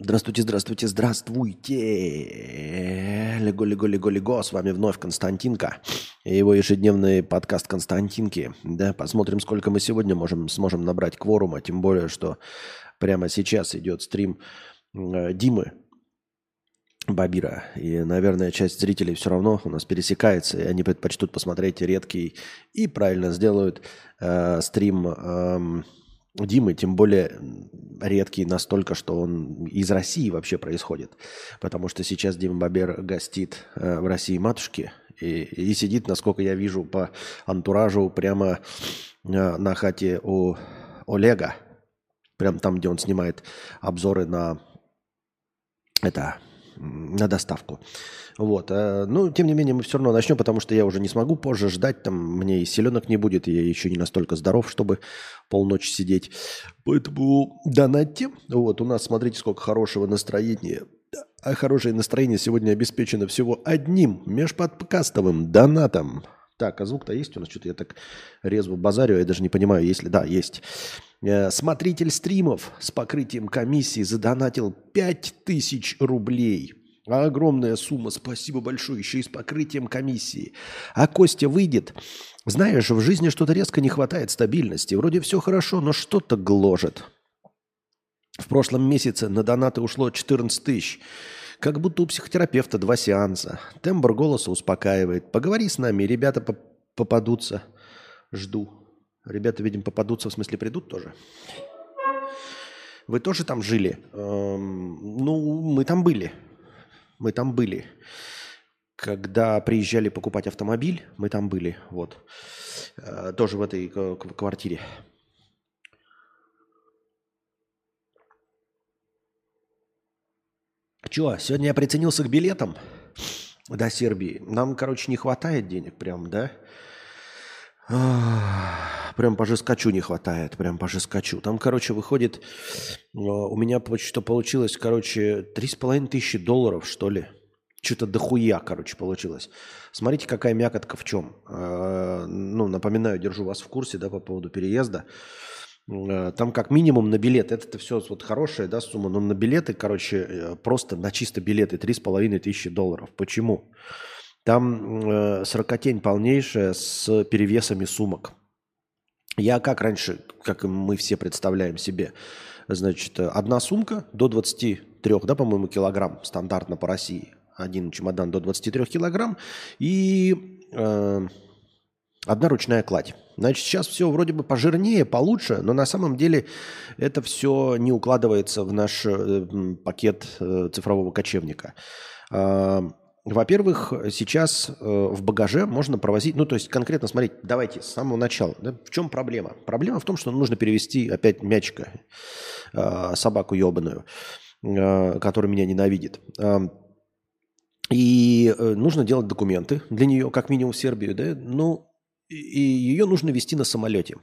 Здравствуйте, здравствуйте, здравствуйте. Лего, лего, лего, лего. С вами вновь Константинка и его ежедневный подкаст Константинки. Да, посмотрим, сколько мы сегодня можем, сможем набрать кворума. Тем более, что прямо сейчас идет стрим э, Димы Бабира. И, наверное, часть зрителей все равно у нас пересекается, и они предпочтут посмотреть редкий и правильно сделают э, стрим э, Димы, тем более редкий настолько, что он из России вообще происходит. Потому что сейчас Дима Бабер гостит э, в России матушки и, и сидит, насколько я вижу, по антуражу прямо э, на хате у Олега. Прям там, где он снимает обзоры на это на доставку. Вот. Э, ну, тем не менее, мы все равно начнем, потому что я уже не смогу позже ждать. Там мне и селенок не будет, я еще не настолько здоров, чтобы полночи сидеть. Поэтому донатьте. Вот, у нас, смотрите, сколько хорошего настроения. А хорошее настроение сегодня обеспечено всего одним межподкастовым донатом. Так, а звук-то есть у нас? Что-то я так резво базарю, я даже не понимаю, есть ли... Да, есть. Э, смотритель стримов с покрытием комиссии задонатил 5000 рублей. Огромная сумма, спасибо большое, еще и с покрытием комиссии. А Костя выйдет. Знаешь, в жизни что-то резко не хватает стабильности. Вроде все хорошо, но что-то гложет. В прошлом месяце на донаты ушло 14 тысяч. Как будто у психотерапевта два сеанса. Тембр голоса успокаивает. Поговори с нами, ребята попадутся. Жду. Ребята, видим, попадутся, в смысле придут тоже? Вы тоже там жили? Эм, ну, мы там были. Мы там были. Когда приезжали покупать автомобиль, мы там были. Вот. Э, тоже в этой квартире. Че, сегодня я приценился к билетам до Сербии. Нам, короче, не хватает денег прям, да? Прям по жескачу не хватает, прям по жескачу. Там, короче, выходит, э, у меня что получилось, короче, три с половиной тысячи долларов, что ли. Что-то дохуя, короче, получилось. Смотрите, какая мякотка в чем. Э, ну, напоминаю, держу вас в курсе, да, по поводу переезда. Э, там как минимум на билет, это все вот хорошая, да, сумма, но на билеты, короче, просто на чисто билеты три с половиной тысячи долларов. Почему? Почему? Там э, сорокотень полнейшая с перевесами сумок. Я как раньше, как мы все представляем себе, значит, одна сумка до 23, да, по-моему, килограмм стандартно по России. Один чемодан до 23 килограмм и э, одна ручная кладь. Значит, сейчас все вроде бы пожирнее, получше, но на самом деле это все не укладывается в наш э, пакет э, цифрового кочевника. Э, во-первых, сейчас э, в багаже можно провозить, ну то есть конкретно смотреть, давайте с самого начала. Да, в чем проблема? Проблема в том, что нужно перевести опять мячика, э, собаку ебаную, э, которая меня ненавидит. И нужно делать документы для нее, как минимум в Сербию, да, ну и ее нужно вести на самолете.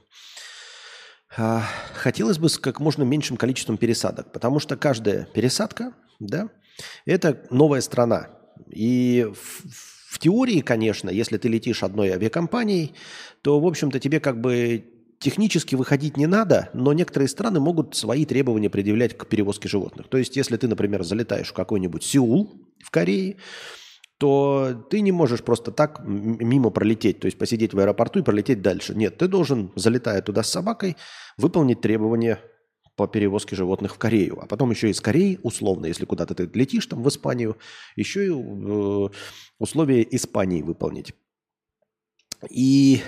Э, хотелось бы с как можно меньшим количеством пересадок, потому что каждая пересадка, да, это новая страна, и в, в теории, конечно, если ты летишь одной авиакомпанией, то, в общем-то, тебе как бы технически выходить не надо, но некоторые страны могут свои требования предъявлять к перевозке животных. То есть, если ты, например, залетаешь в какой-нибудь Сеул в Корее, то ты не можешь просто так мимо пролететь, то есть посидеть в аэропорту и пролететь дальше. Нет, ты должен, залетая туда с собакой, выполнить требования по перевозке животных в Корею. А потом еще из Кореи, условно, если куда-то ты летишь там в Испанию, еще и э, условия Испании выполнить. И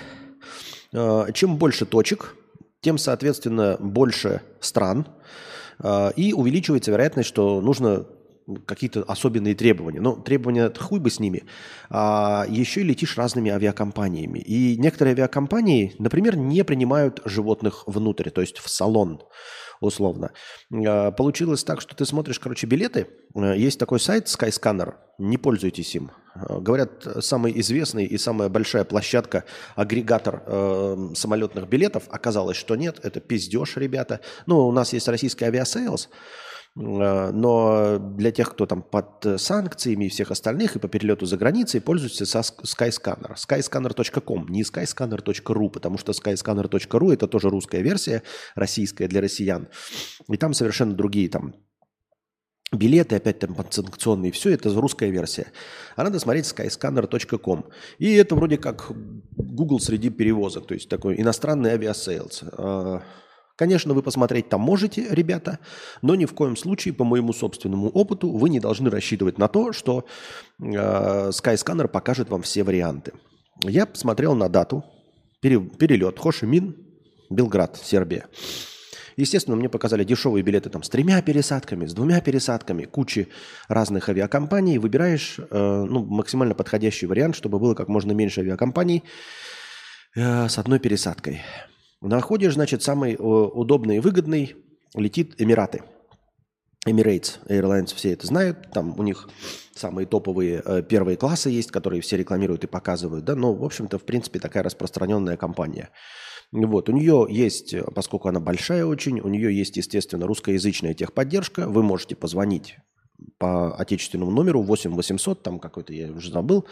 э, чем больше точек, тем, соответственно, больше стран, э, и увеличивается вероятность, что нужно какие-то особенные требования. Ну, требования хуй бы с ними. А еще и летишь разными авиакомпаниями. И некоторые авиакомпании, например, не принимают животных внутрь, то есть в салон условно. А, получилось так, что ты смотришь, короче, билеты. А, есть такой сайт Skyscanner, не пользуйтесь им. А, говорят, самый известный и самая большая площадка, агрегатор э, самолетных билетов. Оказалось, что нет, это пиздеж, ребята. Ну, у нас есть российский Aviasales, Э, но для тех, кто там под санкциями и всех остальных и по перелету за границей, пользуются со Skyscanner. Skyscanner.com, не skyscanner.ru, потому что skyscanner.ru это тоже русская версия, российская для россиян. И там совершенно другие там билеты, опять там санкционные, все это русская версия. А надо смотреть skyscanner.com. И это вроде как Google среди перевозок, то есть такой иностранный Aviasales. Конечно, вы посмотреть там можете, ребята, но ни в коем случае, по моему собственному опыту, вы не должны рассчитывать на то, что э, Skyscanner покажет вам все варианты. Я посмотрел на дату, перелет Хошимин, Белград, Сербия. Естественно, мне показали дешевые билеты там с тремя пересадками, с двумя пересадками, кучи разных авиакомпаний. Выбираешь э, ну, максимально подходящий вариант, чтобы было как можно меньше авиакомпаний э, с одной пересадкой. Находишь, значит, самый э, удобный и выгодный, летит Эмираты. Emirates Airlines все это знают, там у них самые топовые э, первые классы есть, которые все рекламируют и показывают, да, но, в общем-то, в принципе, такая распространенная компания. Вот, у нее есть, поскольку она большая очень, у нее есть, естественно, русскоязычная техподдержка. Вы можете позвонить по отечественному номеру 8 800, там какой-то я уже забыл,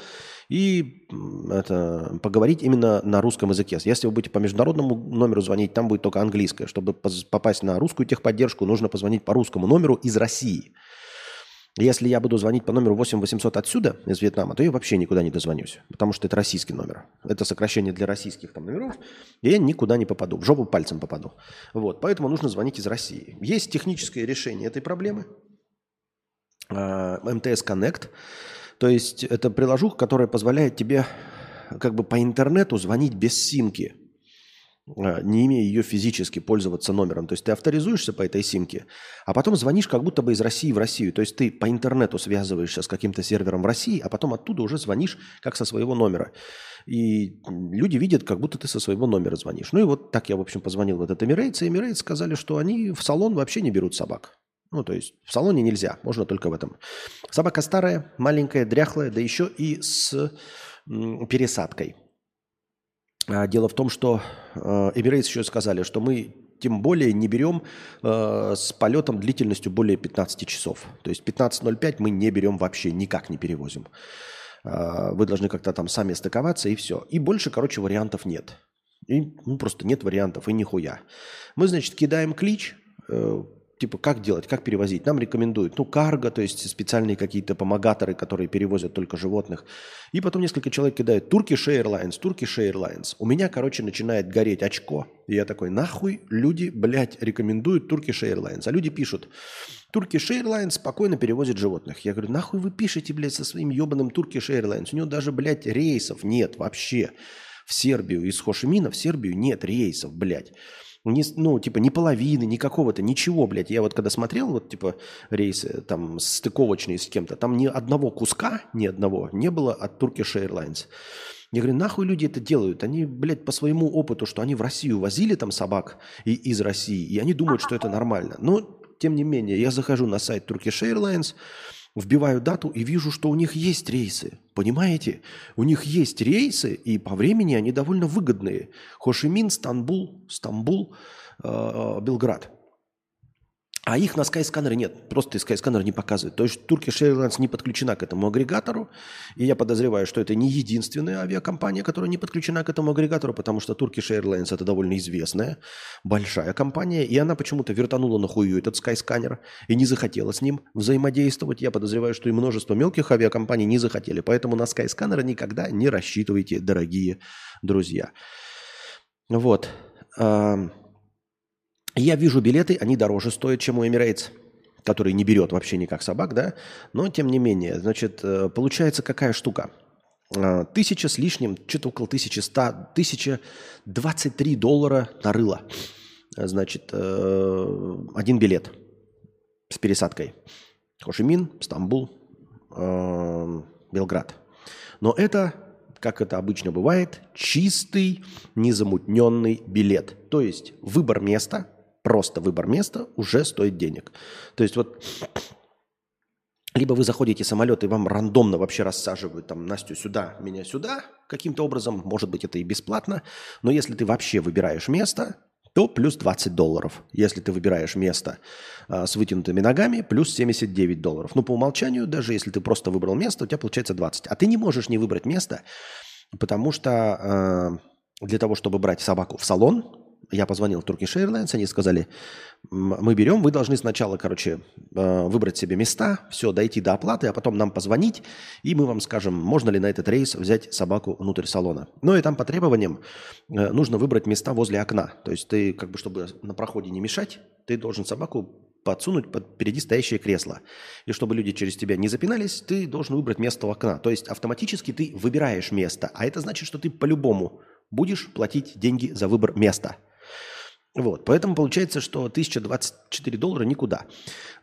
и это, поговорить именно на русском языке. Если вы будете по международному номеру звонить, там будет только английское. Чтобы попасть на русскую техподдержку, нужно позвонить по русскому номеру из России – если я буду звонить по номеру 8 800 отсюда, из Вьетнама, то я вообще никуда не дозвонюсь, потому что это российский номер. Это сокращение для российских там номеров, и я никуда не попаду, в жопу пальцем попаду. Вот, поэтому нужно звонить из России. Есть техническое решение этой проблемы, МТС Connect, то есть это приложуха, которая позволяет тебе как бы по интернету звонить без симки – а, не имея ее физически пользоваться номером. То есть ты авторизуешься по этой симке, а потом звонишь как будто бы из России в Россию. То есть ты по интернету связываешься с каким-то сервером в России, а потом оттуда уже звонишь как со своего номера. И люди видят, как будто ты со своего номера звонишь. Ну и вот так я, в общем, позвонил в этот Emirates, и Emirates сказали, что они в салон вообще не берут собак. Ну, то есть в салоне нельзя, можно только в этом. Собака старая, маленькая, дряхлая, да еще и с пересадкой – а, дело в том, что э, Emirates еще сказали, что мы тем более не берем э, с полетом длительностью более 15 часов. То есть 15.05 мы не берем вообще, никак не перевозим. Э, вы должны как-то там сами стыковаться и все. И больше, короче, вариантов нет. И, ну, просто нет вариантов и нихуя. Мы, значит, кидаем клич, э, типа, как делать, как перевозить? Нам рекомендуют, ну, карго, то есть специальные какие-то помогаторы, которые перевозят только животных. И потом несколько человек кидают Turkish Airlines, Turkish Airlines. У меня, короче, начинает гореть очко. И я такой, нахуй люди, блядь, рекомендуют Turkish Airlines. А люди пишут, Turkish Airlines спокойно перевозит животных. Я говорю, нахуй вы пишете, блядь, со своим ебаным Turkish Airlines? У него даже, блядь, рейсов нет вообще. В Сербию, из Хошимина в Сербию нет рейсов, блядь. Не, ну, типа, ни половины, ни какого-то, ничего, блядь. Я вот когда смотрел, вот, типа, рейсы там стыковочные с кем-то, там ни одного куска, ни одного не было от Turkish Airlines. Я говорю, нахуй люди это делают? Они, блядь, по своему опыту, что они в Россию возили там собак и, из России, и они думают, что это нормально. Но, тем не менее, я захожу на сайт Turkish Airlines, вбиваю дату и вижу, что у них есть рейсы. Понимаете? У них есть рейсы, и по времени они довольно выгодные. Хошимин, Стамбул, Стамбул, э, Белград. А их на Skyscanner нет. Просто Skyscanner не показывает. То есть Turkish Airlines не подключена к этому агрегатору. И я подозреваю, что это не единственная авиакомпания, которая не подключена к этому агрегатору, потому что Turkish Airlines это довольно известная, большая компания. И она почему-то вертанула на хую этот Skyscanner и не захотела с ним взаимодействовать. Я подозреваю, что и множество мелких авиакомпаний не захотели. Поэтому на Skyscanner никогда не рассчитывайте, дорогие друзья. Вот. Я вижу билеты, они дороже стоят, чем у Emirates, который не берет вообще никак собак, да, но тем не менее, значит, э, получается какая штука? А, тысяча с лишним, что-то около 1100, 1023 доллара на рыло. Значит, э, один билет с пересадкой. Хошимин, Стамбул, э, Белград. Но это, как это обычно бывает, чистый, незамутненный билет. То есть выбор места – просто выбор места уже стоит денег. То есть вот либо вы заходите в самолет, и вам рандомно вообще рассаживают там Настю сюда, меня сюда каким-то образом, может быть, это и бесплатно, но если ты вообще выбираешь место, то плюс 20 долларов. Если ты выбираешь место а, с вытянутыми ногами, плюс 79 долларов. Ну, по умолчанию, даже если ты просто выбрал место, у тебя получается 20. А ты не можешь не выбрать место, потому что а, для того, чтобы брать собаку в салон, я позвонил в Turkish Airlines, они сказали, мы берем, вы должны сначала, короче, э, выбрать себе места, все, дойти до оплаты, а потом нам позвонить, и мы вам скажем, можно ли на этот рейс взять собаку внутрь салона. Ну и там по требованиям э, нужно выбрать места возле окна. То есть ты, как бы, чтобы на проходе не мешать, ты должен собаку подсунуть под впереди стоящее кресло. И чтобы люди через тебя не запинались, ты должен выбрать место у окна. То есть автоматически ты выбираешь место, а это значит, что ты по-любому будешь платить деньги за выбор места – вот, поэтому получается, что 1024 доллара никуда.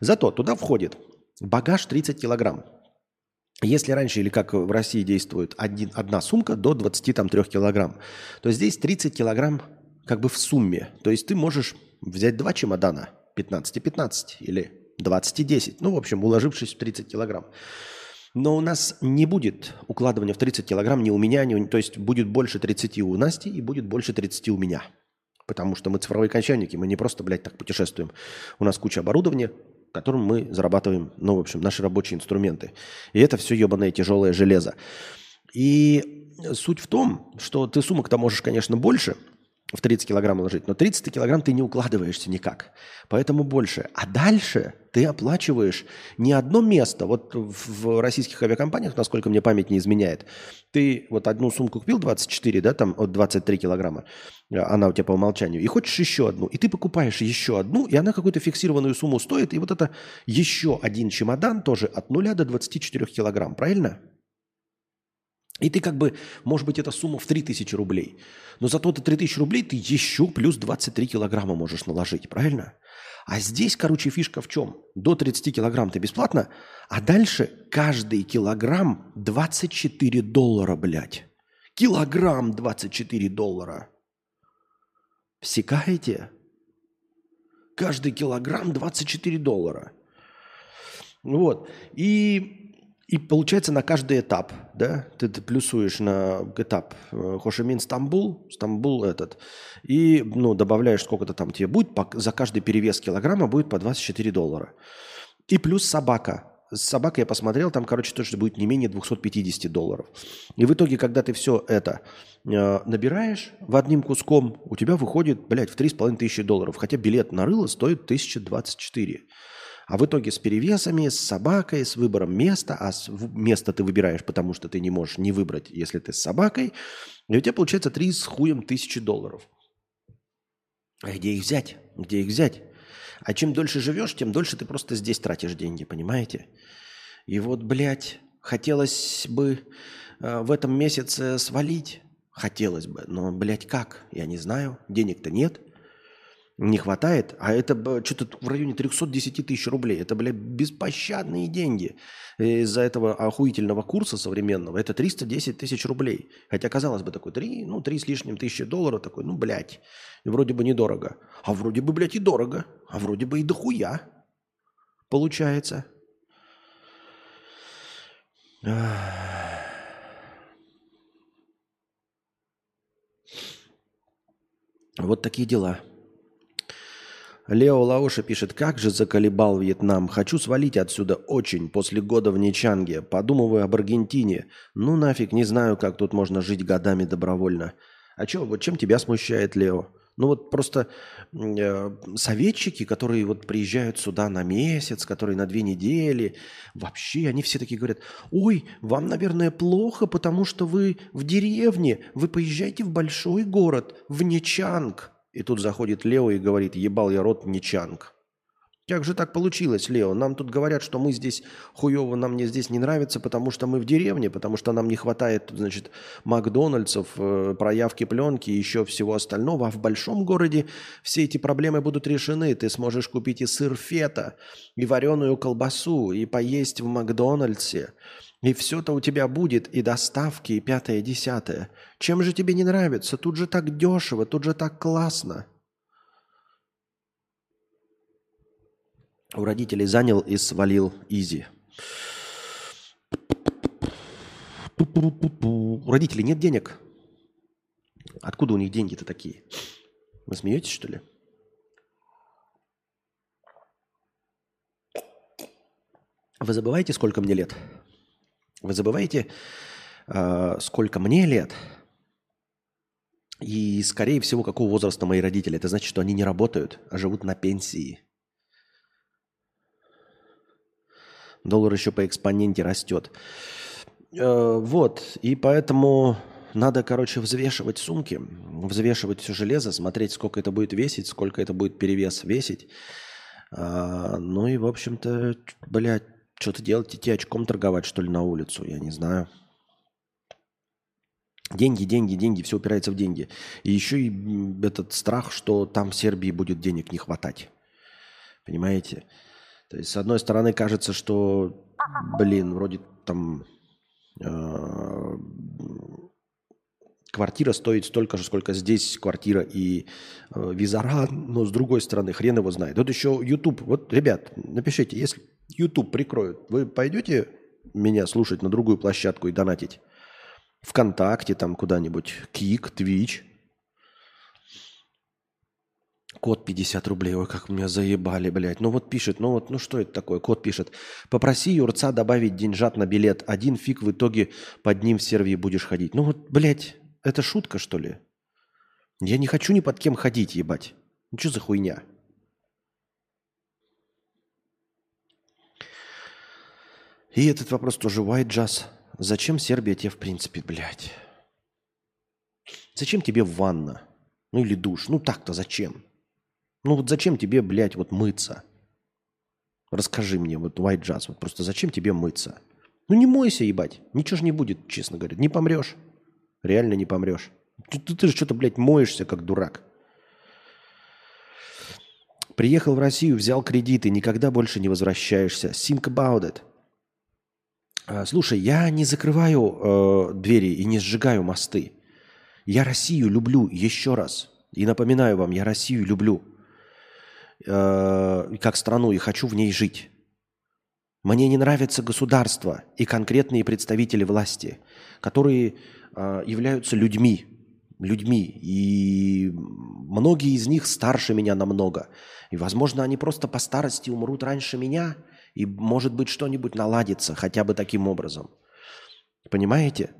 Зато туда входит багаж 30 килограмм. Если раньше, или как в России действует, один, одна сумка до 23 килограмм, то здесь 30 килограмм как бы в сумме. То есть ты можешь взять два чемодана, 15 и 15, или 20 и 10. Ну, в общем, уложившись в 30 килограмм. Но у нас не будет укладывания в 30 килограмм ни у меня, ни у... То есть будет больше 30 у Насти и будет больше 30 у меня. Потому что мы цифровые кочевники, мы не просто, блядь, так путешествуем. У нас куча оборудования, которым мы зарабатываем, ну, в общем, наши рабочие инструменты. И это все ебаное тяжелое железо. И суть в том, что ты сумок-то можешь, конечно, больше – в 30 килограмм ложить, но 30 килограмм ты не укладываешься никак, поэтому больше. А дальше ты оплачиваешь не одно место. Вот в российских авиакомпаниях, насколько мне память не изменяет, ты вот одну сумку купил 24, да, там от 23 килограмма, она у тебя по умолчанию, и хочешь еще одну, и ты покупаешь еще одну, и она какую-то фиксированную сумму стоит, и вот это еще один чемодан тоже от 0 до 24 килограмм, правильно? И ты как бы, может быть, это сумма в 3000 рублей. Но зато ты 3000 рублей ты еще плюс 23 килограмма можешь наложить, правильно? А здесь, короче, фишка в чем? До 30 килограмм ты бесплатно, а дальше каждый килограмм 24 доллара, блядь. Килограмм 24 доллара. Всекаете? Каждый килограмм 24 доллара. Вот. И и получается на каждый этап, да, ты, ты плюсуешь на этап э, Хошимин Стамбул, Стамбул этот, и, ну, добавляешь сколько-то там тебе будет, по, за каждый перевес килограмма будет по 24 доллара. И плюс собака. С собакой я посмотрел, там, короче, тоже будет не менее 250 долларов. И в итоге, когда ты все это э, набираешь в одним куском, у тебя выходит, блядь, в 3,5 тысячи долларов. Хотя билет на рыло стоит 1024. А в итоге с перевесами, с собакой, с выбором места, а место ты выбираешь, потому что ты не можешь не выбрать, если ты с собакой, и у тебя получается три с хуем тысячи долларов. А где их взять? Где их взять? А чем дольше живешь, тем дольше ты просто здесь тратишь деньги, понимаете? И вот, блядь, хотелось бы э, в этом месяце свалить. Хотелось бы, но, блядь, как? Я не знаю. Денег-то нет не хватает, а это что-то в районе 310 тысяч рублей. Это, блядь, беспощадные деньги. Из-за этого охуительного курса современного это 310 тысяч рублей. Хотя, казалось бы, такой 3, ну, 3 с лишним тысячи долларов, такой, ну, блядь, вроде бы недорого. А вроде бы, блядь, и дорого. А вроде бы и дохуя получается. Вот такие дела. Лео Лаоша пишет, как же заколебал Вьетнам. Хочу свалить отсюда очень после года в Ничанге. Подумываю об Аргентине. Ну нафиг, не знаю, как тут можно жить годами добровольно. А чё, вот чем тебя смущает, Лео? Ну вот просто э, советчики, которые вот приезжают сюда на месяц, которые на две недели, вообще они все такие говорят, ой, вам, наверное, плохо, потому что вы в деревне, вы поезжайте в большой город, в Нечанг. И тут заходит Лео и говорит, ебал я рот Ничанг. Как же так получилось, Лео? Нам тут говорят, что мы здесь хуево, нам мне здесь не нравится, потому что мы в деревне, потому что нам не хватает, значит, Макдональдсов, э, проявки пленки и еще всего остального. А в большом городе все эти проблемы будут решены. Ты сможешь купить и сыр фета, и вареную колбасу, и поесть в Макдональдсе. И все-то у тебя будет, и доставки, и пятое, и десятое. Чем же тебе не нравится? Тут же так дешево, тут же так классно. У родителей занял и свалил изи. У родителей нет денег. Откуда у них деньги-то такие? Вы смеетесь, что ли? Вы забываете, сколько мне лет? Вы забываете, э, сколько мне лет? И, скорее всего, какого возраста мои родители? Это значит, что они не работают, а живут на пенсии. Доллар еще по экспоненте растет. Э, вот, и поэтому надо, короче, взвешивать сумки, взвешивать все железо, смотреть, сколько это будет весить, сколько это будет перевес весить. А, ну и, в общем-то, блядь, что-то делать, идти очком торговать, что ли, на улицу, я не знаю. Деньги, деньги, деньги, все упирается в деньги. И еще и этот страх, что там в Сербии будет денег не хватать. Понимаете? То есть, с одной стороны, кажется, что, блин, вроде там э, квартира стоит столько же, сколько здесь квартира и э, визара, но с другой стороны, хрен его знает. Вот еще YouTube. Вот, ребят, напишите, если YouTube прикроют, вы пойдете меня слушать на другую площадку и донатить? ВКонтакте там куда-нибудь, Кик, Твич. Код 50 рублей, ой, как меня заебали, блядь. Ну вот пишет, ну вот, ну что это такое? Код пишет. Попроси Юрца добавить деньжат на билет. Один фиг в итоге под ним в Сервии будешь ходить. Ну вот, блядь, это шутка, что ли? Я не хочу ни под кем ходить, ебать. Ну что за хуйня? И этот вопрос тоже white jazz. Зачем Сербия тебе в принципе, блядь? Зачем тебе ванна? Ну или душ? Ну так-то зачем? Ну вот зачем тебе, блядь, вот мыться? Расскажи мне, вот white jazz, вот просто зачем тебе мыться? Ну не мойся, ебать. Ничего же не будет, честно говоря. Не помрешь. Реально не помрешь. Ты, ты, ты же что-то, блядь, моешься, как дурак. Приехал в Россию, взял кредиты, никогда больше не возвращаешься. Think about it. А, слушай, я не закрываю э, двери и не сжигаю мосты. Я Россию люблю еще раз. И напоминаю вам, я Россию люблю э, как страну и хочу в ней жить. Мне не нравится государство и конкретные представители власти, которые э, являются людьми, людьми, и многие из них старше меня намного. И, возможно, они просто по старости умрут раньше меня, и, может быть, что-нибудь наладится хотя бы таким образом. Понимаете?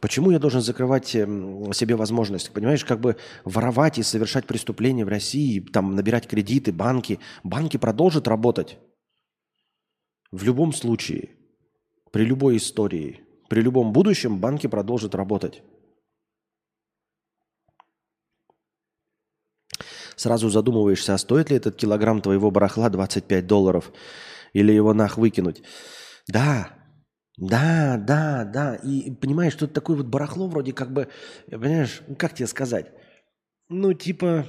Почему я должен закрывать эм, себе возможность? Понимаешь, как бы воровать и совершать преступления в России, там набирать кредиты, банки. Банки продолжат работать. В любом случае, при любой истории, при любом будущем банки продолжат работать. Сразу задумываешься, а стоит ли этот килограмм твоего барахла 25 долларов? Или его нах выкинуть? Да, да, да, да. И понимаешь, это такое вот барахло вроде как бы, понимаешь, ну, как тебе сказать? Ну, типа,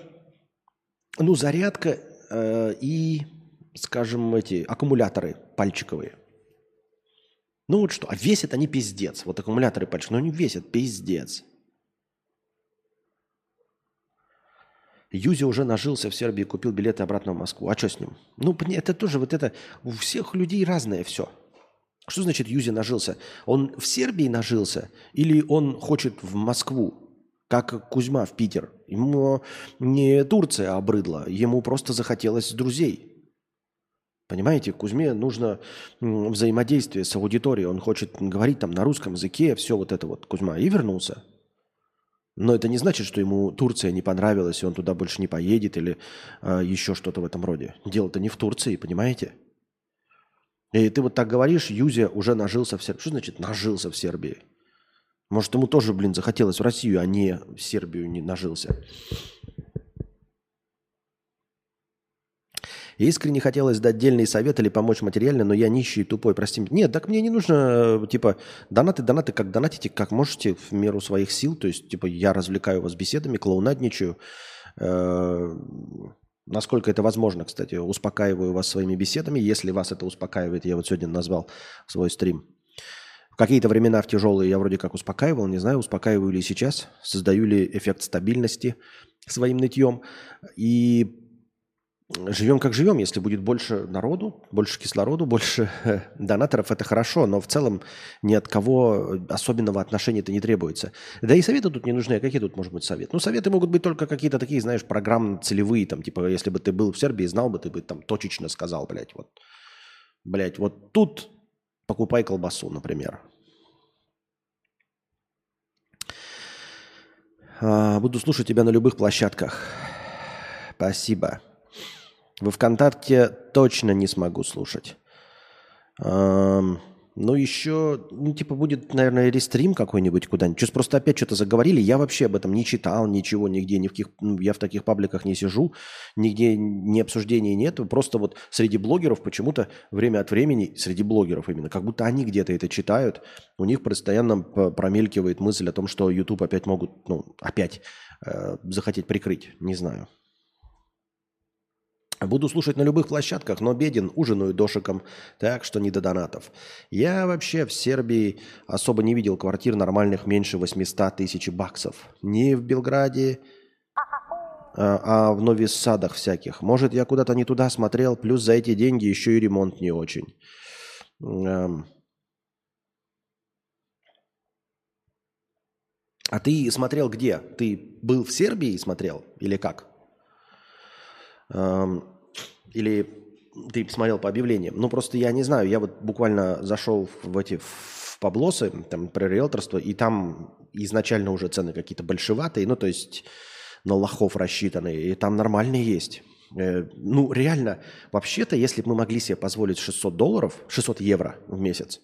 ну, зарядка э, и скажем, эти аккумуляторы пальчиковые. Ну вот что, а весят они пиздец. Вот аккумуляторы пальчиковые, но они весят пиздец. Юзи уже нажился в Сербии, купил билеты обратно в Москву. А что с ним? Ну, это тоже вот это... У всех людей разное все. Что значит Юзи нажился? Он в Сербии нажился или он хочет в Москву, как Кузьма в Питер? Ему не Турция обрыдла, ему просто захотелось друзей. Понимаете, Кузьме нужно взаимодействие с аудиторией. Он хочет говорить там на русском языке, все вот это вот. Кузьма и вернулся. Но это не значит, что ему Турция не понравилась, и он туда больше не поедет или э, еще что-то в этом роде. Дело-то не в Турции, понимаете? И ты вот так говоришь, Юзя уже нажился в Сербии. Что значит нажился в Сербии? Может, ему тоже, блин, захотелось в Россию, а не в Сербию не нажился. Искренне хотелось дать отдельный совет или помочь материально, но я нищий и тупой, прости меня. Нет, так мне не нужно, типа, донаты, донаты, как донатите, как можете, в меру своих сил. То есть, типа, я развлекаю вас беседами, клоунадничаю. Э, насколько это возможно, кстати, успокаиваю вас своими беседами. Если вас это успокаивает, я вот сегодня назвал свой стрим. В какие-то времена в тяжелые я вроде как успокаивал, не знаю, успокаиваю ли сейчас, создаю ли эффект стабильности своим нытьем. И живем как живем. Если будет больше народу, больше кислороду, больше донаторов, это хорошо. Но в целом ни от кого особенного отношения это не требуется. Да и советы тут не нужны. А какие тут может быть советы? Ну, советы могут быть только какие-то такие, знаешь, программно-целевые. Там, типа, если бы ты был в Сербии, знал бы, ты бы там точечно сказал, блядь, вот, блядь, вот тут покупай колбасу, например. А, буду слушать тебя на любых площадках. Спасибо. Во ВКонтакте точно не смогу слушать. Эм, ну, еще, ну, типа, будет, наверное, рестрим какой-нибудь куда-нибудь. Сейчас просто опять что-то заговорили. Я вообще об этом не читал, ничего, нигде, ни в каких... Ну, я в таких пабликах не сижу, нигде ни обсуждений нет. Просто вот среди блогеров почему-то время от времени, среди блогеров именно, как будто они где-то это читают, у них постоянно промелькивает мысль о том, что YouTube опять могут, ну, опять э, захотеть прикрыть. Не знаю. Буду слушать на любых площадках, но беден, ужинаю дошиком, так что не до донатов. Я вообще в Сербии особо не видел квартир нормальных меньше 800 тысяч баксов. Не в Белграде, а, а в Нови Садах всяких. Может, я куда-то не туда смотрел, плюс за эти деньги еще и ремонт не очень. Эм. А ты смотрел где? Ты был в Сербии и смотрел или как? Или ты посмотрел по объявлениям. Ну, просто я не знаю. Я вот буквально зашел в эти в Паблосы, там, про риэлторство, и там изначально уже цены какие-то большеватые, ну, то есть на лохов рассчитанные, и там нормальные есть. Э, ну, реально, вообще-то, если бы мы могли себе позволить 600 долларов, 600 евро в месяц,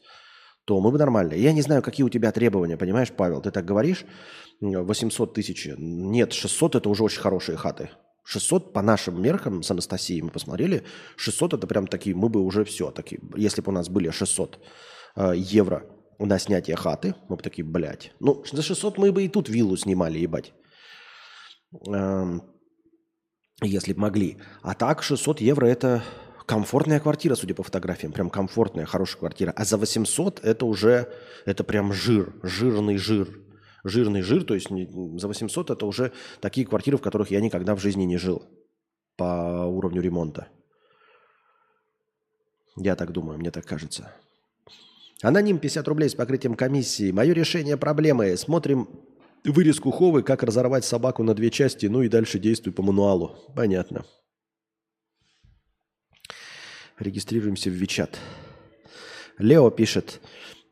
то мы бы нормально. Я не знаю, какие у тебя требования, понимаешь, Павел? Ты так говоришь, 800 тысяч. Нет, 600 – это уже очень хорошие хаты. 600 по нашим меркам с Анастасией мы посмотрели, 600 это прям такие, мы бы уже все, такие, если бы у нас были 600 э, евро на снятие хаты, мы бы такие, блядь, ну за 600 мы бы и тут виллу снимали, ебать, э, если бы могли. А так 600 евро это комфортная квартира, судя по фотографиям, прям комфортная, хорошая квартира. А за 800 это уже, это прям жир, жирный жир жирный жир, то есть за 800 это уже такие квартиры, в которых я никогда в жизни не жил по уровню ремонта. Я так думаю, мне так кажется. Аноним 50 рублей с покрытием комиссии. Мое решение проблемы. Смотрим вырезку Ховы, как разорвать собаку на две части, ну и дальше действуй по мануалу. Понятно. Регистрируемся в Вичат. Лео пишет.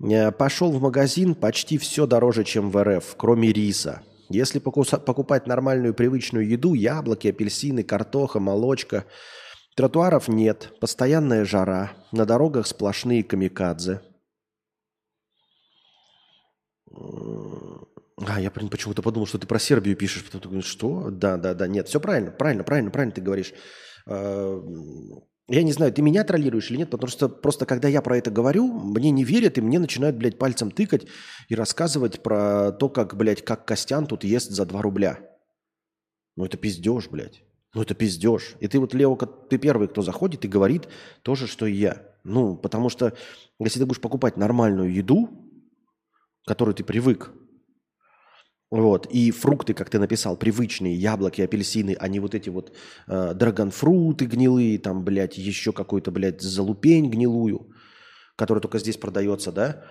Э, пошел в магазин, почти все дороже, чем в РФ, кроме риса. Если покупать нормальную привычную еду, яблоки, апельсины, картоха, молочка, тротуаров нет, постоянная жара, на дорогах сплошные камикадзе. А, я почему-то подумал, что ты про Сербию пишешь. Что? Да, да, да, нет, все правильно, правильно, правильно, правильно ты говоришь. Я не знаю, ты меня троллируешь или нет, потому что просто когда я про это говорю, мне не верят, и мне начинают, блядь, пальцем тыкать и рассказывать про то, как, блядь, как Костян тут ест за 2 рубля. Ну это пиздеж, блядь. Ну это пиздеж. И ты вот, Лео, ты первый, кто заходит и говорит то же, что и я. Ну, потому что если ты будешь покупать нормальную еду, к которой ты привык, вот. И фрукты, как ты написал, привычные, яблоки, апельсины, а не вот эти вот э, драгонфруты гнилые, там, блядь, еще какой-то, блядь, залупень гнилую, которая только здесь продается, да,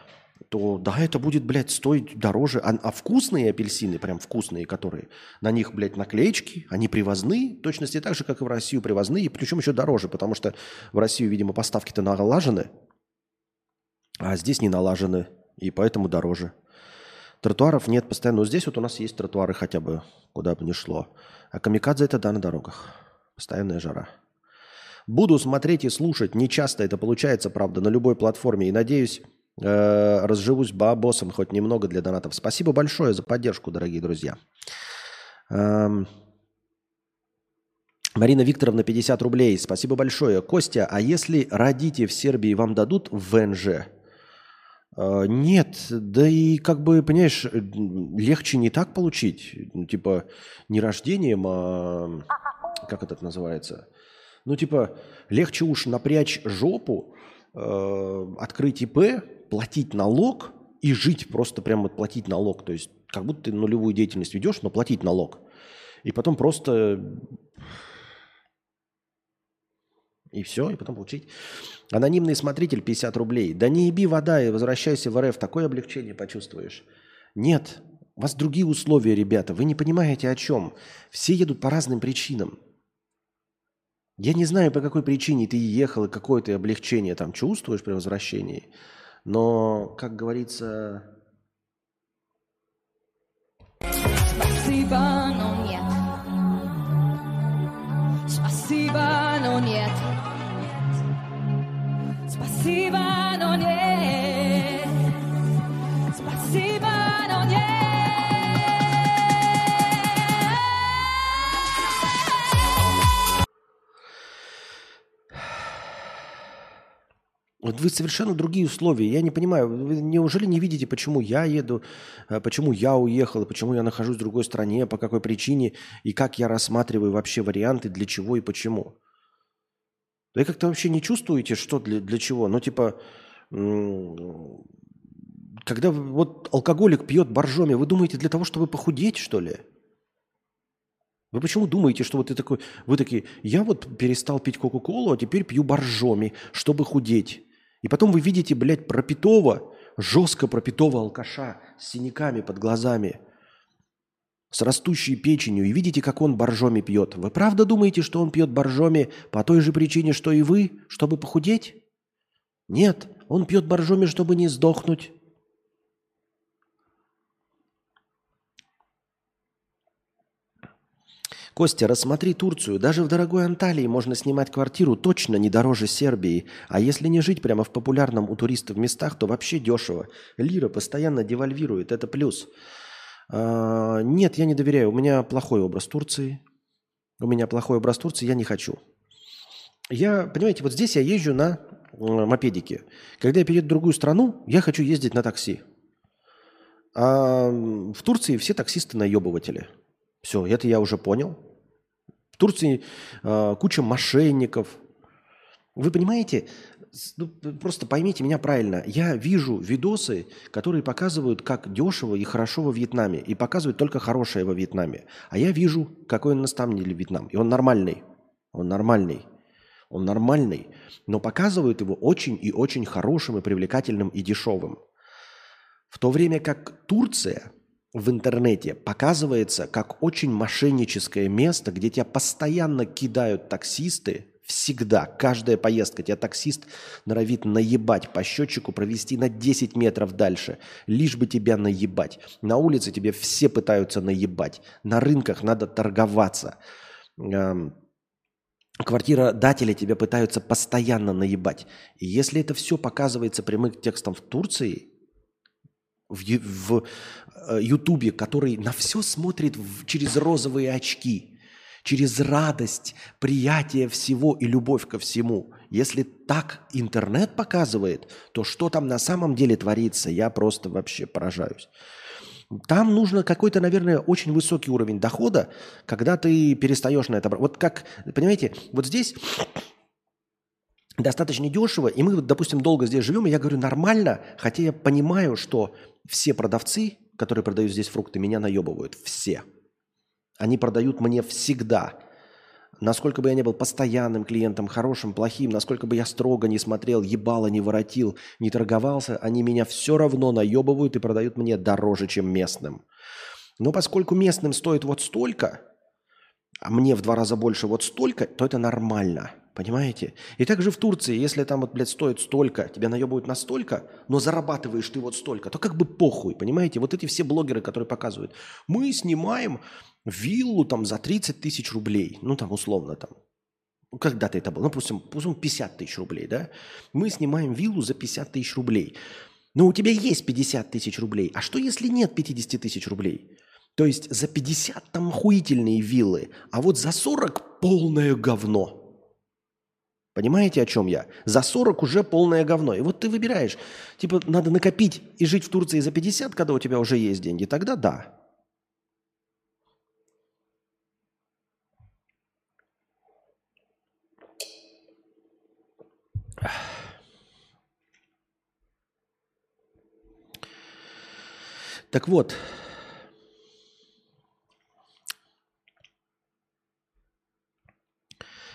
то да, это будет, блядь, стоить дороже. А, а вкусные апельсины, прям вкусные, которые, на них, блядь, наклеечки, они привозные, точности так же, как и в Россию привозные, причем еще дороже, потому что в Россию, видимо, поставки-то налажены, а здесь не налажены, и поэтому дороже. Тротуаров нет постоянно. Но здесь вот у нас есть тротуары хотя бы, куда бы ни шло. А камикадзе это да, на дорогах. Постоянная жара. Буду смотреть и слушать. Не часто это получается, правда, на любой платформе. И надеюсь, э, разживусь бабосом хоть немного для донатов. Спасибо большое за поддержку, дорогие друзья. Эм... Марина Викторовна, 50 рублей. Спасибо большое. Костя, а если родите в Сербии вам дадут ВНЖ? А, нет, да и как бы, понимаешь, легче не так получить. Ну, типа, не рождением, а как это называется? Ну, типа, легче уж напрячь жопу, э, открыть ИП, платить налог и жить просто прямо платить налог. То есть, как будто ты нулевую деятельность ведешь, но платить налог. И потом просто И все, и потом получить. Анонимный смотритель 50 рублей. Да не еби вода и возвращайся в РФ, такое облегчение почувствуешь. Нет, у вас другие условия, ребята. Вы не понимаете о чем. Все едут по разным причинам. Я не знаю, по какой причине ты ехал и какое ты облегчение там чувствуешь при возвращении. Но, как говорится... Спасибо, но Спасибо, но нет. Спасибо, но нет. Вот вы совершенно другие условия. Я не понимаю, вы неужели не видите, почему я еду, э, почему я уехал, почему я нахожусь в другой стране, по какой причине, и как я рассматриваю вообще варианты, для чего и почему? Вы как-то вообще не чувствуете, что для, для чего? Ну, типа, когда вот алкоголик пьет боржоми, вы думаете, для того, чтобы похудеть, что ли? Вы почему думаете, что вот ты такой, вы такие, я вот перестал пить Кока-Колу, а теперь пью боржоми, чтобы худеть. И потом вы видите, блядь, пропитого, жестко пропитого алкаша с синяками под глазами, с растущей печенью, и видите, как он боржоми пьет. Вы правда думаете, что он пьет боржоми по той же причине, что и вы, чтобы похудеть? Нет, он пьет боржоми, чтобы не сдохнуть. Костя, рассмотри Турцию. Даже в дорогой Анталии можно снимать квартиру точно не дороже Сербии. А если не жить прямо в популярном у туристов местах, то вообще дешево. Лира постоянно девальвирует, это плюс. А, нет, я не доверяю. У меня плохой образ Турции. У меня плохой образ Турции, я не хочу. Я, понимаете, вот здесь я езжу на мопедике. Когда я перееду в другую страну, я хочу ездить на такси. А в Турции все таксисты наебыватели. Все, это я уже понял. Турции э, куча мошенников. Вы понимаете, ну, просто поймите меня правильно. Я вижу видосы, которые показывают, как дешево и хорошо во Вьетнаме. И показывают только хорошее во Вьетнаме. А я вижу, какой он на самом деле Вьетнам. И он нормальный. Он нормальный. Он нормальный. Но показывают его очень и очень хорошим и привлекательным и дешевым. В то время как Турция в интернете показывается как очень мошенническое место, где тебя постоянно кидают таксисты, всегда, каждая поездка, тебя таксист норовит наебать по счетчику, провести на 10 метров дальше, лишь бы тебя наебать. На улице тебе все пытаются наебать. На рынках надо торговаться. Эм, Квартиродатели тебя пытаются постоянно наебать. И если это все показывается прямым текстом в Турции, в, э, Ютубе, который на все смотрит в- через розовые очки, через радость, приятие всего и любовь ко всему. Если так интернет показывает, то что там на самом деле творится, я просто вообще поражаюсь. Там нужно какой-то, наверное, очень высокий уровень дохода, когда ты перестаешь на это... Вот как, понимаете, вот здесь достаточно дешево, и мы, допустим, долго здесь живем, и я говорю нормально, хотя я понимаю, что все продавцы, которые продают здесь фрукты, меня наебывают. Все. Они продают мне всегда. Насколько бы я не был постоянным клиентом, хорошим, плохим, насколько бы я строго не смотрел, ебало не воротил, не торговался, они меня все равно наебывают и продают мне дороже, чем местным. Но поскольку местным стоит вот столько, а мне в два раза больше вот столько, то это нормально. Понимаете? И также в Турции, если там вот, блядь, стоит столько, тебя наебывают на столько, но зарабатываешь ты вот столько, то как бы похуй, понимаете? Вот эти все блогеры, которые показывают, мы снимаем виллу там за 30 тысяч рублей, ну там условно там, когда-то это было, ну, допустим, допустим, 50 тысяч рублей, да? Мы снимаем виллу за 50 тысяч рублей. Но у тебя есть 50 тысяч рублей. А что, если нет 50 тысяч рублей? То есть за 50 там охуительные виллы, а вот за 40 полное говно. Понимаете, о чем я? За 40 уже полное говно. И вот ты выбираешь, типа, надо накопить и жить в Турции за 50, когда у тебя уже есть деньги, тогда да. Так вот,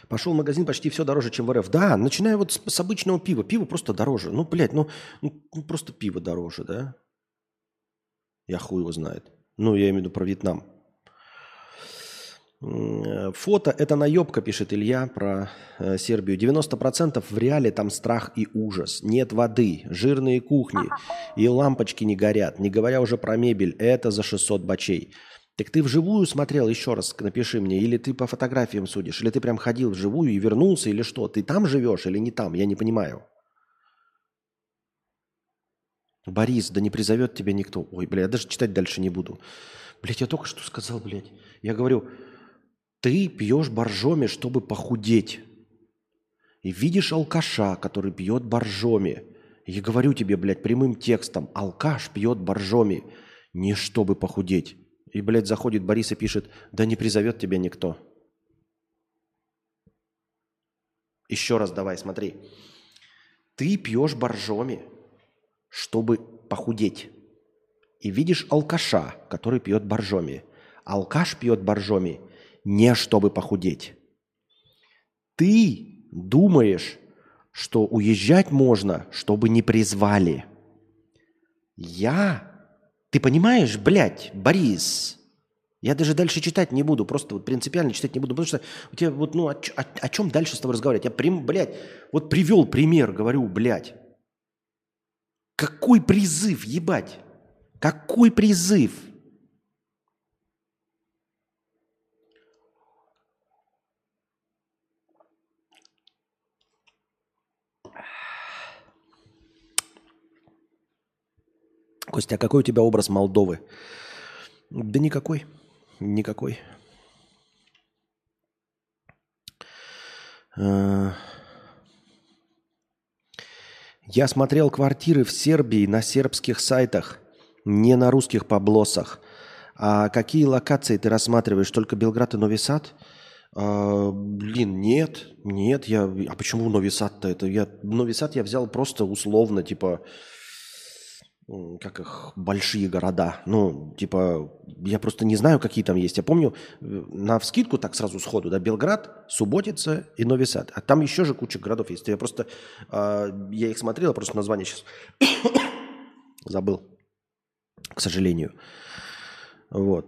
Пошел в магазин, почти все дороже, чем в РФ. Да, начиная вот с, с обычного пива. Пиво просто дороже. Ну, блядь, ну, ну, ну просто пиво дороже, да? Я хуй его знает. Ну, я имею в виду про Вьетнам. Э, Фото – это наебка, пишет Илья про э, Сербию. 90% в реале там страх и ужас. Нет воды, жирные кухни и лампочки не горят. Не говоря уже про мебель. Это за 600 бачей. Так ты вживую смотрел, еще раз напиши мне, или ты по фотографиям судишь, или ты прям ходил вживую и вернулся, или что? Ты там живешь или не там? Я не понимаю. Борис, да не призовет тебя никто. Ой, бля, я даже читать дальше не буду. Блять, я только что сказал, блядь. Я говорю, ты пьешь боржоми, чтобы похудеть. И видишь алкаша, который пьет боржоми. Я говорю тебе, блядь, прямым текстом, алкаш пьет боржоми, не чтобы похудеть. И, блядь, заходит Борис и пишет, да не призовет тебя никто. Еще раз давай, смотри. Ты пьешь боржоми, чтобы похудеть. И видишь алкаша, который пьет боржоми. Алкаш пьет боржоми не чтобы похудеть. Ты думаешь, что уезжать можно, чтобы не призвали. Я? Ты понимаешь, блядь, Борис? Я даже дальше читать не буду, просто вот принципиально читать не буду, потому что у тебя вот, ну, о, о- о чем дальше с тобой разговаривать? Я, прям, блядь, вот привел пример, говорю, блядь. Какой призыв, ебать? Какой призыв? Костя, а какой у тебя образ Молдовы? Да никакой. Никакой. Э, Я смотрел квартиры в Сербии на сербских сайтах, не на русских поблосах. А какие локации ты рассматриваешь? Только Белград и Нови Сад? А, блин, нет, нет. Я... А почему Нови Сад-то? Это я... Нови Сад я взял просто условно, типа, как их, большие города. Ну, типа, я просто не знаю, какие там есть. Я помню, э, на вскидку так сразу сходу, да, Белград, Субботица и Нови Сад. А там еще же куча городов есть. Я просто, а, я их смотрел, просто название сейчас забыл, к сожалению. Вот.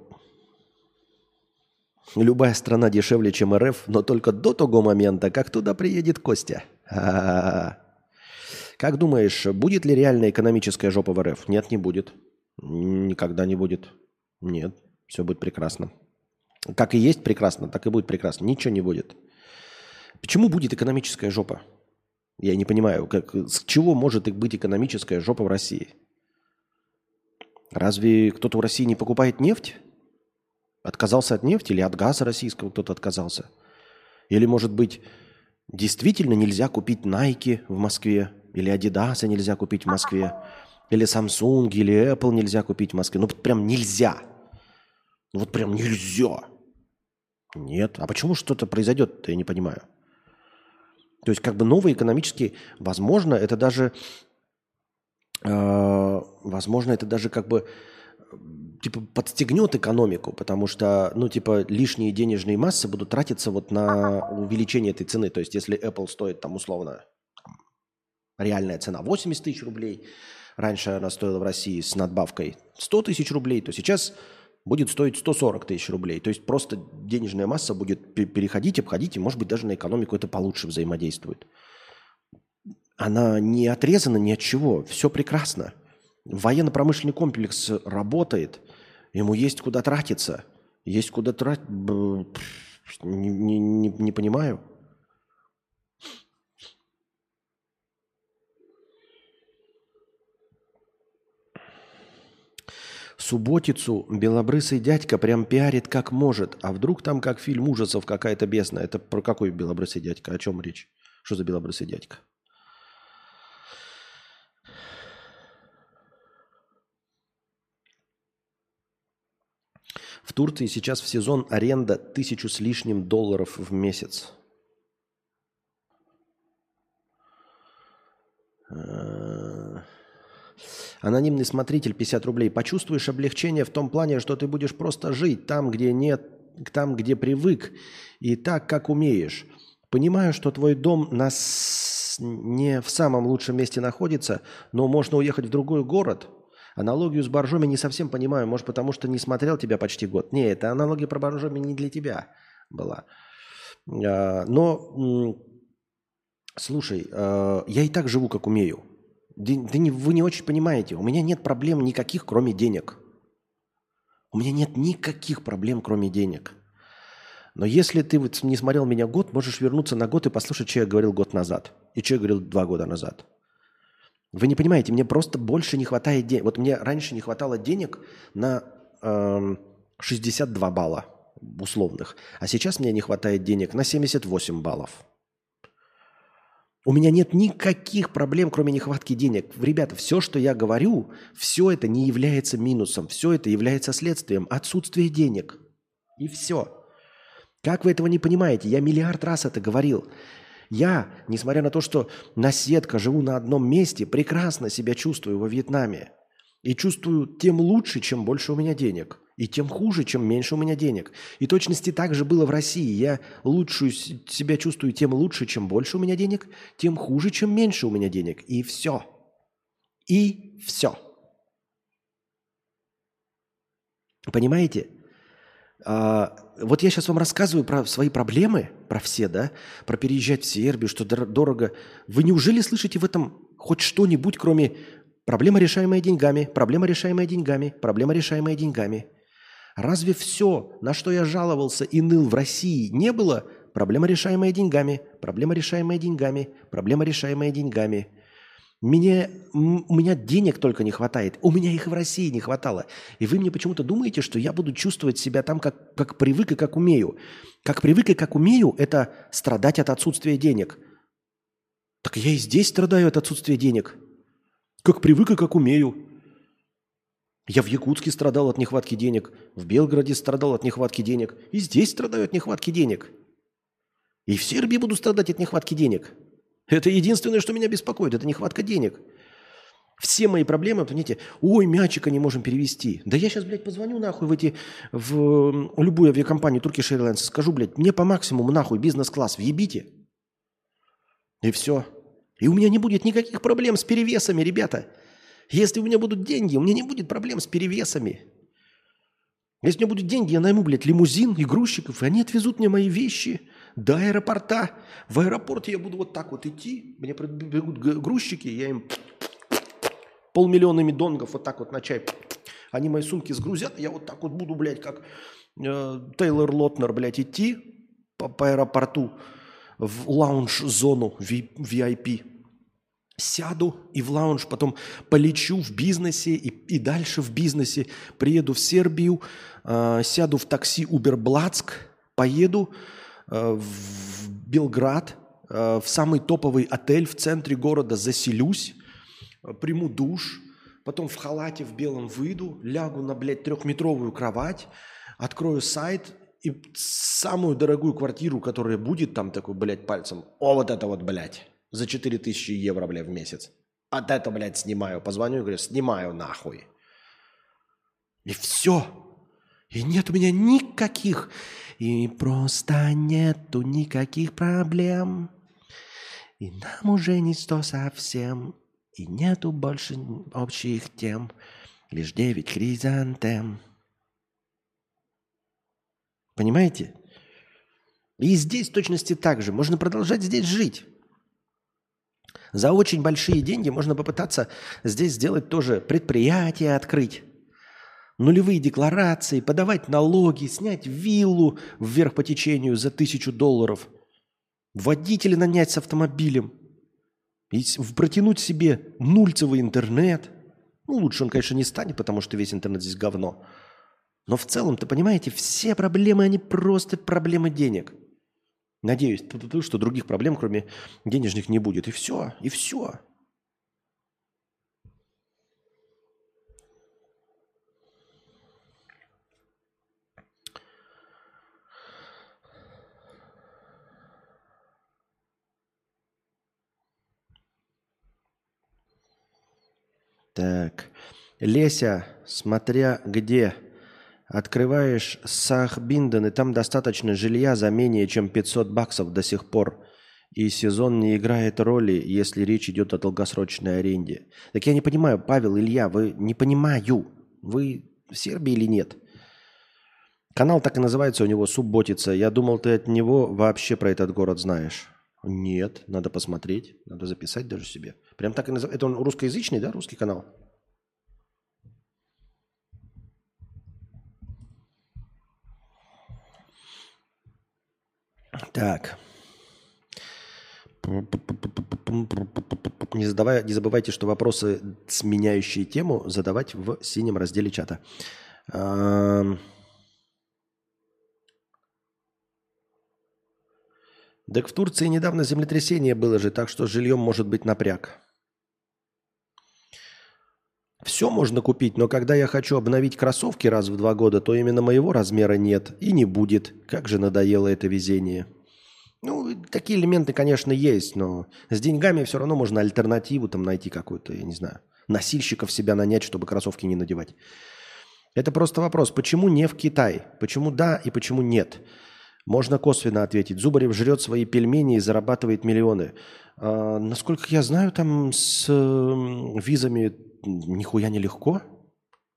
Любая страна дешевле, чем РФ, но только до того момента, как туда приедет Костя. А-а-а. Как думаешь, будет ли реальная экономическая жопа в РФ? Нет, не будет. Никогда не будет. Нет, все будет прекрасно. Как и есть прекрасно, так и будет прекрасно. Ничего не будет. Почему будет экономическая жопа? Я не понимаю, как, с чего может быть экономическая жопа в России? Разве кто-то в России не покупает нефть? Отказался от нефти или от газа российского кто-то отказался? Или, может быть, действительно нельзя купить Nike в Москве? Или Adidas нельзя купить в Москве? Или Samsung, или Apple нельзя купить в Москве? Ну, прям нельзя. Ну, Вот прям нельзя. Нет. А почему что-то произойдет, я не понимаю. То есть как бы новые экономические, возможно, это даже, э, возможно, это даже как бы типа подстегнет экономику, потому что, ну, типа, лишние денежные массы будут тратиться вот на увеличение этой цены. То есть, если Apple стоит там условно реальная цена 80 тысяч рублей, раньше она стоила в России с надбавкой 100 тысяч рублей, то сейчас будет стоить 140 тысяч рублей. То есть просто денежная масса будет пе- переходить, обходить, и, может быть, даже на экономику это получше взаимодействует. Она не отрезана ни от чего, все прекрасно. Военно-промышленный комплекс работает, ему есть куда тратиться, есть куда тратить. Не, не- не- не понимаю. Субботицу белобрысый дядька прям пиарит как может. А вдруг там как фильм ужасов какая-то бесная. Это про какой белобрысый дядька? О чем речь? Что за белобрысый дядька? В Турции сейчас в сезон аренда тысячу с лишним долларов в месяц. Анонимный смотритель 50 рублей. Почувствуешь облегчение в том плане, что ты будешь просто жить там, где нет, там, где привык, и так, как умеешь. Понимаю, что твой дом нас не в самом лучшем месте находится, но можно уехать в другой город. Аналогию с боржоми не совсем понимаю, может, потому что не смотрел тебя почти год. Не, это аналогия про боржоми не для тебя была. А, Но, слушай, а, я и так живу, как умею. Да не- вы не очень понимаете, у меня нет проблем никаких, кроме денег. У меня нет никаких проблем, кроме денег. Но если ты вот не смотрел меня год, можешь вернуться на год и послушать, что я говорил год назад. И что я говорил два года назад. Вы не понимаете, мне просто больше не хватает денег. Вот мне раньше не хватало денег на эм, 62 балла условных. А сейчас мне не хватает денег на 78 баллов. У меня нет никаких проблем, кроме нехватки денег. Ребята, все, что я говорю, все это не является минусом. Все это является следствием отсутствия денег. И все. Как вы этого не понимаете? Я миллиард раз это говорил. Я, несмотря на то, что наседка, живу на одном месте, прекрасно себя чувствую во Вьетнаме. И чувствую тем лучше, чем больше у меня денег. И тем хуже, чем меньше у меня денег. И точности так же было в России. Я лучшую с- себя чувствую тем лучше, чем больше у меня денег, тем хуже, чем меньше у меня денег. И все. И все. Понимаете? А, вот я сейчас вам рассказываю про свои проблемы, про все, да, про переезжать в Сербию, что дор- дорого. Вы неужели слышите в этом хоть что-нибудь, кроме проблема, решаемая деньгами, проблема, решаемая деньгами, проблема, решаемая деньгами? Разве все, на что я жаловался и ныл в России, не было проблема, решаемая деньгами, проблема, решаемая деньгами, проблема, решаемая деньгами? Мне, м- у меня денег только не хватает. У меня их в России не хватало. И вы мне почему-то думаете, что я буду чувствовать себя там, как, как привык и как умею. Как привык и как умею – это страдать от отсутствия денег. Так я и здесь страдаю от отсутствия денег. Как привык и как умею. Я в Якутске страдал от нехватки денег, в Белгороде страдал от нехватки денег, и здесь страдаю от нехватки денег. И в Сербии буду страдать от нехватки денег. Это единственное, что меня беспокоит, это нехватка денег. Все мои проблемы, понимаете, ой, мячика не можем перевести. Да я сейчас, блядь, позвоню нахуй в эти, в м, любую авиакомпанию Turkish Airlines, скажу, блядь, мне по максимуму нахуй бизнес-класс, въебите. И все. И у меня не будет никаких проблем с перевесами, ребята. Если у меня будут деньги, у меня не будет проблем с перевесами. Если у меня будут деньги, я найму, блядь, лимузин и грузчиков, и они отвезут мне мои вещи до аэропорта. В аэропорте я буду вот так вот идти, мне прибегут грузчики, я им полмиллиона донгов вот так вот на чай. Они мои сумки сгрузят, я вот так вот буду, блядь, как э, Тейлор Лотнер, блядь, идти по, по аэропорту в лаунж-зону VIP. Сяду и в лаунж, потом полечу в бизнесе и, и дальше в бизнесе. Приеду в Сербию, э, сяду в такси Уберблацк, поеду э, в Белград, э, в самый топовый отель в центре города, заселюсь, э, приму душ, потом в халате в белом выйду, лягу на, блядь, трехметровую кровать, открою сайт и самую дорогую квартиру, которая будет там такой, блядь, пальцем, о, вот это вот, блядь, за 4000 евро, блядь, в месяц. От это, блядь, снимаю. Позвоню и говорю, снимаю нахуй. И все. И нет у меня никаких. И просто нету никаких проблем. И нам уже не сто совсем. И нету больше общих тем. Лишь девять хризантем. Понимаете? И здесь в точности так же. Можно продолжать здесь жить. За очень большие деньги можно попытаться здесь сделать тоже предприятие открыть. Нулевые декларации, подавать налоги, снять виллу вверх по течению за тысячу долларов. Водителя нанять с автомобилем. И протянуть себе нульцевый интернет. Ну, лучше он, конечно, не станет, потому что весь интернет здесь говно. Но в целом-то, понимаете, все проблемы, они просто проблемы денег. Надеюсь, ту-ту-ту, что других проблем, кроме денежных, не будет. И все, и все. Так. Леся, смотря где, Открываешь Сахбинден, и там достаточно жилья за менее чем 500 баксов до сих пор. И сезон не играет роли, если речь идет о долгосрочной аренде. Так я не понимаю, Павел, Илья, вы не понимаю, вы в Сербии или нет? Канал так и называется у него «Субботица». Я думал, ты от него вообще про этот город знаешь. Нет, надо посмотреть, надо записать даже себе. Прям так и называется. Это он русскоязычный, да, русский канал? Так. Не, задавая, не забывайте, что вопросы, сменяющие тему, задавать в синем разделе чата. Так в Турции недавно землетрясение было же, так что с жильем может быть напряг. Все можно купить, но когда я хочу обновить кроссовки раз в два года, то именно моего размера нет и не будет. Как же надоело это везение. Ну, такие элементы, конечно, есть, но с деньгами все равно можно альтернативу там найти какую-то, я не знаю, носильщиков себя нанять, чтобы кроссовки не надевать. Это просто вопрос, почему не в Китай? Почему да и почему нет? Можно косвенно ответить. Зубарев жрет свои пельмени и зарабатывает миллионы. А, насколько я знаю, там с м, визами нихуя не легко.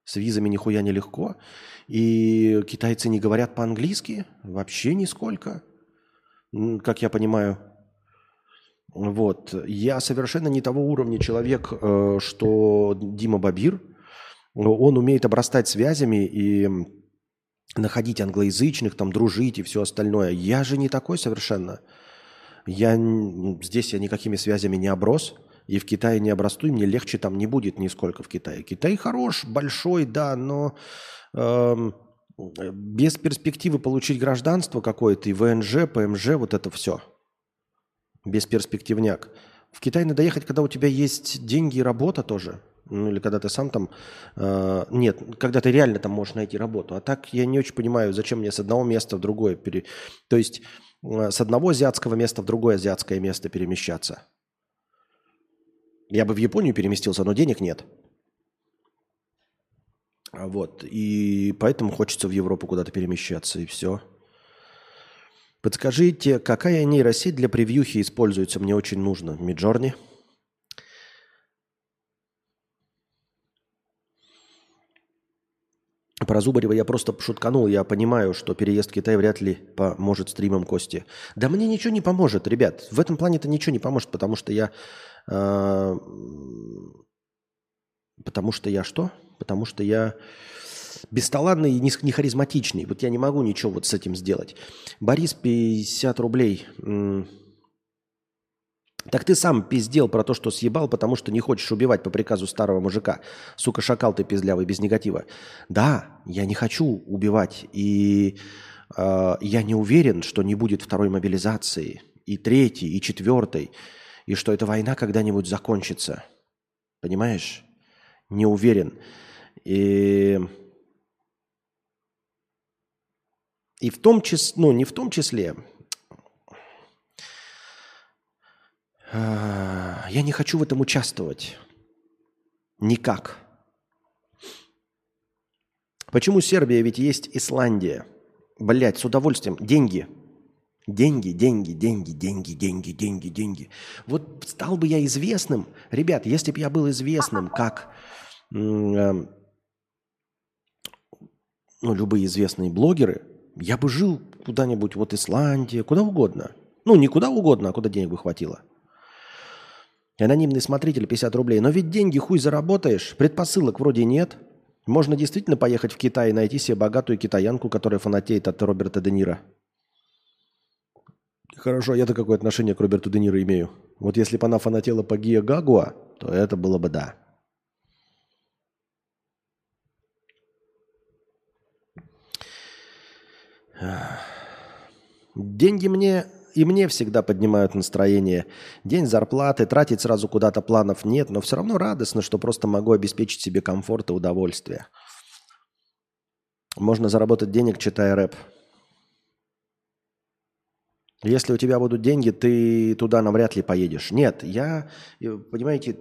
С визами нихуя не легко. И китайцы не говорят по-английски вообще нисколько, как я понимаю. Вот. Я совершенно не того уровня человек, э, что Дима Бабир. Он умеет обрастать связями и находить англоязычных, там, дружить и все остальное. Я же не такой совершенно. Я здесь я никакими связями не оброс, и в Китае не обрасту, мне легче там не будет нисколько в Китае. Китай хорош, большой, да, но эм, без перспективы получить гражданство какое-то, и ВНЖ, ПМЖ, вот это все. Бесперспективняк. В Китай надо ехать, когда у тебя есть деньги и работа тоже. Ну, или когда ты сам там... э, нет, когда ты реально там можешь найти работу. А так я не очень понимаю, зачем мне с одного места в другое... Пере... То есть э, с одного азиатского места в другое азиатское место перемещаться. Я бы в Японию переместился, но денег нет. А Вот. И поэтому хочется в Европу куда-то перемещаться, и все. Подскажите, какая нейросеть для превьюхи используется? Мне очень нужно. Миджорни? Про Зубарева я просто шутканул. Я понимаю, что переезд в Китай вряд ли поможет стримам Кости. Да мне ничего не поможет, ребят. В этом плане-то ничего не поможет, потому что я... э, Потому что я что? Потому что я бесталанный и не харизматичный. Вот я не могу ничего вот с этим сделать. Борис, 50 рублей. Так ты сам пиздел про то, что съебал, потому что не хочешь убивать по приказу старого мужика. Сука, шакал ты пиздлявый, без негатива. Да, я не хочу убивать. И э, я не уверен, что не будет второй мобилизации, и третьей, и четвертой, и что эта война когда-нибудь закончится. Понимаешь? Не уверен. И, и в том числе, ну не в том числе, а, я не хочу в этом участвовать. Никак. Почему Сербия? Ведь есть Исландия. Блять, с удовольствием. Деньги. Деньги, деньги, деньги, деньги, деньги, деньги, деньги. Вот стал бы я известным. Ребят, если бы я был известным, как эм, ну, любые известные блогеры, я бы жил куда-нибудь, вот Исландия, куда угодно. Ну, не куда угодно, а куда денег бы хватило. Анонимный смотритель 50 рублей. Но ведь деньги хуй заработаешь, предпосылок вроде нет. Можно действительно поехать в Китай и найти себе богатую китаянку, которая фанатеет от Роберта Де Ниро. Хорошо, я-то какое отношение к Роберту Де Ниро имею? Вот если бы она фанатела по Гия Гагуа, то это было бы да. Деньги мне и мне всегда поднимают настроение. День зарплаты, тратить сразу куда-то планов нет, но все равно радостно, что просто могу обеспечить себе комфорт и удовольствие. Можно заработать денег, читая рэп. Если у тебя будут деньги, ты туда навряд ли поедешь. Нет, я, э, понимаете,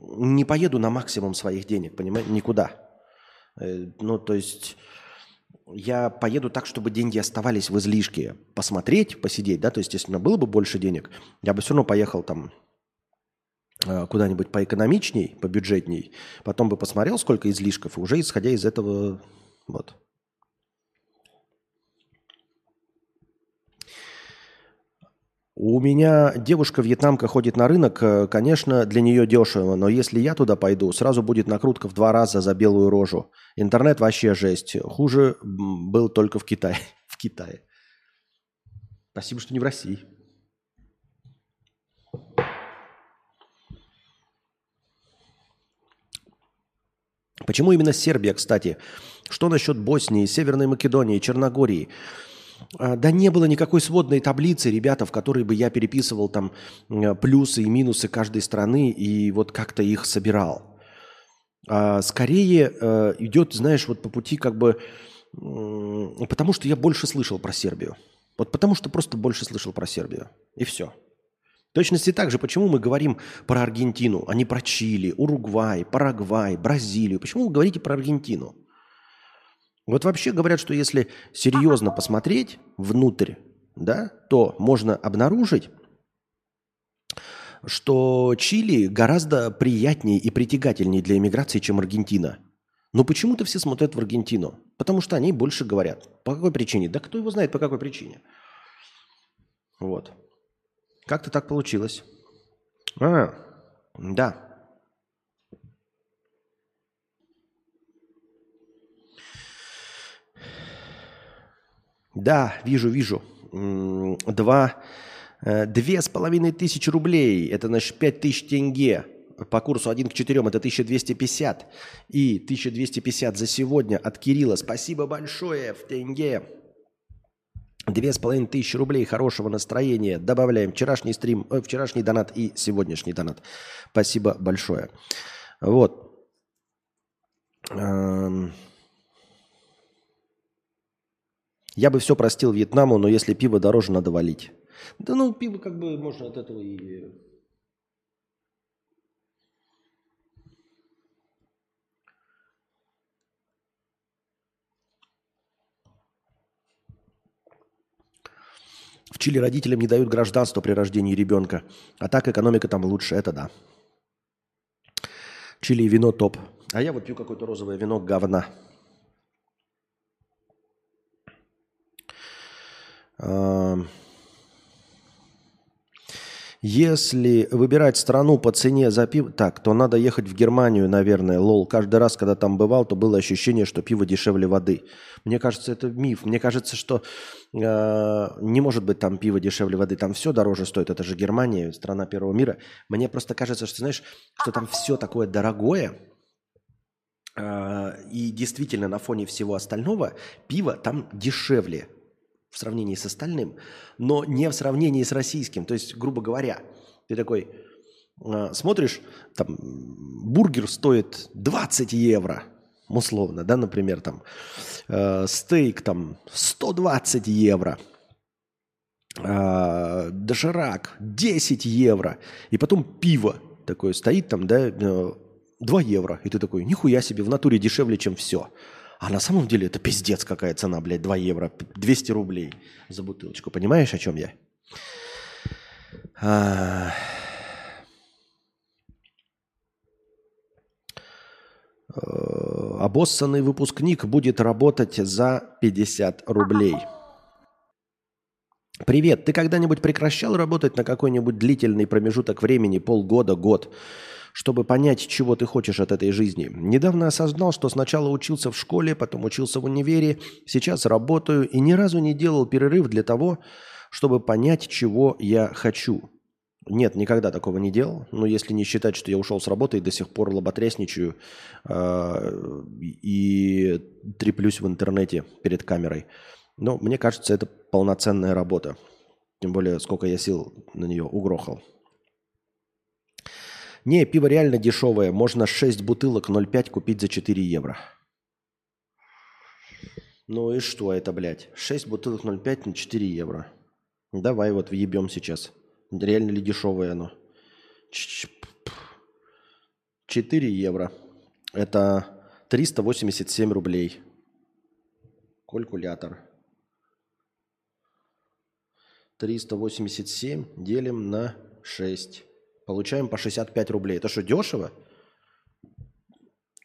не поеду на максимум своих денег, понимаете, никуда. Э, Ну, то есть я поеду так, чтобы деньги оставались в излишке. Посмотреть, посидеть, да, то есть если у меня было бы больше денег, я бы все равно поехал там э, куда-нибудь поэкономичней, побюджетней, потом бы посмотрел, сколько излишков, и уже исходя из этого, вот. У меня девушка-вьетнамка ходит на рынок, э, конечно, для нее дешево, но если я туда пойду, сразу будет накрутка в два раза за белую рожу. Интернет вообще жесть. Хуже был только в Китае. В Китае. Спасибо, что не в России. Почему именно Сербия, кстати? Что насчет Боснии, Северной Македонии, Черногории? А, Да не было никакой сводной таблицы, ребята, в которой бы я переписывал там плюсы и минусы каждой страны и вот как-то их собирал. А, Скорее э, идет, знаешь, вот по пути как бы... Потому что я больше слышал про Сербию. Вот потому что просто больше слышал про Сербию. И все. В точности так же, почему мы говорим про Аргентину, а не про Чили, Уругвай, Парагвай, Бразилию. Почему вы говорите про Аргентину? Вот вообще говорят, что если серьезно посмотреть внутрь, да, то можно обнаружить, что Чили гораздо приятнее и притягательнее для иммиграции, чем Аргентина. Но почему-то все смотрят в Аргентину, потому что они больше говорят. По какой причине? Да кто его знает, по какой причине. Вот. Как-то так получилось. А, да. Да, вижу, вижу. Два, э, две с половиной тысячи рублей. Это, значит, пять тысяч тенге. По курсу 1 к 4 это 1250. И 1250 за сегодня от Кирилла. Спасибо большое в тенге. Две с половиной тысячи рублей хорошего настроения. Добавляем вчерашний стрим, э, вчерашний донат и сегодняшний донат. Спасибо большое. Вот. Эм. Я бы все простил Вьетнаму, но если пиво дороже, надо валить. Да ну, пиво как бы можно от этого и... В Чили родителям не дают гражданство при рождении ребенка. А так экономика там лучше, это да. Чили вино топ. А я вот пью какое-то розовое вино говна. Если выбирать страну по цене за пиво, так, то надо ехать в Германию, наверное, лол. Каждый раз, когда там бывал, то было ощущение, что пиво дешевле воды. Мне кажется, это миф. Мне кажется, что э, не может быть там пиво дешевле воды. Там все дороже стоит. Это же Германия, страна первого мира. Мне просто кажется, что, знаешь, что там все такое дорогое, э, и действительно на фоне всего остального пиво там дешевле в сравнении с остальным, но не в сравнении с российским. То есть, грубо говоря, ты такой э, смотришь, там бургер стоит 20 евро, условно, да, например, там э, стейк там 120 евро, э, доширак 10 евро, и потом пиво такое стоит там, да, э, 2 евро, и ты такой, нихуя себе, в натуре дешевле, чем все. А на самом деле это пиздец какая цена, блядь, 2 евро, 200 рублей за бутылочку. Понимаешь, о чем я? А. Э, Обоссанный выпускник будет работать за 50 рублей. Привет, ты когда-нибудь прекращал работать на какой-нибудь длительный промежуток времени, полгода, год, чтобы понять, чего ты хочешь от этой жизни? Недавно осознал, что сначала учился в школе, потом учился в универе, сейчас работаю и ни разу не делал перерыв для того, чтобы понять, чего я хочу. Нет, никогда такого не делал. Но если не считать, что я ушел с работы и до сих пор лоботрясничаю э, и треплюсь в интернете перед камерой. Но мне кажется, это полноценная работа. Тем более, сколько я сил на нее угрохал. Не, пиво реально дешевое. Можно 6 бутылок 0,5 купить за 4 евро. Ну и что это, блядь? 6 бутылок 0,5 на 4 евро. Давай вот въебем сейчас. Реально ли дешевое оно? 4 евро. Это 387 рублей. Калькулятор. 387 делим на 6. Получаем по 65 рублей. Это что, дешево?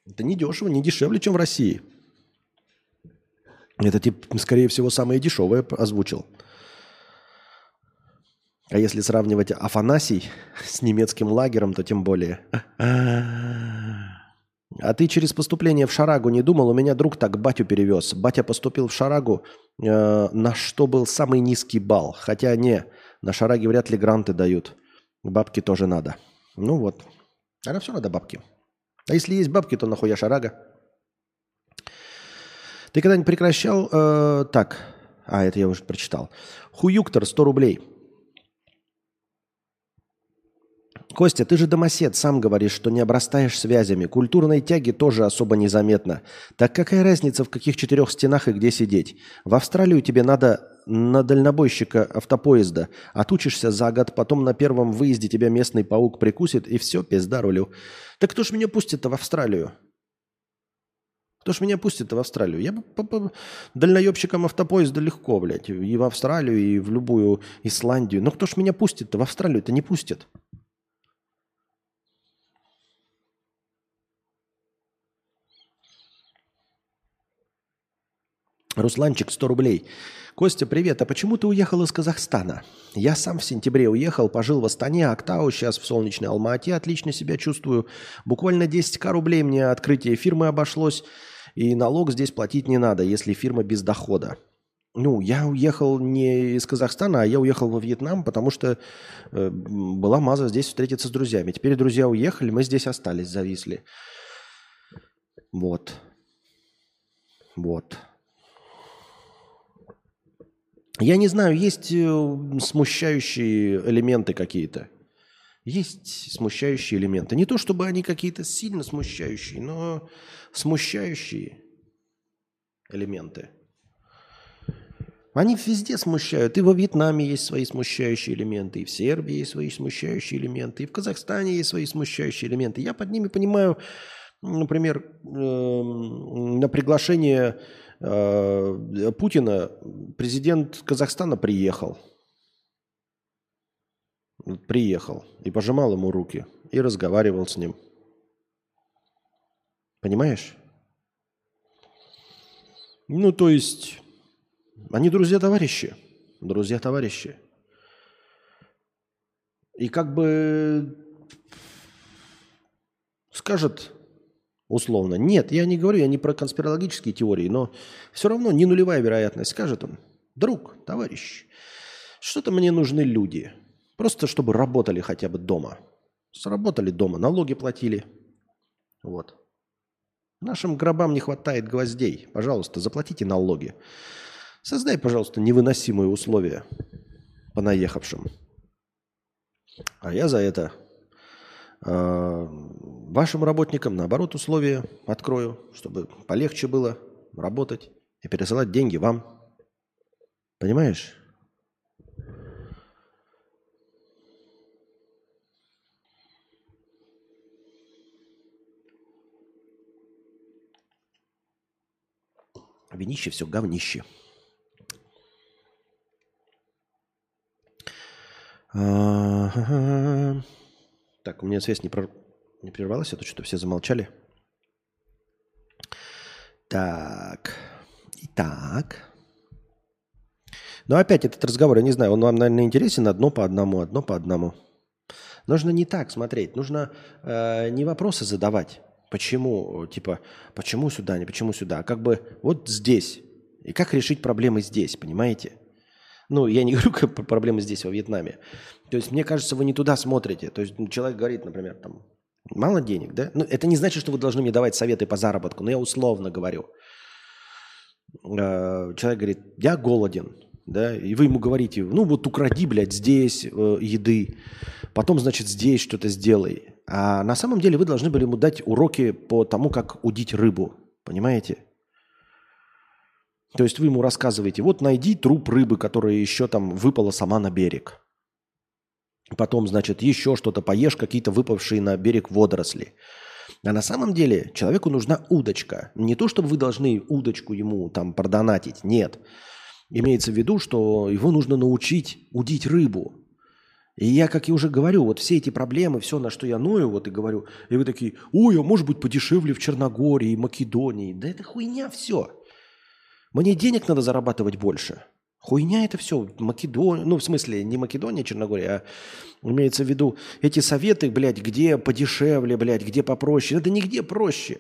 Это не дешево, не дешевле, чем в России. Это, тип, скорее всего, самое дешевое озвучил. А если сравнивать Афанасий с немецким лагерем, то тем более. А ты через поступление в Шарагу не думал? У меня друг так батю перевез. Батя поступил в Шарагу, э, на что был самый низкий балл. Хотя не, на Шараге вряд ли гранты дают. Бабки тоже надо. Ну вот. А все надо бабки. А если есть бабки, то нахуя Шарага? Ты когда-нибудь прекращал... Э, так, а, это я уже прочитал. Хуюктор, 100 рублей. Костя, ты же домосед, сам говоришь, что не обрастаешь связями. Культурной тяги тоже особо незаметно. Так какая разница, в каких четырех стенах и где сидеть? В Австралию тебе надо на дальнобойщика автопоезда. Отучишься за год, потом на первом выезде тебя местный паук прикусит, и все, пизда рулю. Так кто ж меня пустит-то в Австралию? Кто ж меня пустит в Австралию? Я бы по, автопоезда легко, блядь. И в Австралию, и в любую Исландию. Но кто ж меня пустит-то в Австралию-то не пустит? Русланчик, 100 рублей. Костя, привет. А почему ты уехал из Казахстана? Я сам в сентябре уехал, пожил в Астане, Актау, сейчас в солнечной Алмате. Отлично себя чувствую. Буквально 10к рублей мне открытие фирмы обошлось. И налог здесь платить не надо, если фирма без дохода. Ну, я уехал не из Казахстана, а я уехал во Вьетнам, потому что э, была маза здесь встретиться с друзьями. Теперь друзья уехали, мы здесь остались, зависли. Вот. Вот. Я не знаю, есть э, смущающие элементы какие-то. Есть смущающие элементы. Не то чтобы они какие-то сильно смущающие, но смущающие элементы. Они везде смущают. И во Вьетнаме есть свои смущающие элементы, и в Сербии есть свои смущающие элементы, и в Казахстане есть свои смущающие элементы. Я под ними понимаю, например, эм, на приглашение Э, Путина президент Казахстана приехал. Приехал и пожимал ему руки и разговаривал с ним. Понимаешь? Ну, то есть, они друзья-товарищи. Друзья-товарищи. И как бы скажет Условно. Нет, я не говорю, я не про конспирологические теории, но все равно не нулевая вероятность. Скажет он, друг, товарищ, что-то мне нужны люди. Просто чтобы работали хотя бы дома. Сработали дома, налоги платили. Вот. Нашим гробам не хватает гвоздей. Пожалуйста, заплатите налоги. Создай, пожалуйста, невыносимые условия по наехавшим. А я за это а, вашим работникам, наоборот, условия открою, чтобы полегче было работать и пересылать деньги вам. Понимаешь? Винище все говнище. Так, у меня связь не, про... не прервалась, а то что-то все замолчали. Так. Итак. Но опять этот разговор, я не знаю, он вам, наверное, интересен одно по одному, одно по одному. Нужно не так смотреть, нужно э, не вопросы задавать. Почему, типа, почему сюда, не почему сюда, а как бы вот здесь. И как решить проблемы здесь, понимаете? Ну, я не говорю, как проблемы здесь, во Вьетнаме. То есть, мне кажется, вы не туда смотрите. То есть, человек говорит, например, там, мало денег, да? Ну, это не значит, что вы должны мне давать советы по заработку, но я условно говорю. Э, человек говорит, я голоден, да, и вы ему говорите, ну вот укради, блядь, здесь э, еды, потом, значит, здесь что-то сделай. А на самом деле вы должны были ему дать уроки по тому, как удить рыбу, понимаете? То есть вы ему рассказываете, вот найди труп рыбы, которая еще там выпала сама на берег. Потом, значит, еще что-то поешь, какие-то выпавшие на берег водоросли. А на самом деле человеку нужна удочка. Не то, чтобы вы должны удочку ему там продонатить. Нет. Имеется в виду, что его нужно научить удить рыбу. И я, как я уже говорю, вот все эти проблемы, все, на что я ною, вот и говорю, и вы такие, ой, а может быть подешевле в Черногории, Македонии. Да это хуйня все. Мне денег надо зарабатывать больше. Хуйня это все. Македония, ну в смысле не Македония, Черногория, а имеется в виду эти советы, блядь, где подешевле, блядь, где попроще. Это нигде проще.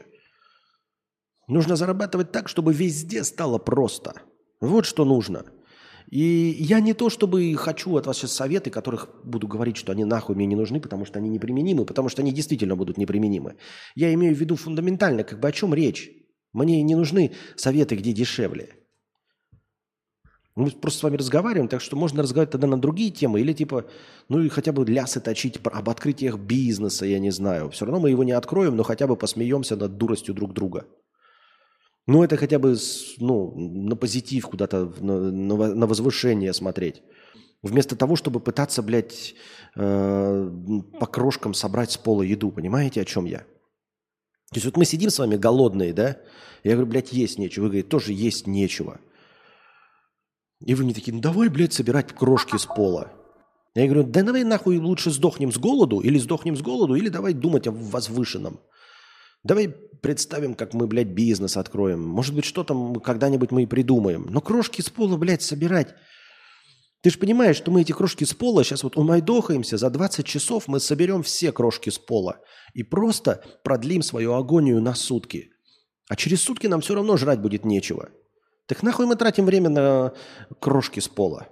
Нужно зарабатывать так, чтобы везде стало просто. Вот что нужно. И я не то чтобы хочу от вас сейчас советы, которых буду говорить, что они нахуй мне не нужны, потому что они неприменимы, потому что они действительно будут неприменимы. Я имею в виду фундаментально, как бы о чем речь. Мне не нужны советы, где дешевле. Мы просто с вами разговариваем, так что можно разговаривать тогда на другие темы, или типа, ну и хотя бы лясы точить об открытиях бизнеса, я не знаю. Все равно мы его не откроем, но хотя бы посмеемся над дуростью друг друга. Ну, это хотя бы ну, на позитив куда-то, на, на возвышение смотреть. Вместо того, чтобы пытаться, блядь, э, по крошкам собрать с пола еду. Понимаете, о чем я? То есть вот мы сидим с вами голодные, да? Я говорю, блядь, есть нечего. Вы говорите, тоже есть нечего. И вы мне такие, ну давай, блядь, собирать крошки с пола. Я говорю, да давай нахуй лучше сдохнем с голоду, или сдохнем с голоду, или давай думать о возвышенном. Давай представим, как мы, блядь, бизнес откроем. Может быть, что там когда-нибудь мы и придумаем. Но крошки с пола, блядь, собирать. Ты же понимаешь, что мы эти крошки с пола сейчас вот умайдохаемся, за 20 часов мы соберем все крошки с пола и просто продлим свою агонию на сутки. А через сутки нам все равно жрать будет нечего. Так нахуй мы тратим время на крошки с пола?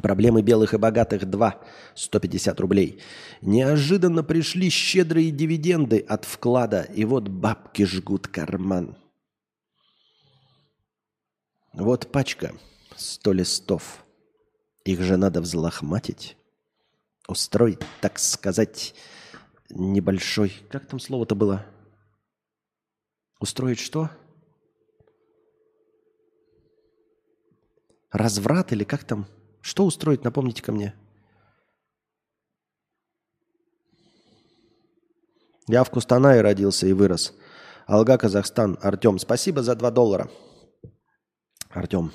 Проблемы белых и богатых 2. 150 рублей. Неожиданно пришли щедрые дивиденды от вклада, и вот бабки жгут карман. Вот пачка, 100 листов. Их же надо взлохматить. Устроить, так сказать, небольшой... Как там слово-то было? Устроить что? Разврат или как там? Что устроить, напомните ко мне. Я в Кустанае родился и вырос. Алга, Казахстан. Артем, спасибо за 2 доллара. Артем.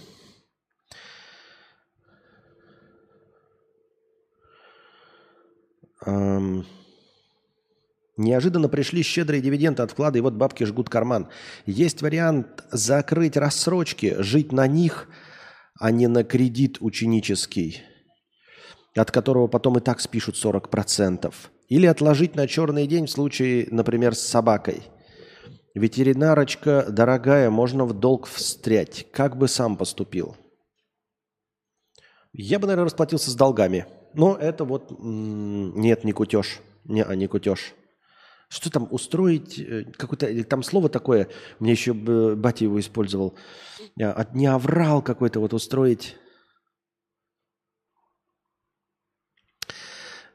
Ам, Неожиданно пришли щедрые дивиденды от вклада, и вот бабки жгут карман. Есть вариант закрыть рассрочки, жить на них, а не на кредит ученический, от которого потом и так спишут 40%. Или отложить на черный день в случае, например, с собакой. Ветеринарочка дорогая, можно в долг встрять. Как бы сам поступил? Я бы, наверное, расплатился с долгами. Но это вот... Нет, не кутеж. Не, а не кутеж. Что там устроить? э, Какое-то там слово такое, мне еще батя его использовал. А, от- Не оврал какой-то вот устроить.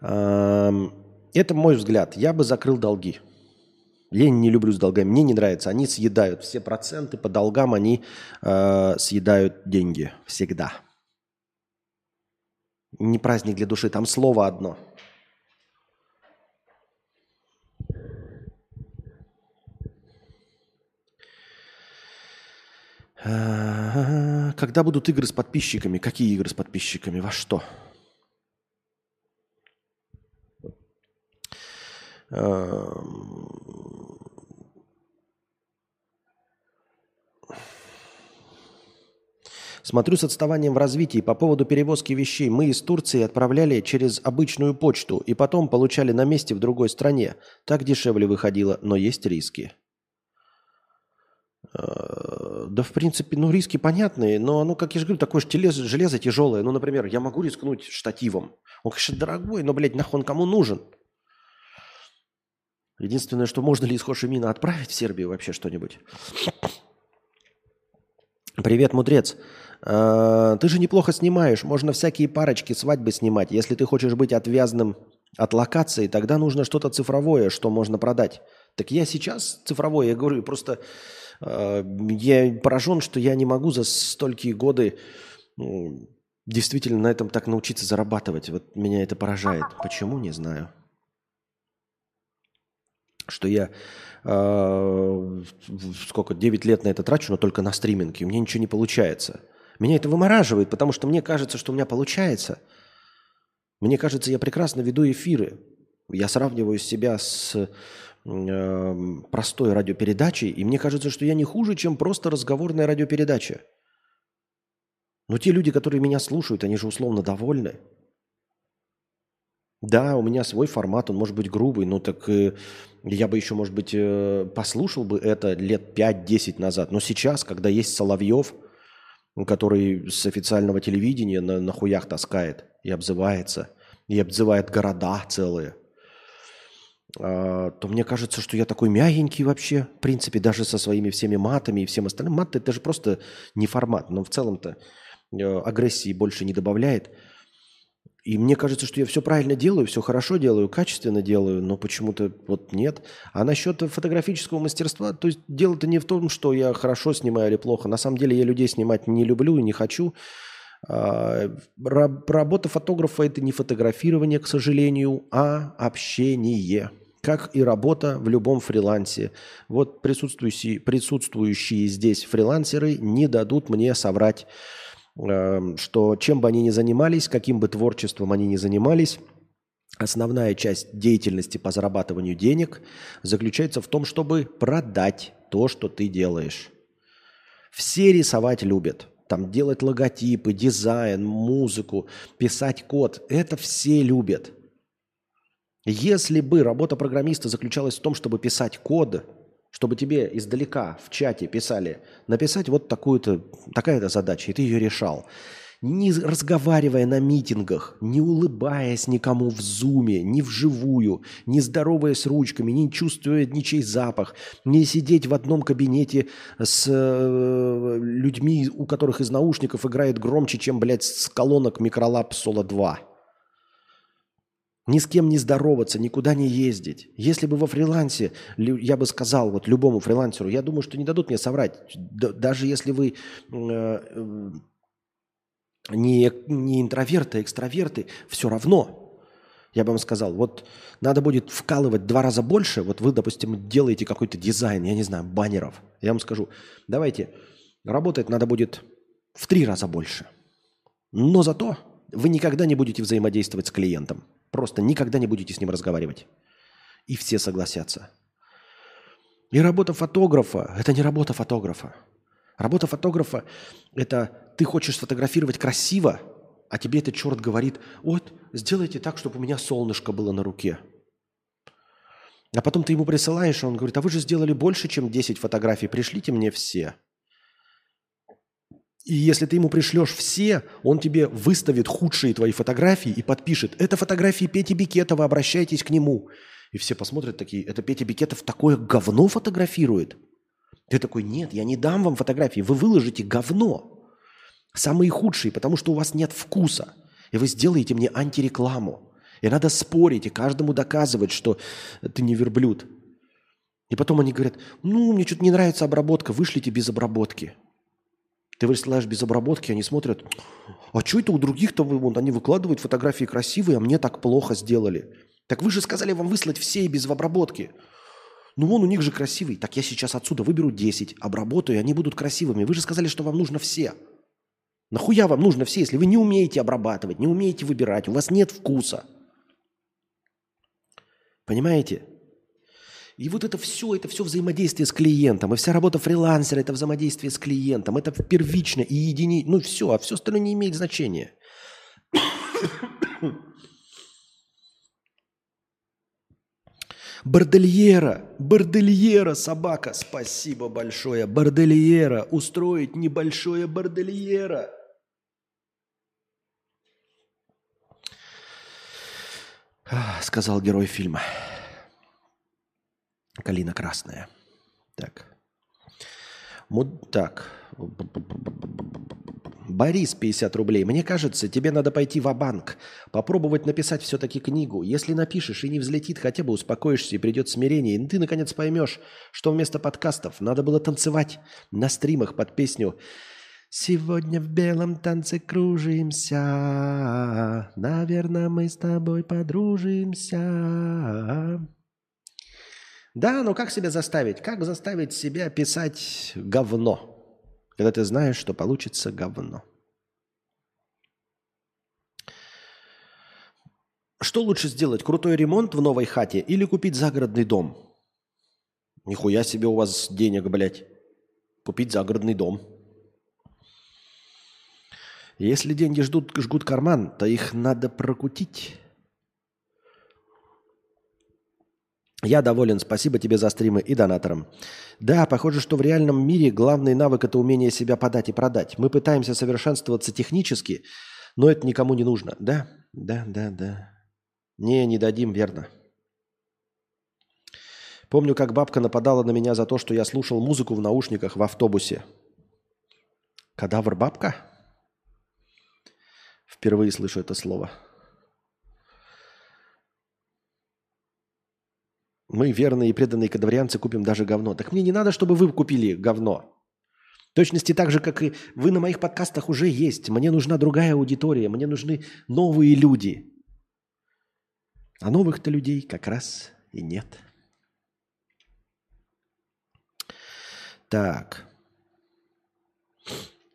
Это мой взгляд. Я бы закрыл долги. Я не люблю с долгами. Мне не нравится. Они съедают все проценты по долгам, они э, съедают деньги всегда. Не праздник для души, там слово одно. А, Когда будут игры с подписчиками? Какие игры с подписчиками? Во что? Смотрю с отставанием в развитии по поводу перевозки вещей. Мы из Турции отправляли через обычную почту и потом получали на месте в другой стране. Так дешевле выходило, но есть риски. Э, Да, в принципе, ну, риски понятные, но, ну, как я же говорю, такое же телез- железо тяжелое. Ну, например, я могу рискнуть штативом. Он, конечно, дорогой, но, блядь, нахуй он кому нужен? Единственное, что можно ли из Хошимина отправить в Сербию вообще что-нибудь? Привет, мудрец. Э, Ты же неплохо снимаешь. Можно всякие парочки, свадьбы снимать. Если ты хочешь быть отвязным от локации, тогда нужно что-то цифровое, что можно продать. Так я сейчас цифровое, я говорю, просто э, я поражен, что я не могу за столькие годы м, Действительно, на этом так научиться зарабатывать. Вот меня это поражает. Почему, не знаю. Что я э, сколько, 9 лет на это трачу, но только на стриминге. У меня ничего не получается. Меня это вымораживает, потому что мне кажется, что у меня получается. Мне кажется, я прекрасно веду эфиры. Я сравниваю себя с э, простой радиопередачей, и мне кажется, что я не хуже, чем просто разговорная радиопередача. Но те люди, которые меня слушают, они же условно довольны. Да, у меня свой формат, он может быть грубый, но так э, я бы еще, может быть, э, послушал бы это лет 5-10 назад. Но сейчас, когда есть Соловьев, который с официального телевидения на, на хуях таскает и обзывается, и обзывает города целые, а, то мне кажется, что я такой мягенький вообще, в принципе, даже со своими всеми матами и всем остальным. Мат – это же просто не формат, но в целом-то э, агрессии больше не добавляет. И мне кажется, что я все правильно делаю, все хорошо делаю, качественно делаю, но почему-то вот нет. А насчет фотографического мастерства, то есть дело-то не в том, что я хорошо снимаю или плохо. На самом деле я людей снимать не люблю и не хочу. А, работа фотографа – это не фотографирование, к сожалению, а общение. Как и работа в любом фрилансе. Вот присутствующие, присутствующие здесь фрилансеры не дадут мне соврать что чем бы они ни занимались, каким бы творчеством они ни занимались, основная часть деятельности по зарабатыванию денег заключается в том, чтобы продать то, что ты делаешь. Все рисовать любят. Там делать логотипы, дизайн, музыку, писать код. Это все любят. Если бы работа программиста заключалась в том, чтобы писать код, чтобы тебе издалека в чате писали, написать вот такую-то, такая-то задача, и ты ее решал. Не разговаривая на митингах, не улыбаясь никому в зуме, ни вживую, не здороваясь ручками, не чувствуя ничей запах, не сидеть в одном кабинете с э, людьми, у которых из наушников играет громче, чем, блядь, с колонок микролап Соло 2. Ни с кем не здороваться, никуда не ездить. Если бы во фрилансе, я бы сказал вот любому фрилансеру, я думаю, что не дадут мне соврать. Даже если вы э, не, не интроверты, а экстраверты, все равно. Я бы вам сказал, вот надо будет вкалывать два раза больше. Вот вы, допустим, делаете какой-то дизайн, я не знаю, баннеров. Я вам скажу, давайте, работать надо будет в три раза больше. Но зато вы никогда не будете взаимодействовать с клиентом. Просто никогда не будете с ним разговаривать. И все согласятся. И работа фотографа – это не работа фотографа. Работа фотографа – это ты хочешь сфотографировать красиво, а тебе этот черт говорит, вот, сделайте так, чтобы у меня солнышко было на руке. А потом ты ему присылаешь, и он говорит, а вы же сделали больше, чем 10 фотографий, пришлите мне все. И если ты ему пришлешь все, он тебе выставит худшие твои фотографии и подпишет, это фотографии Пети Бикетова, обращайтесь к нему. И все посмотрят такие, это Петя Бикетов такое говно фотографирует? Ты такой, нет, я не дам вам фотографии, вы выложите говно. Самые худшие, потому что у вас нет вкуса. И вы сделаете мне антирекламу. И надо спорить и каждому доказывать, что ты не верблюд. И потом они говорят, ну, мне что-то не нравится обработка, вышлите без обработки. Ты высылаешь без обработки, они смотрят, а что это у других-то вот, они выкладывают фотографии красивые, а мне так плохо сделали. Так вы же сказали вам выслать все и без обработки. Ну вон у них же красивый. Так я сейчас отсюда выберу 10, обработаю, и они будут красивыми. Вы же сказали, что вам нужно все. Нахуя вам нужно все, если вы не умеете обрабатывать, не умеете выбирать, у вас нет вкуса. Понимаете? И вот это все, это все взаимодействие с клиентом. И вся работа фрилансера – это взаимодействие с клиентом. Это первично и едини... Ну все, а все остальное не имеет значения. Бордельера, бордельера, собака, спасибо большое. Бордельера, устроить небольшое бордельера. Сказал герой фильма. Калина красная. Так. Муд... Так. Борис, 50 рублей. Мне кажется, тебе надо пойти в банк попробовать написать все-таки книгу. Если напишешь и не взлетит, хотя бы успокоишься и придет смирение, и ты наконец поймешь, что вместо подкастов надо было танцевать на стримах под песню Сегодня в белом танце кружимся. Наверное, мы с тобой подружимся. Да, но как себя заставить? Как заставить себя писать говно, когда ты знаешь, что получится говно? Что лучше сделать? Крутой ремонт в новой хате или купить загородный дом? Нихуя себе у вас денег, блядь. Купить загородный дом. Если деньги ждут, жгут карман, то их надо прокутить. Я доволен, спасибо тебе за стримы и донаторам. Да, похоже, что в реальном мире главный навык – это умение себя подать и продать. Мы пытаемся совершенствоваться технически, но это никому не нужно. Да, да, да, да. Не, не дадим, верно. Помню, как бабка нападала на меня за то, что я слушал музыку в наушниках в автобусе. Кадавр бабка? Впервые слышу это слово. Мы, верные и преданные кадаврианцы, купим даже говно. Так мне не надо, чтобы вы купили говно. В точности так же, как и вы на моих подкастах уже есть. Мне нужна другая аудитория, мне нужны новые люди. А новых-то людей как раз и нет. Так.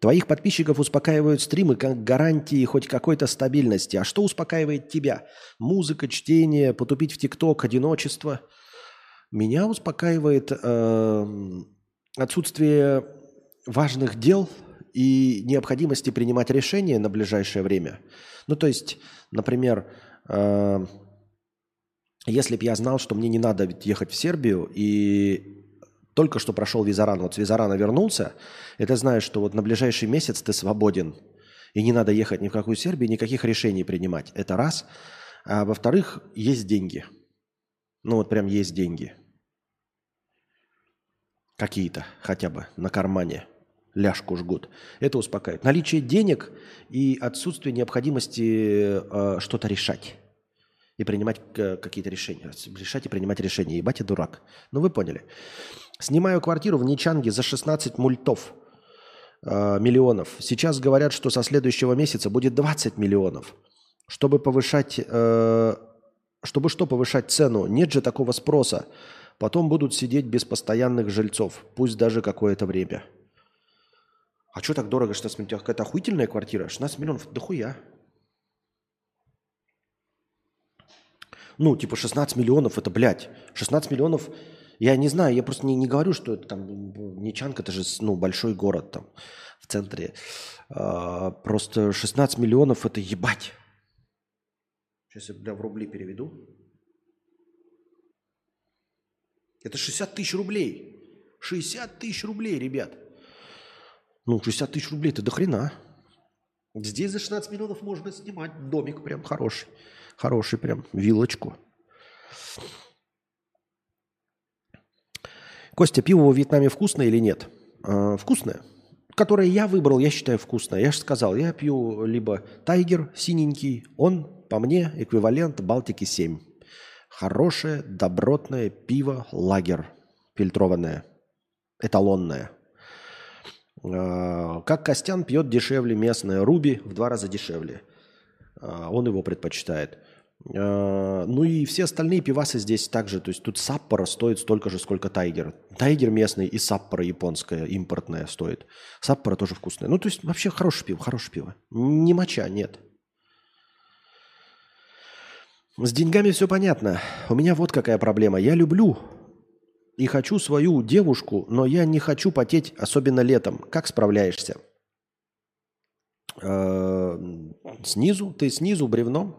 Твоих подписчиков успокаивают стримы как гарантии хоть какой-то стабильности. А что успокаивает тебя? Музыка, чтение, потупить в ТикТок, одиночество – меня успокаивает э, отсутствие важных дел и необходимости принимать решения на ближайшее время. Ну, то есть, например, э, если бы я знал, что мне не надо ехать в Сербию, и только что прошел визаран, вот с визарана вернулся, это знаешь, что вот на ближайший месяц ты свободен, и не надо ехать ни в какую Сербию, никаких решений принимать. Это раз. А во-вторых, есть деньги – ну вот прям есть деньги. Какие-то хотя бы на кармане. Ляжку жгут. Это успокаивает. Наличие денег и отсутствие необходимости э, что-то решать. И принимать э, какие-то решения. Решать и принимать решения. Ебать, я дурак. Ну вы поняли. Снимаю квартиру в Ничанге за 16 мультов э, миллионов. Сейчас говорят, что со следующего месяца будет 20 миллионов. Чтобы повышать э, чтобы что повышать цену? Нет же такого спроса. Потом будут сидеть без постоянных жильцов, пусть даже какое-то время. А что так дорого? 16 миллионов? Какая-то охуительная квартира? 16 миллионов? Да хуя. Ну, типа 16 миллионов, это, блядь, 16 миллионов, я не знаю, я просто не, не говорю, что это там, Нечанка, это же, ну, большой город там в центре. А, просто 16 миллионов, это ебать. Сейчас я, бля, в рубли переведу. Это 60 тысяч рублей. 60 тысяч рублей, ребят. Ну, 60 тысяч рублей это до хрена. Здесь за 16 миллионов можно снимать домик прям хороший. Хороший прям, вилочку. Костя, пиво во Вьетнаме вкусное или нет? Э, вкусное. Которое я выбрал, я считаю вкусное. Я же сказал, я пью либо Тайгер синенький, он по мне, эквивалент Балтики-7. Хорошее, добротное пиво лагер, фильтрованное, эталонное. А, как Костян пьет дешевле местное, Руби в два раза дешевле. А, он его предпочитает. А, ну и все остальные пивасы здесь также. То есть тут Саппора стоит столько же, сколько Тайгер. Тайгер местный и Саппора японская, импортная стоит. Саппора тоже вкусная. Ну то есть вообще хорошее пиво, хорошее пиво. Не моча, нет. С деньгами все понятно. У меня вот какая проблема. Я люблю и хочу свою девушку, но я не хочу потеть, особенно летом. Как справляешься? Э, снизу? Ты снизу бревном?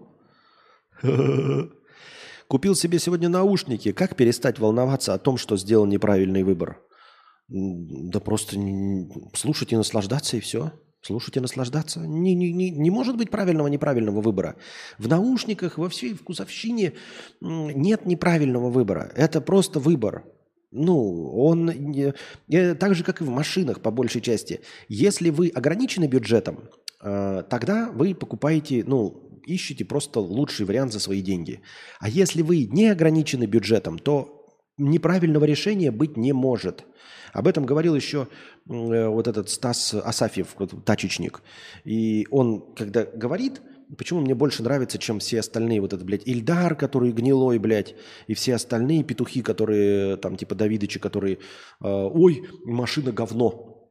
Купил себе сегодня наушники. Как перестать волноваться о том, что сделал неправильный выбор? Да просто слушать и наслаждаться, и все. Слушать и наслаждаться. Не, не, не, не может быть правильного неправильного выбора. В наушниках, во всей вкусовщине нет неправильного выбора. Это просто выбор. Ну, он не, э, так же, как и в машинах, по большей части. Если вы ограничены бюджетом, э, тогда вы покупаете, ну, ищете просто лучший вариант за свои деньги. А если вы не ограничены бюджетом, то неправильного решения быть не может. Об этом говорил еще э, вот этот Стас Асафьев, тачечник. И он, когда говорит, почему мне больше нравится, чем все остальные, вот этот, блядь, Ильдар, который гнилой, блядь, и все остальные петухи, которые, там, типа Давидычи, которые, э, ой, машина говно,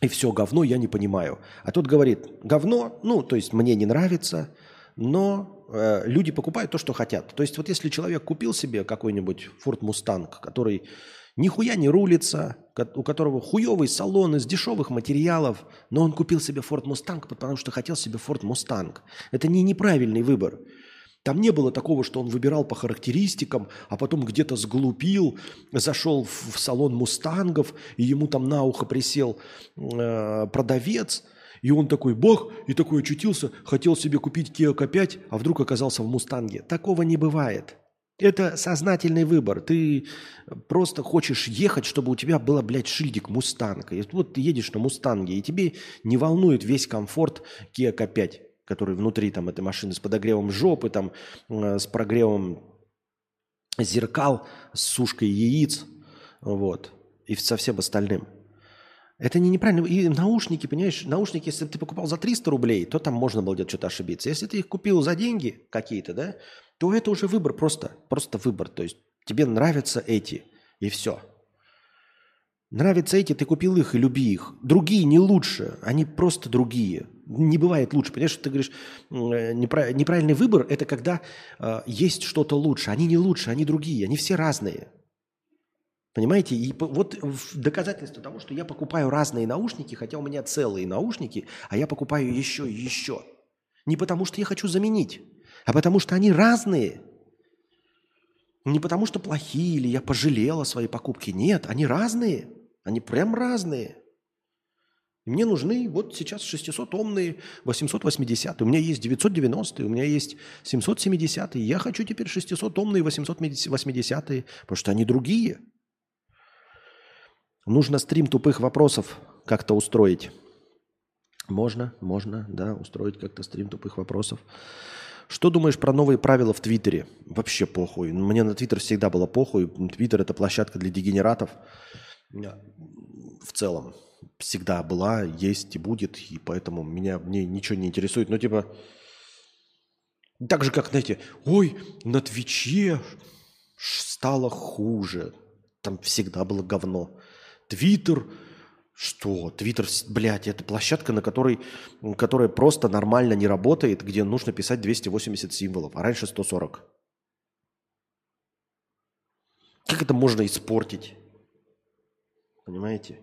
и все говно я не понимаю. А тот говорит, говно, ну, то есть мне не нравится, но э, люди покупают то, что хотят. То есть вот если человек купил себе какой-нибудь Ford Mustang, который нихуя не рулится, у которого хуевый салон из дешевых материалов, но он купил себе Ford Mustang, потому что хотел себе Ford Mustang. Это не неправильный выбор. Там не было такого, что он выбирал по характеристикам, а потом где-то сглупил, зашел в в салон мустангов, и ему там на ухо присел э, продавец, и он такой, бог, и такой очутился, хотел себе купить Kia K5, а вдруг оказался в мустанге. Такого не бывает. Это сознательный выбор. Ты просто хочешь ехать, чтобы у тебя было, блядь, шильдик Мустанг. И вот ты едешь на Мустанге, и тебе не волнует весь комфорт Kia K5, который внутри там этой машины с подогревом жопы, там, э, с прогревом зеркал, с сушкой яиц, вот, и со всем остальным. Это не неправильно. И наушники, понимаешь, наушники, если ты покупал за 300 рублей, то там можно было где-то что-то ошибиться. Если ты их купил за деньги какие-то, да, то это уже выбор просто, просто выбор. То есть тебе нравятся эти, и все. Нравятся эти, ты купил их и люби их. Другие не лучше, они просто другие. Не бывает лучше. Понимаешь, ты говоришь, э, непра- неправильный выбор – это когда э, есть что-то лучше. Они не лучше, они другие, они все разные. Понимаете? И вот доказательство того, что я покупаю разные наушники, хотя у меня целые наушники, а я покупаю еще и еще. Не потому, что я хочу заменить, а потому, что они разные. Не потому, что плохие или я пожалел о своей покупке. Нет, они разные. Они прям разные. Мне нужны вот сейчас 600-омные 880. У меня есть 990, у меня есть 770. Я хочу теперь 600-омные 880, потому что они другие. Нужно стрим тупых вопросов как-то устроить. Можно, можно, да, устроить как-то стрим тупых вопросов. Что думаешь про новые правила в Твиттере? Вообще похуй. Мне на Твиттер всегда было похуй. Твиттер – это площадка для дегенератов. В целом. Всегда была, есть и будет. И поэтому меня, мне ничего не интересует. Ну, типа, так же, как, знаете, ой, на Твиче стало хуже. Там всегда было говно. Твиттер, что? Твиттер, блядь, это площадка, на которой, которая просто нормально не работает, где нужно писать 280 символов, а раньше 140. Как это можно испортить? Понимаете?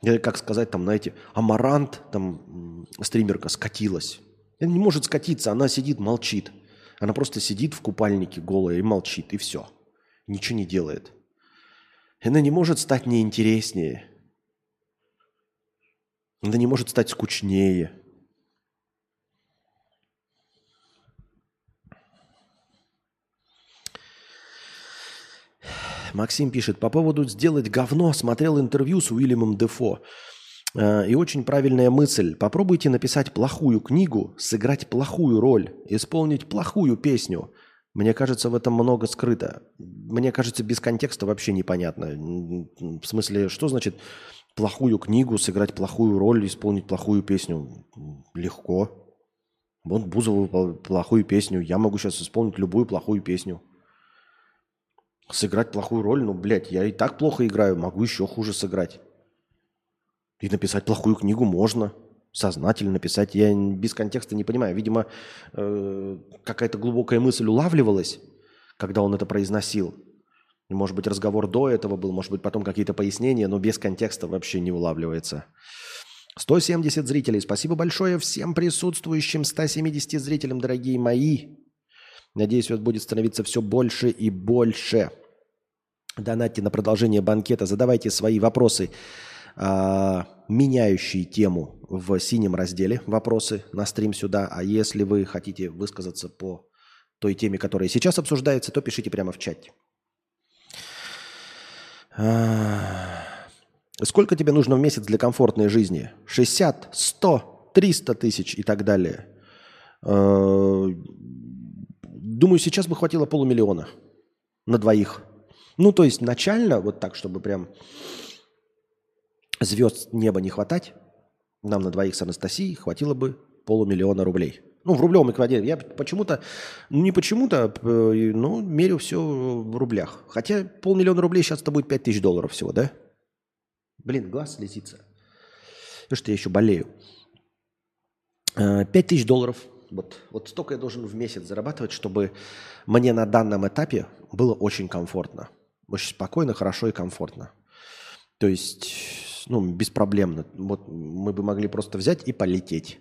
Или как сказать, там, знаете, Амарант, там, стримерка, скатилась. Она не может скатиться, она сидит, молчит. Она просто сидит в купальнике голая и молчит, и все. Ничего не делает. Она не может стать неинтереснее. Она не может стать скучнее. Максим пишет, по поводу «сделать говно» смотрел интервью с Уильямом Дефо. Э, И очень правильная мысль. Попробуйте написать плохую книгу, сыграть плохую роль, исполнить плохую песню. Мне кажется, в этом много скрыто. Мне кажется, без контекста вообще непонятно. В смысле, что значит плохую книгу, сыграть плохую роль, исполнить плохую песню? Легко. Вот Бузов выпал плохую песню. Я могу сейчас исполнить любую плохую песню. Сыграть плохую роль, ну, блядь, я и так плохо играю, могу еще хуже сыграть. И написать плохую книгу можно. Сознательно написать. Я без контекста не понимаю. Видимо, э, какая-то глубокая мысль улавливалась, когда он это произносил. Может быть, разговор до этого был, может быть, потом какие-то пояснения, но без контекста вообще не улавливается. 170 зрителей. Спасибо большое всем присутствующим 170 зрителям, дорогие мои. Надеюсь, вас будет становиться все больше и больше. Донатьте на продолжение банкета, задавайте свои вопросы, а, меняющие тему в синем разделе «Вопросы» на стрим сюда. А если вы хотите высказаться по той теме, которая сейчас обсуждается, то пишите прямо в чате. А, Сколько тебе нужно в месяц для комфортной жизни? 60, 100, 300 тысяч и так далее. Э, Думаю, сейчас бы хватило полумиллиона на двоих. Ну, то есть начально, вот так, чтобы прям звезд неба не хватать, нам на двоих с Анастасией хватило бы полумиллиона рублей. Ну, в рублевом эквиваленте. Я почему-то, ну не почему-то, э, ну, мерю все в рублях. Хотя полмиллиона рублей сейчас это будет 5 тысяч долларов всего, да? Блин, глаз слезится. Потому что я еще болею. 5 тысяч долларов. Вот, вот столько я должен в месяц зарабатывать, чтобы мне на данном этапе было очень комфортно. Очень спокойно, хорошо и комфортно. То есть, ну, беспроблемно. Вот мы бы могли просто взять и полететь.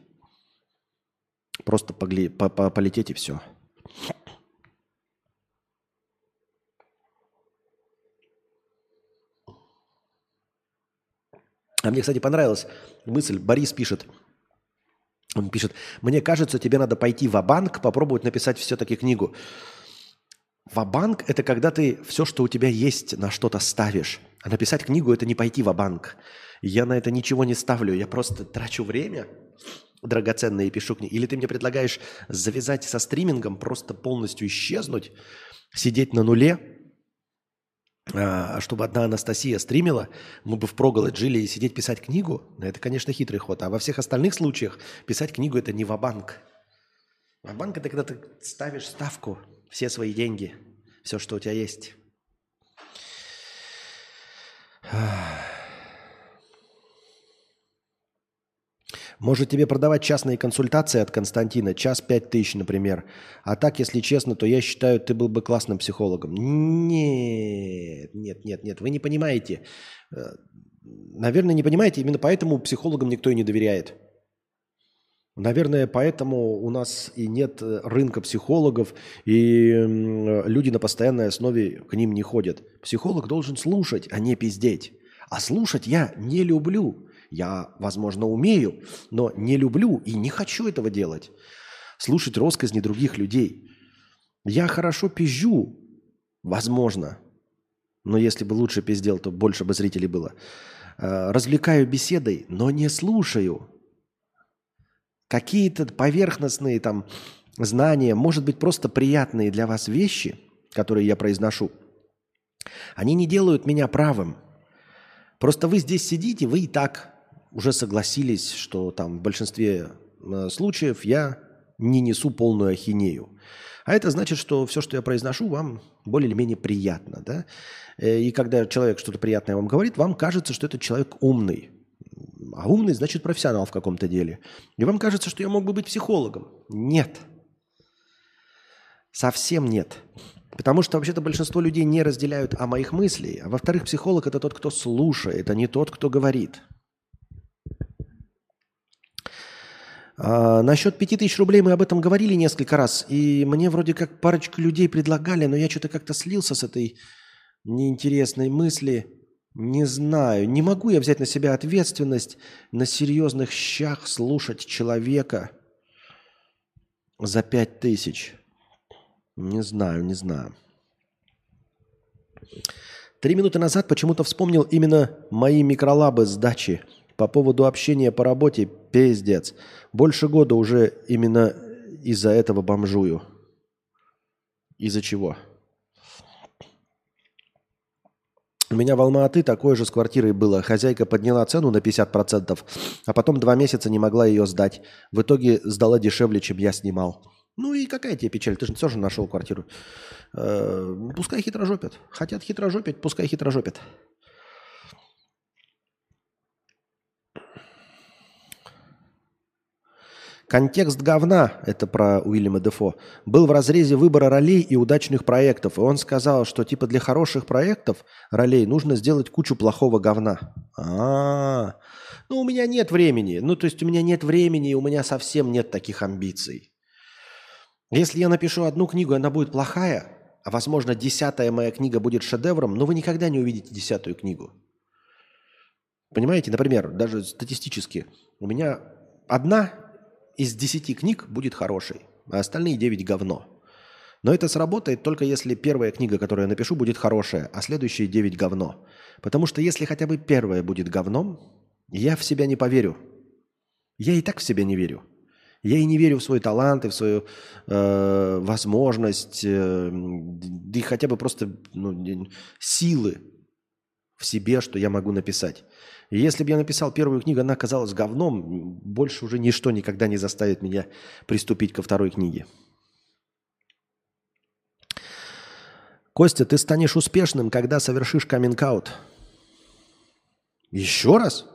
Просто погли- по- по- полететь и все. А мне, кстати, понравилась мысль. Борис пишет. Он пишет, мне кажется, тебе надо пойти в банк попробовать написать все-таки книгу. Ва-банк – это когда ты все, что у тебя есть, на что-то ставишь. А написать книгу – это не пойти в банк Я на это ничего не ставлю. Я просто трачу время драгоценное и пишу книги. Или ты мне предлагаешь завязать со стримингом, просто полностью исчезнуть, сидеть на нуле, а, чтобы одна Анастасия стримила, мы бы впроголодь жили и сидеть писать книгу, ну, это, конечно, хитрый ход. А во всех остальных случаях писать книгу – это не ва-банк. Ва-банк – это когда ты ставишь ставку, все свои деньги, все, что у тебя есть. Может тебе продавать частные консультации от Константина, час пять тысяч, например. А так, если честно, то я считаю, ты был бы классным психологом. Нет, нет, нет, нет, вы не понимаете. Э, Наверное, не понимаете, именно поэтому психологам никто и не доверяет. Наверное, поэтому у нас и нет э, рынка психологов, и м, люди на постоянной основе к ним не ходят. Психолог должен слушать, а не пиздеть. А слушать я не люблю. Я, возможно, умею, но не люблю и не хочу этого делать. Слушать россказни других людей. Я хорошо пизжу, возможно, но если бы лучше пиздел, то больше бы зрителей было. Э, Развлекаю беседой, но не слушаю. Какие-то поверхностные там знания, может быть, просто приятные для вас вещи, которые я произношу, они не делают меня правым. Просто вы здесь сидите, вы и так уже согласились, что там в большинстве э, случаев я не несу полную ахинею. А это значит, что все, что я произношу, вам более или менее приятно. Да? Э, И когда человек что-то приятное вам говорит, вам кажется, что этот человек умный. А умный значит профессионал в каком-то деле. И вам кажется, что я мог бы быть психологом. Нет. Совсем нет. Потому что вообще-то большинство людей не разделяют о моих мыслей. А во-вторых, психолог – это тот, кто слушает, а не тот, кто говорит. А, насчет 5000 рублей мы об этом говорили несколько раз. И мне вроде как парочку людей предлагали, но я что-то как-то слился с этой неинтересной мысли. Не знаю. Не могу я взять на себя ответственность на серьезных щах слушать человека за 5000. Не знаю, не знаю. Три минуты назад почему-то вспомнил именно мои микролабы с дачи. По поводу общения по работе пиздец. Больше года уже именно из-за этого бомжую. Из-за чего? У меня в Алма-Аты такое же с квартирой было. Хозяйка подняла цену на 50%, а потом два месяца не могла ее сдать. В итоге сдала дешевле, чем я снимал. Ну и какая тебе печаль? Ты же тоже нашел квартиру. Э, пускай хитрожопят. Хотят хитрожопить, пускай хитрожопят. Контекст говна, это про Уильяма Дефо, был в разрезе выбора ролей и удачных проектов. И он сказал, что типа для хороших проектов ролей нужно сделать кучу плохого говна. А, ну у меня нет времени. Ну то есть у меня нет времени, и у меня совсем нет таких амбиций. Если я напишу одну книгу, она будет плохая, а возможно десятая моя книга будет шедевром, но вы никогда не увидите десятую книгу. Понимаете, например, даже статистически, у меня одна из десяти книг будет хорошей, а остальные девять говно. Но это сработает только если первая книга, которую я напишу, будет хорошая, а следующие девять говно. Потому что если хотя бы первая будет говном, я в себя не поверю. Я и так в себя не верю. Я и не верю в свой талант и в свою э, возможность, э, и хотя бы просто ну, силы в себе, что я могу написать. И если бы я написал первую книгу, она оказалась говном, больше уже ничто никогда не заставит меня приступить ко второй книге. Костя, ты станешь успешным, когда совершишь каминг-аут. Еще раз?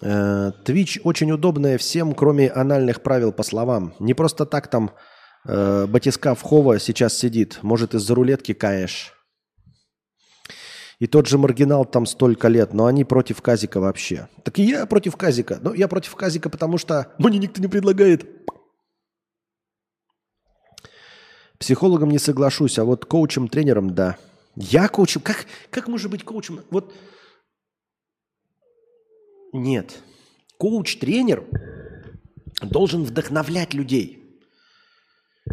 Э, Twitch очень удобная всем, кроме анальных правил по словам. Не просто так там э, батискаф Хова сейчас сидит. Может, из-за рулетки каешь. И тот же маргинал там столько лет, но они против Казика вообще. Так и я против Казика. Но я против Казика, потому что мне никто не предлагает. Психологом не соглашусь, а вот коучем, тренером, да. Я коучем? Как, как может быть коучем? Вот нет. Коуч-тренер должен вдохновлять людей.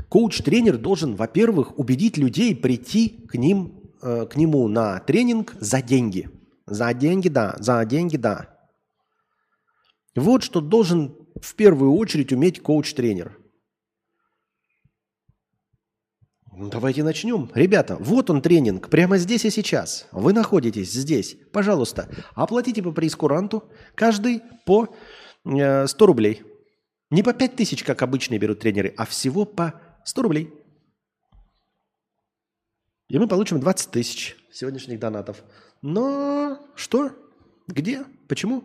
Коуч-тренер должен, во-первых, убедить людей прийти к, ним, э, к нему на тренинг за деньги. За деньги, да. За деньги, да. Вот что должен в первую очередь уметь коуч-тренер. Ну, Давайте начнем. Ребята, вот он тренинг, прямо здесь и сейчас. Вы находитесь здесь. Пожалуйста, оплатите по прейскуранту, каждый по э, 100 рублей. Не по 5 тысяч, как обычные берут тренеры, а всего по 100 рублей. И мы получим 20 тысяч сегодняшних донатов. Но что? Где? Почему?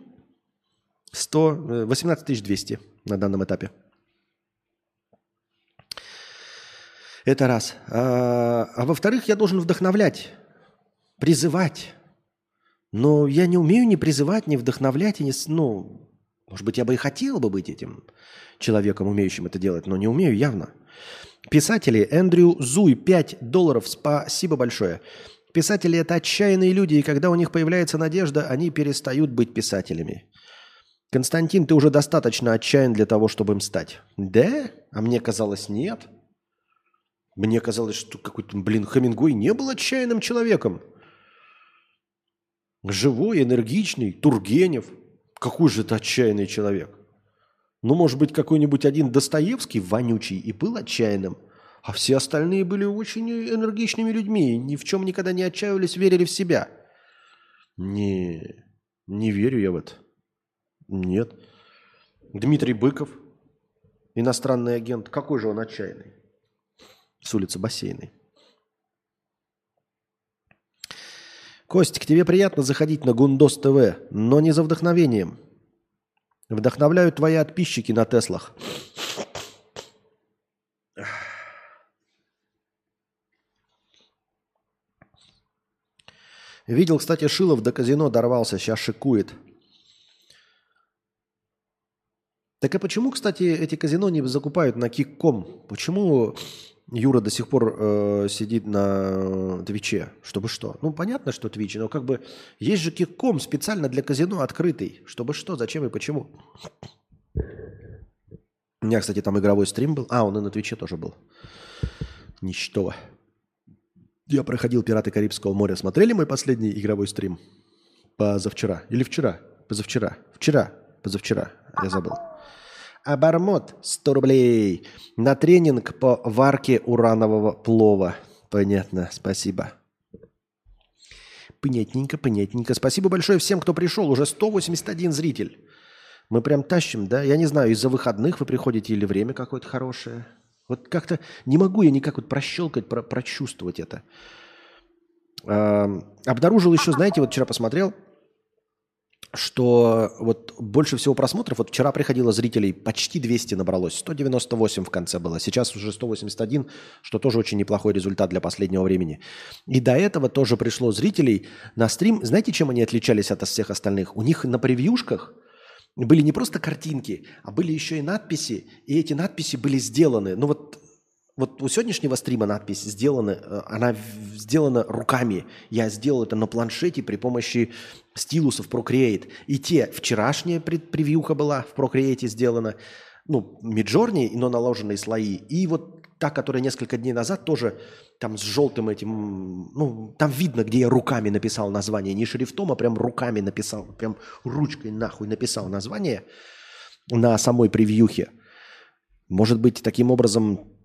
100, э, 18 200 на данном этапе. Это раз. А, а во-вторых, я должен вдохновлять, призывать. Но я не умею ни призывать, ни вдохновлять, и не... Ну, может быть, я бы и хотел бы быть этим человеком, умеющим это делать, но не умею явно. Писатели Эндрю Зуй, 5 долларов, спасибо большое. Писатели – это отчаянные люди, и когда у них появляется надежда, они перестают быть писателями. Константин, ты уже достаточно отчаян для того, чтобы им стать. Да? А мне казалось, нет. Мне казалось, что какой-то, блин, Хемингуэй не был отчаянным человеком. Живой, энергичный, Тургенев. Какой же это отчаянный человек? Ну, может быть, какой-нибудь один Достоевский, вонючий, и был отчаянным. А все остальные были очень энергичными людьми, ни в чем никогда не отчаивались, верили в себя. Не, не верю я в это. Нет. Дмитрий Быков, иностранный агент, какой же он отчаянный? С улицы Бассейной. Костик, тебе приятно заходить на Гундос ТВ, но не за вдохновением. Вдохновляют твои подписчики на Теслах. Видел, кстати, Шилов до казино дорвался, сейчас шикует. Так а почему, кстати, эти казино не закупают на Kick.com? Почему Юра до сих пор э, сидит на Twitch е? Чтобы что? Ну, понятно, что Twitch, но как бы есть же Kick.com специально для казино открытый. Чтобы что, зачем и почему? У меня, кстати, там игровой стрим был. А, он и на Twitch е тоже был. Ничто. Я проходил «Пираты Карибского моря». Смотрели мой последний игровой стрим? Позавчера. Или вчера? Позавчера. Вчера. Позавчера. Я забыл. Обормот 100 рублей на тренинг по варке уранового плова. Понятно, спасибо. Понятненько, понятненько. Спасибо большое всем, кто пришел. Уже 181 зритель. Мы прям тащим, да? Я не знаю, из-за выходных вы приходите или время какое-то хорошее. Вот как-то не могу я никак вот прощелкать, про- прочувствовать это. Ам, Обнаружил еще, знаете, вот вчера посмотрел, что вот больше всего просмотров, вот вчера приходило зрителей, почти 200 набралось, 198 в конце было, сейчас уже 181, что тоже очень неплохой результат для последнего времени. И до этого тоже пришло зрителей на стрим. Знаете, чем они отличались от всех остальных? У них на превьюшках были не просто картинки, а были еще и надписи, и эти надписи были сделаны. Ну вот, вот у сегодняшнего стрима надпись сделана, э, она сделана руками. Я сделал это на планшете при помощи стилусов Procreate. И те, вчерашняя превьюха была в Procreate сделана, ну, Midjourney, но наложенные слои. И вот та, которая несколько дней назад тоже там с желтым этим, ну, там видно, где я руками написал название, не шрифтом, а прям руками написал, прям ручкой нахуй написал название на самой превьюхе. Может быть, таким образом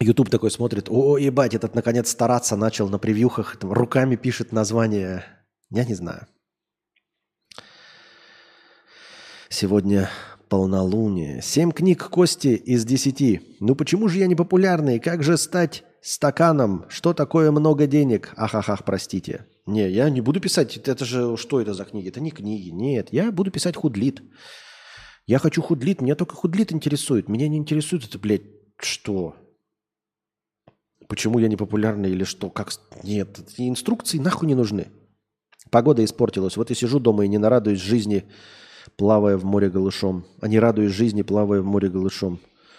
YouTube такой смотрит, о, ебать, этот наконец стараться начал на превьюхах, там, руками пишет название. Я не знаю. Сегодня полнолуние. Семь книг Кости из десяти. Ну почему же я не популярный? Как же стать стаканом? Что такое много денег? Ахахах, простите. Не, я не буду писать. Это же что это за книги? Это не книги. Нет, я буду писать худлит. Я хочу худлит. Меня только худлит интересует. Меня не интересует это, блядь, что? Почему я не популярный или что? Как? Нет, инструкции нахуй не нужны. Погода испортилась. Вот я сижу дома и не нарадуюсь жизни, плавая в море голышом. А не радуюсь жизни, плавая в море голышом.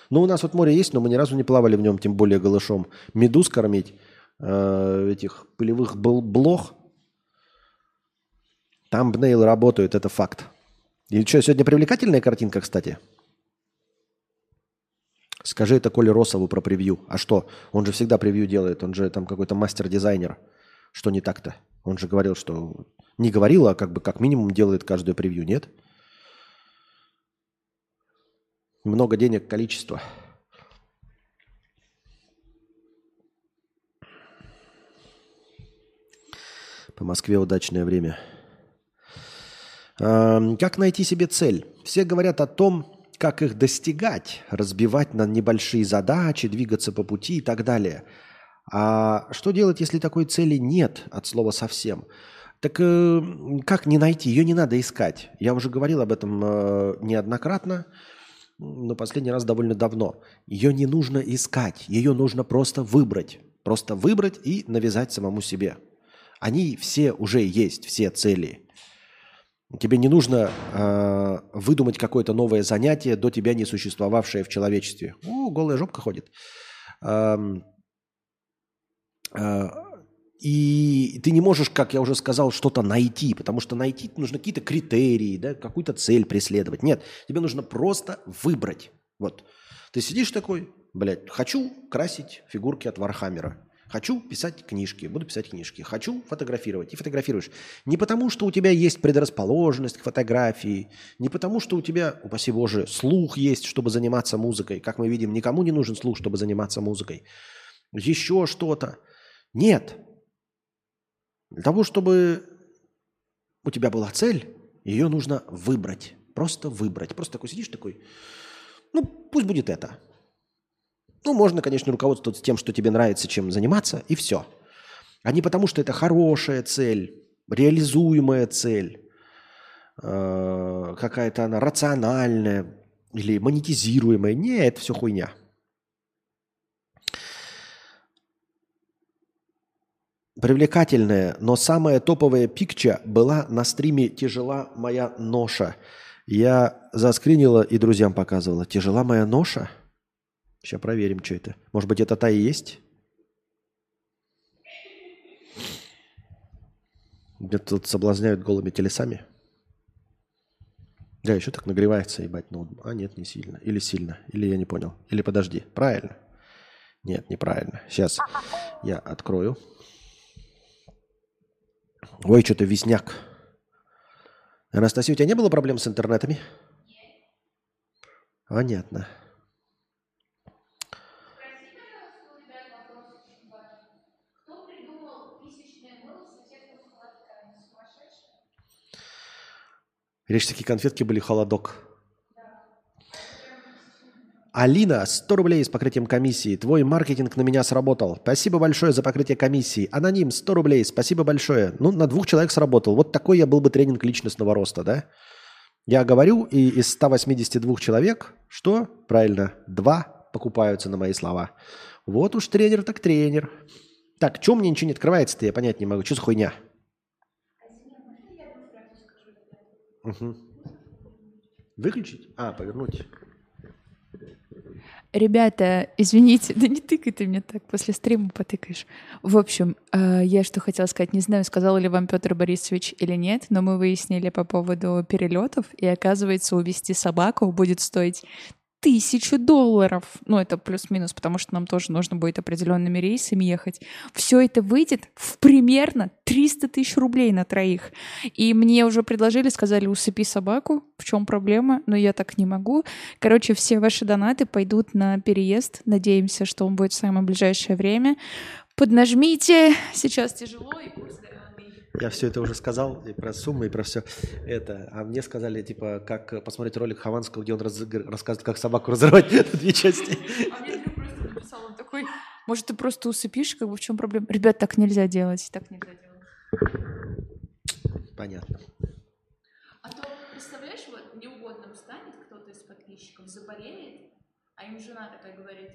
Ну, у нас вот море есть, но мы ни разу не плавали в нем, тем более голышом. Медуз кормить, э, этих пылевых бл- блох. Там бнейл работают, это факт. И что, сегодня привлекательная картинка, кстати? Скажи это Коле Росову про превью. А что? Он же всегда превью делает. Он же там какой-то мастер-дизайнер. Что не так-то? Он же говорил, что... Не говорил, а как бы как минимум делает каждую превью, нет? Много денег, количество. По Москве удачное время. Ам, Как найти себе цель? Все говорят о том, как их достигать, разбивать на небольшие задачи, двигаться по пути и так далее. А что делать, если такой цели нет от слова совсем? Так э, как не найти? Ее не надо искать. Я уже говорил об этом э, неоднократно, но последний раз довольно давно. Ее не нужно искать, ее нужно просто выбрать. Просто выбрать и навязать самому себе. Они все уже есть, все цели. Тебе не нужно э, выдумать какое-то новое занятие, до тебя не существовавшее в человечестве. О, голая жопка ходит. Эм, э, и ты не можешь, как я уже сказал, что-то найти, потому что найти нужно какие-то критерии, да, какую-то цель преследовать. Нет, тебе нужно просто выбрать. Вот. Ты сидишь такой, блядь, хочу красить фигурки от Warhammer а. Хочу писать книжки, буду писать книжки. Хочу фотографировать и фотографируешь. Не потому, что у тебя есть предрасположенность к фотографии, не потому, что у тебя, упаси Боже, слух есть, чтобы заниматься музыкой. Как мы видим, никому не нужен слух, чтобы заниматься музыкой. Еще что-то. Нет. Для того, чтобы у тебя была цель, ее нужно выбрать. Просто выбрать. Просто такой сидишь такой, ну, пусть будет это. Ну, можно, конечно, руководствоваться тем, что тебе нравится, чем заниматься, и все. А не потому, что это хорошая цель, реализуемая цель, э, какая-то она рациональная или монетизируемая. Не, это все хуйня. Привлекательная, но самая топовая пикча была на стриме «Тяжела моя ноша». Я заскринила и друзьям показывала. «Тяжела моя ноша»? Сейчас проверим, что это. Может быть, это та и есть? Меня тут соблазняют голыми телесами. Да, еще так нагревается, ебать, ноут. А, нет, не сильно. Или сильно. Или я не понял. Или подожди. Правильно? Нет, неправильно. Сейчас я открою. Ой, что-то весняк. Анастасия, у тебя не было проблем с интернетами? Понятно. Речь такие конфетки были холодок. Алина, 100 рублей с покрытием комиссии. Твой маркетинг на меня сработал. Спасибо большое за покрытие комиссии. Аноним, 100 рублей. Спасибо большое. Ну, на двух человек сработал. Вот такой я был бы тренинг личностного роста, да? Я говорю, и из 182 человек, что? Правильно, два покупаются на мои слова. Вот уж тренер так тренер. Так, чем мне ничего не открывается-то, я понять не могу. Что за хуйня? Мгм. Выключить? А, повернуть. Ребята, извините, да не тыкай ты мне так, после стрима потыкаешь. В общем, э, я что хотела сказать, не знаю, сказал ли вам Петр Борисович или нет, но мы выяснили по поводу перелетов, и оказывается, увести собаку будет стоить тысячу долларов. Ну, это плюс-минус, потому что нам тоже нужно будет определенными рейсами ехать. Все это выйдет в примерно 300 тысяч рублей на троих. И мне уже предложили, сказали, усыпи собаку. В чем проблема? Но я так не могу. Короче, все ваши донаты пойдут на переезд. Надеемся, что он будет в самое ближайшее время. Поднажмите. Сейчас тяжело и курс. Я все это уже сказал, и про суммы, и про все это. А мне сказали, типа, как посмотреть ролик Хованского, где он раз- рассказывает, как собаку разорвать на две части. А мне просто написал, он такой, может, ты просто усыпишь, как бы в чем проблема? Ребят, так нельзя делать, так нельзя делать. Понятно. А то, представляешь, вот неугодным станет кто-то из подписчиков, заболеет, а им жена такая говорит,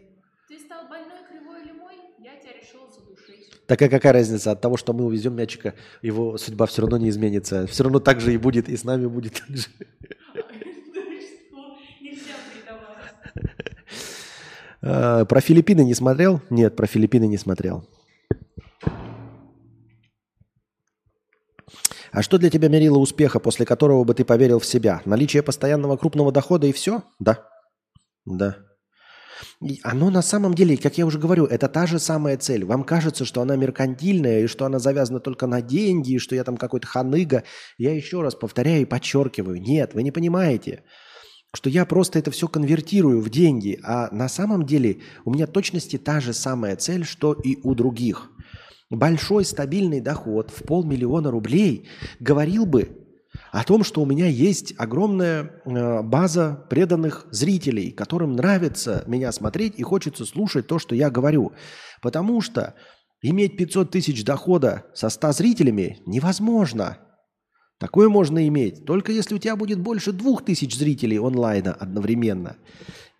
ты стал больной, кривой или мой, я тебя решила задушить. Такая какая разница от того, что мы увезем мячика, его судьба все равно не изменится. Все равно так же и будет, и с нами будет так же. А, Про Филиппины не смотрел? Нет, про Филиппины не смотрел. А что для тебя мерило успеха, после которого бы ты поверил в себя? Наличие постоянного крупного дохода и все? Да. Да. И оно на самом деле, как я уже говорю, это та же самая цель. Вам кажется, что она меркантильная, и что она завязана только на деньги, и что я там какой-то ханыга. Я еще раз повторяю и подчеркиваю. Нет, вы не понимаете что я просто это все конвертирую в деньги, а на самом деле у меня точности та же самая цель, что и у других. Большой стабильный доход в полмиллиона рублей говорил бы о том, что у меня есть огромная э, база преданных зрителей, которым нравится меня смотреть и хочется слушать то, что я говорю. Потому что иметь 500 тысяч дохода со 100 зрителями невозможно. Такое можно иметь, только если у тебя будет больше двух тысяч зрителей онлайна одновременно.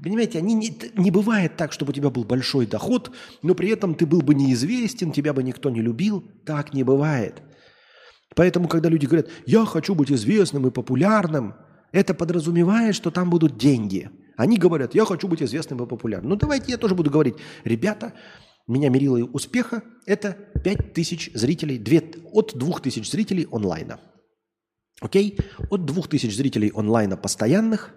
Понимаете, они не, не бывает так, чтобы у тебя был большой доход, но при этом ты был бы неизвестен, тебя бы никто не любил. Так не бывает. Поэтому, когда люди говорят, я хочу быть известным и популярным, это подразумевает, что там будут деньги. Они говорят, я хочу быть известным и популярным. Ну давайте я тоже буду говорить, ребята, меня мерило успеха – это 5000 зрителей, 2, от 2000 зрителей онлайна. Окей? От 2000 зрителей онлайна постоянных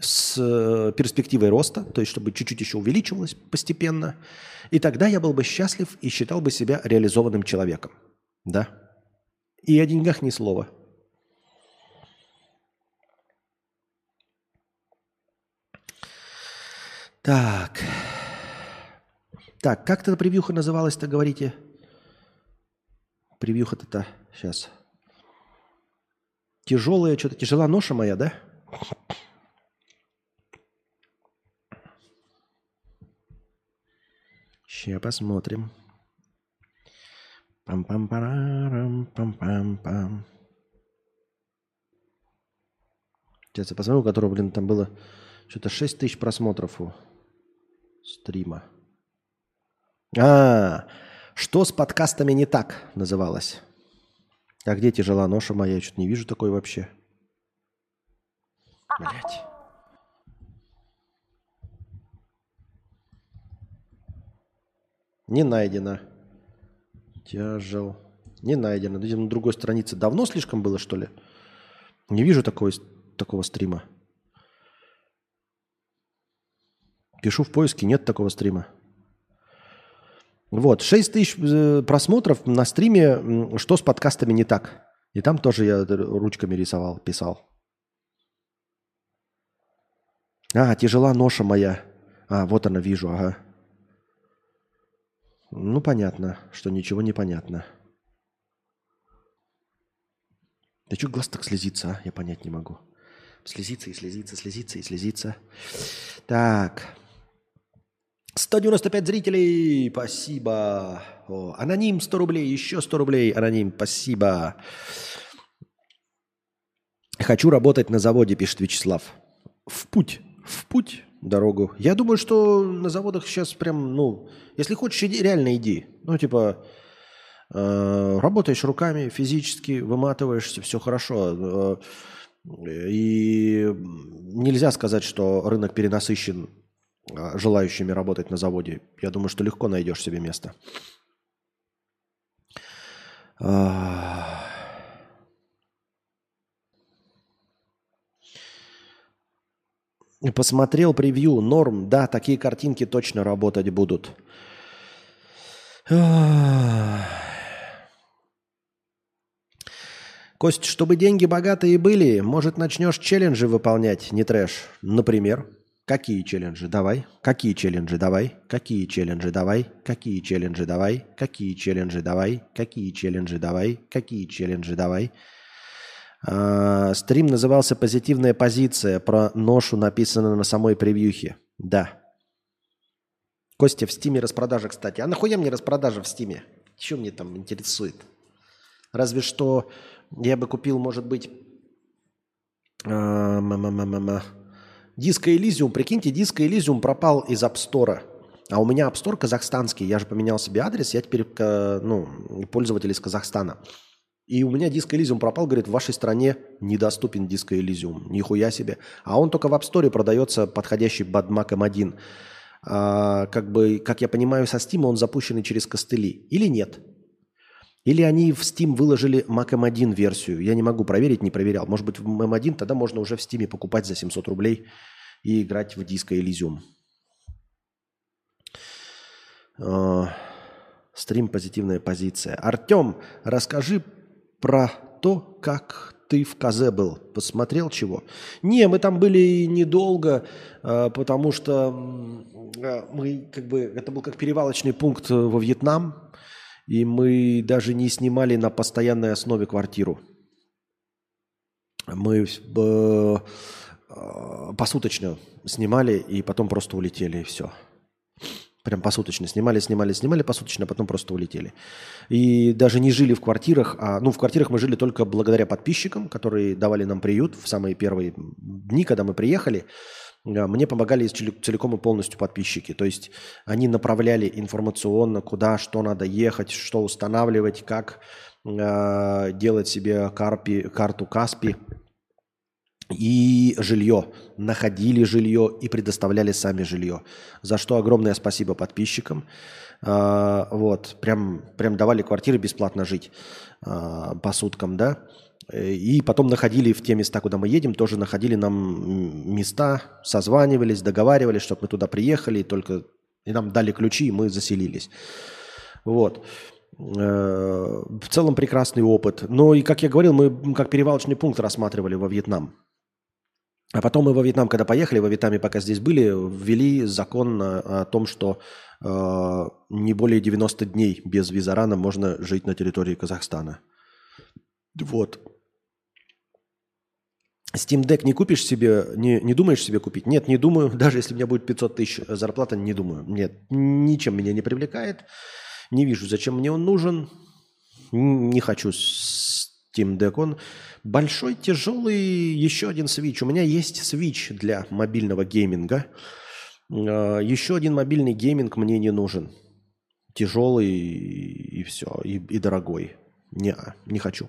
с э, перспективой роста, то есть чтобы чуть-чуть еще увеличивалось постепенно. И тогда я был бы счастлив и считал бы себя реализованным человеком. Да. И о деньгах ни слова. Так. Так, как эта превьюха называлась-то, говорите? Превьюха-то-то. Сейчас. Тяжелая, что-то тяжела ноша моя, да? Сейчас посмотрим. Пам-пам-парам, пам-пам-пам. Сейчас я посмотрю, у которого, блин, там было что-то 6 тысяч просмотров у стрима. А, что с подкастами не так называлось? А где тяжела ноша моя? Я что-то не вижу такой вообще. Блять. Не найдено. Тяжел. Не найдено. Видимо, на другой странице давно слишком было, что ли? Не вижу такой, такого стрима. Пишу в поиске, нет такого стрима. Вот, 6 тысяч э, просмотров на стриме «Что с подкастами не так?» И там тоже я ручками рисовал, писал. А, тяжела ноша моя. А, вот она, вижу, ага. Ну, понятно, что ничего не понятно. Да что глаз так слезится, а? Я понять не могу. Слезится и слезится, слезится и слезится. Так. 195 зрителей, спасибо. О, аноним 100 рублей, еще 100 рублей, аноним, спасибо. Хочу работать на заводе, пишет Вячеслав. В путь, в путь дорогу. Я думаю, что на заводах сейчас прям, ну, если хочешь, иди, реально иди. Ну, типа, э, работаешь руками, физически выматываешься, все хорошо. Э, и нельзя сказать, что рынок перенасыщен а, желающими работать на заводе. Я думаю, что легко найдешь себе место. А, Посмотрел превью, норм, да, такие картинки точно работать будут. Кость, чтобы деньги богатые были, может, начнешь челленджи выполнять, не трэш. Например, какие челленджи? Давай. Какие челленджи? Давай. Какие челленджи? Давай. Какие челленджи? Давай. Какие челленджи? Давай. Какие челленджи? Давай. Какие челленджи? Давай. А, Стрим назывался «Позитивная позиция». Про ношу написано на самой превьюхе. Да. Костя, в Стиме распродажа, кстати. А нахуя мне распродажа в Стиме? Что мне там интересует? Разве что я бы купил, может быть, а, ма-ма-ма-ма-ма. Диско Элизиум. Прикиньте, Диско Элизиум пропал из App. А у меня App казахстанский. Я же поменял себе адрес. Я теперь э, ну, пользователь из Казахстана. И у меня Диско Элизиум пропал. Говорит, в вашей стране недоступен Диско Элизиум. Нихуя себе. А он только в App Store продается подходящий под Mac M1. А, как бы, как я понимаю, со Steam он запущенный через костыли. Или нет? Или они в Steam выложили Mac M1 версию. Я не могу проверить, не проверял. Может быть, в M1 тогда можно уже в Steam покупать за 700 рублей и играть в диско Elysium. А, Стрим «Позитивная позиция». Артем, расскажи про то, как ты в Казе был. Посмотрел чего? Не, мы там были недолго, а, потому что а, мы как бы это был как перевалочный пункт во Вьетнам, и мы даже не снимали на постоянной основе квартиру. Мы э, э, посуточно снимали и потом просто улетели, и все. Прям посуточно снимали, снимали, снимали посуточно, а потом просто улетели. И даже не жили в квартирах, а, ну, в квартирах мы жили только благодаря подписчикам, которые давали нам приют в самые первые дни, когда мы приехали. А, Мне помогали целиком и полностью подписчики. То есть они направляли информационно, куда, что надо ехать, что устанавливать, как э, делать себе карпи, карту Каспи и жилье. Находили жилье и предоставляли сами жилье. За что огромное спасибо подписчикам. А, вот, прям, прям давали квартиры бесплатно жить а, по суткам, да. И потом находили в те места, куда мы едем, тоже находили нам места, созванивались, договаривались, чтобы мы туда приехали, и только и нам дали ключи, и мы заселились. Вот. Э, В целом прекрасный опыт. Но и, как я говорил, мы как перевалочный пункт рассматривали во Вьетнам. А потом мы во Вьетнам, когда поехали, во Вьетнаме, пока здесь были, ввели закон о, том, что э, не более 90 дней без визарана можно жить на территории Казахстана. Вот. Steam Deck не купишь себе, не, не думаешь себе купить? Нет, не думаю. Даже если у меня будет 500 тысяч зарплата, не думаю. Нет, ничем меня не привлекает. Не вижу, зачем мне он нужен. Не хочу Steam Deck. Он большой, тяжелый, еще один Switch. У меня есть Switch для мобильного гейминга. А, Еще один мобильный гейминг мне не нужен. Тяжелый и, все, и, и дорогой. Не, не хочу.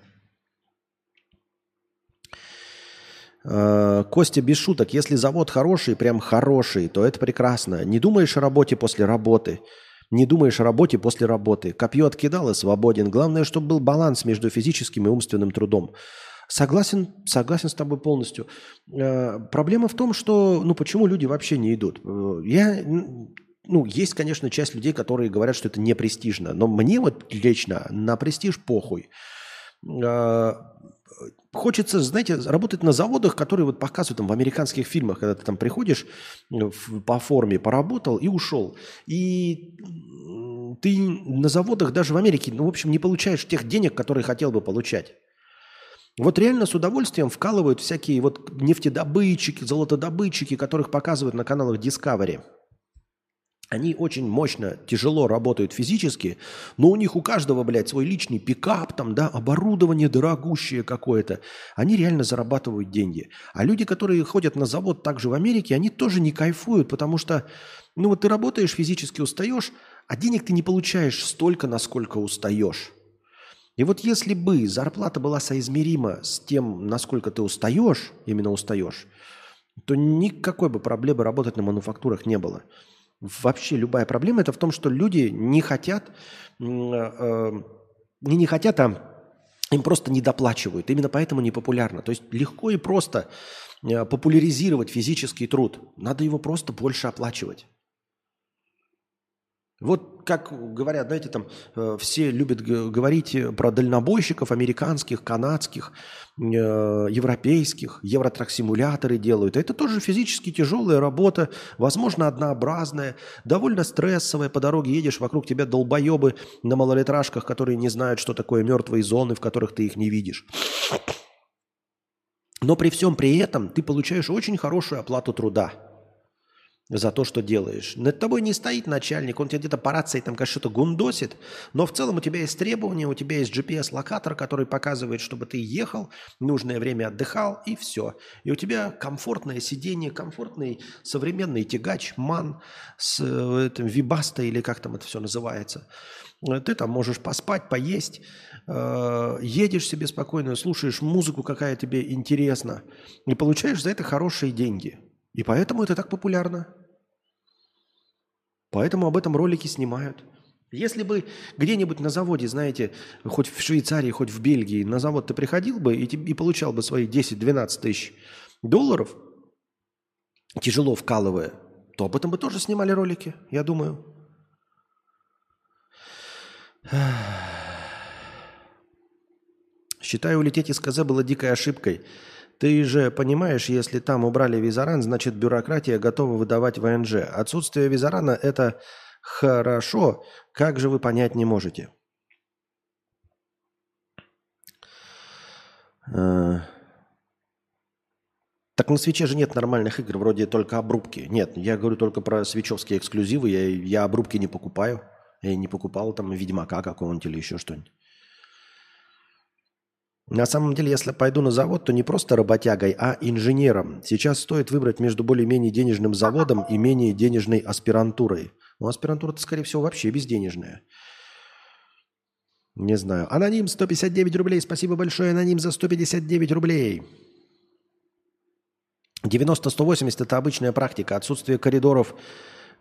Э, Костя, без шуток, если завод хороший, прям хороший, то это прекрасно. Не думаешь о работе после работы. Не думаешь о работе после работы. Копье откидал и свободен. Главное, чтобы был баланс между физическим и умственным трудом. Согласен, согласен с тобой полностью. Э, Проблема в том, что, ну, почему люди вообще не идут? Э, Я, ну, есть, конечно, часть людей, которые говорят, что это не престижно, но мне вот лично на престиж похуй. Э, Хочется, знаете, работать на заводах, которые вот показывают там в американских фильмах, когда ты там приходишь э, в- по форме, поработал и ушел. И ты на заводах даже в Америке, ну, в общем, не получаешь тех денег, которые хотел бы получать. Вот реально с удовольствием вкалывают всякие вот нефтедобытчики, золотодобытчики, которых показывают на каналах Discovery. Они очень мощно, тяжело работают физически, но у них у каждого, блядь, свой личный пикап, там, да, оборудование дорогущее какое-то. Они реально зарабатывают деньги. А люди, которые ходят на завод также в Америке, они тоже не кайфуют, потому что, ну вот ты работаешь, физически устаешь, а денег ты не получаешь столько, насколько устаешь. И вот если бы зарплата была соизмерима с тем, насколько ты устаешь, именно устаешь, то никакой бы проблемы работать на мануфактурах не было. Вообще любая проблема это в том, что люди не хотят, э, не, не хотят, а Им просто не доплачивают. Именно поэтому не популярно. То есть легко и просто э, популяризировать физический труд. Надо его просто больше оплачивать. Вот как говорят, знаете, там э, все любят говорить э, про дальнобойщиков американских, канадских, э, европейских, евротрак-симуляторы делают. Это тоже физически тяжелая работа, возможно, однообразная, довольно стрессовая. По дороге едешь, вокруг тебя долбоебы на малолитражках, которые не знают, что такое мертвые зоны, в которых ты их не видишь. Но при всем при этом ты получаешь очень хорошую оплату труда за то, что делаешь. Над тобой не стоит начальник, он тебе где-то по рации там конечно, что-то гундосит, но в целом у тебя есть требования, у тебя есть GPS-локатор, который показывает, чтобы ты ехал, нужное время отдыхал, и все. И у тебя комфортное сиденье, комфортный современный тягач, ман с э, этим вибаста или как там это все называется. Ты там можешь поспать, поесть, э, едешь себе спокойно, слушаешь музыку, какая тебе интересна, и получаешь за это хорошие деньги. И поэтому это так популярно. Поэтому об этом ролики снимают. Если бы где-нибудь на заводе, знаете, хоть в Швейцарии, хоть в Бельгии, на завод ты приходил бы и, и получал бы свои 10-12 тысяч долларов, тяжело вкалывая, то об этом бы тоже снимали ролики, я думаю. Считаю, улететь из КЗ было дикой ошибкой. Ты же понимаешь, если там убрали визаран, значит бюрократия готова выдавать ВНЖ. Отсутствие визарана – это хорошо, как же вы понять не можете? Э, Так на свече же нет нормальных игр, вроде только обрубки. Нет, я говорю только про свечевские эксклюзивы, я, я обрубки не покупаю. Я не покупал там Ведьмака какого-нибудь или еще что-нибудь. На самом деле, если пойду на завод, то не просто работягой, а инженером. Сейчас стоит выбрать между более-менее денежным заводом и менее денежной аспирантурой. Ну, аспирантура-то, скорее всего, вообще безденежная. Не знаю. Аноним 159 рублей. Спасибо большое, Аноним, за 159 рублей. 90-180 – это обычная практика. Отсутствие коридоров,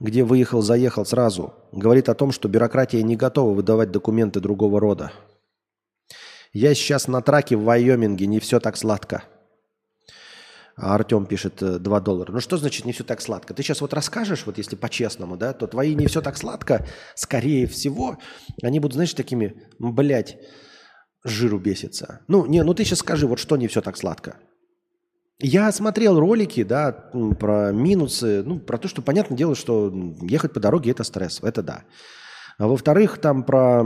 где выехал, заехал сразу, говорит о том, что бюрократия не готова выдавать документы другого рода. Я сейчас на траке в Вайоминге, не все так сладко. А Артем пишет э, 2 доллара. Ну что значит не все так сладко? Ты сейчас вот расскажешь, вот если по-честному, да, то твои не все так сладко, скорее всего, они будут, знаешь, такими, блядь, жиру бесится. Ну, не, ну ты сейчас скажи, вот что не все так сладко. Я смотрел ролики, да, про минусы, ну, про то, что понятное дело, что ехать по дороге – это стресс, это да. А во-вторых, там про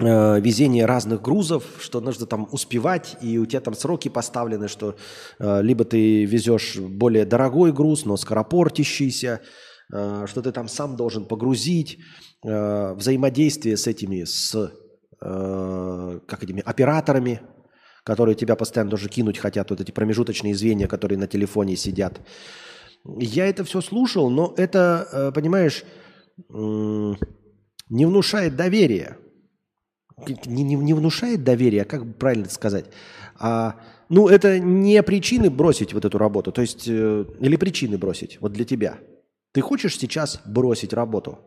э, везение разных грузов, что нужно там успевать, и у тебя там сроки поставлены, что э, либо ты везешь более дорогой груз, но скоропортящийся, э, что ты там сам должен погрузить, э, взаимодействие с этими, с э, как этими операторами, которые тебя постоянно тоже кинуть хотят, вот эти промежуточные звенья, которые на телефоне сидят. Я это все слушал, но это, э, понимаешь, не внушает доверия. Не, не- не внушает доверия, а как правильно сказать? А, ну, это не причины бросить вот эту работу, то есть, э, или причины бросить, вот для тебя. Ты хочешь сейчас бросить работу?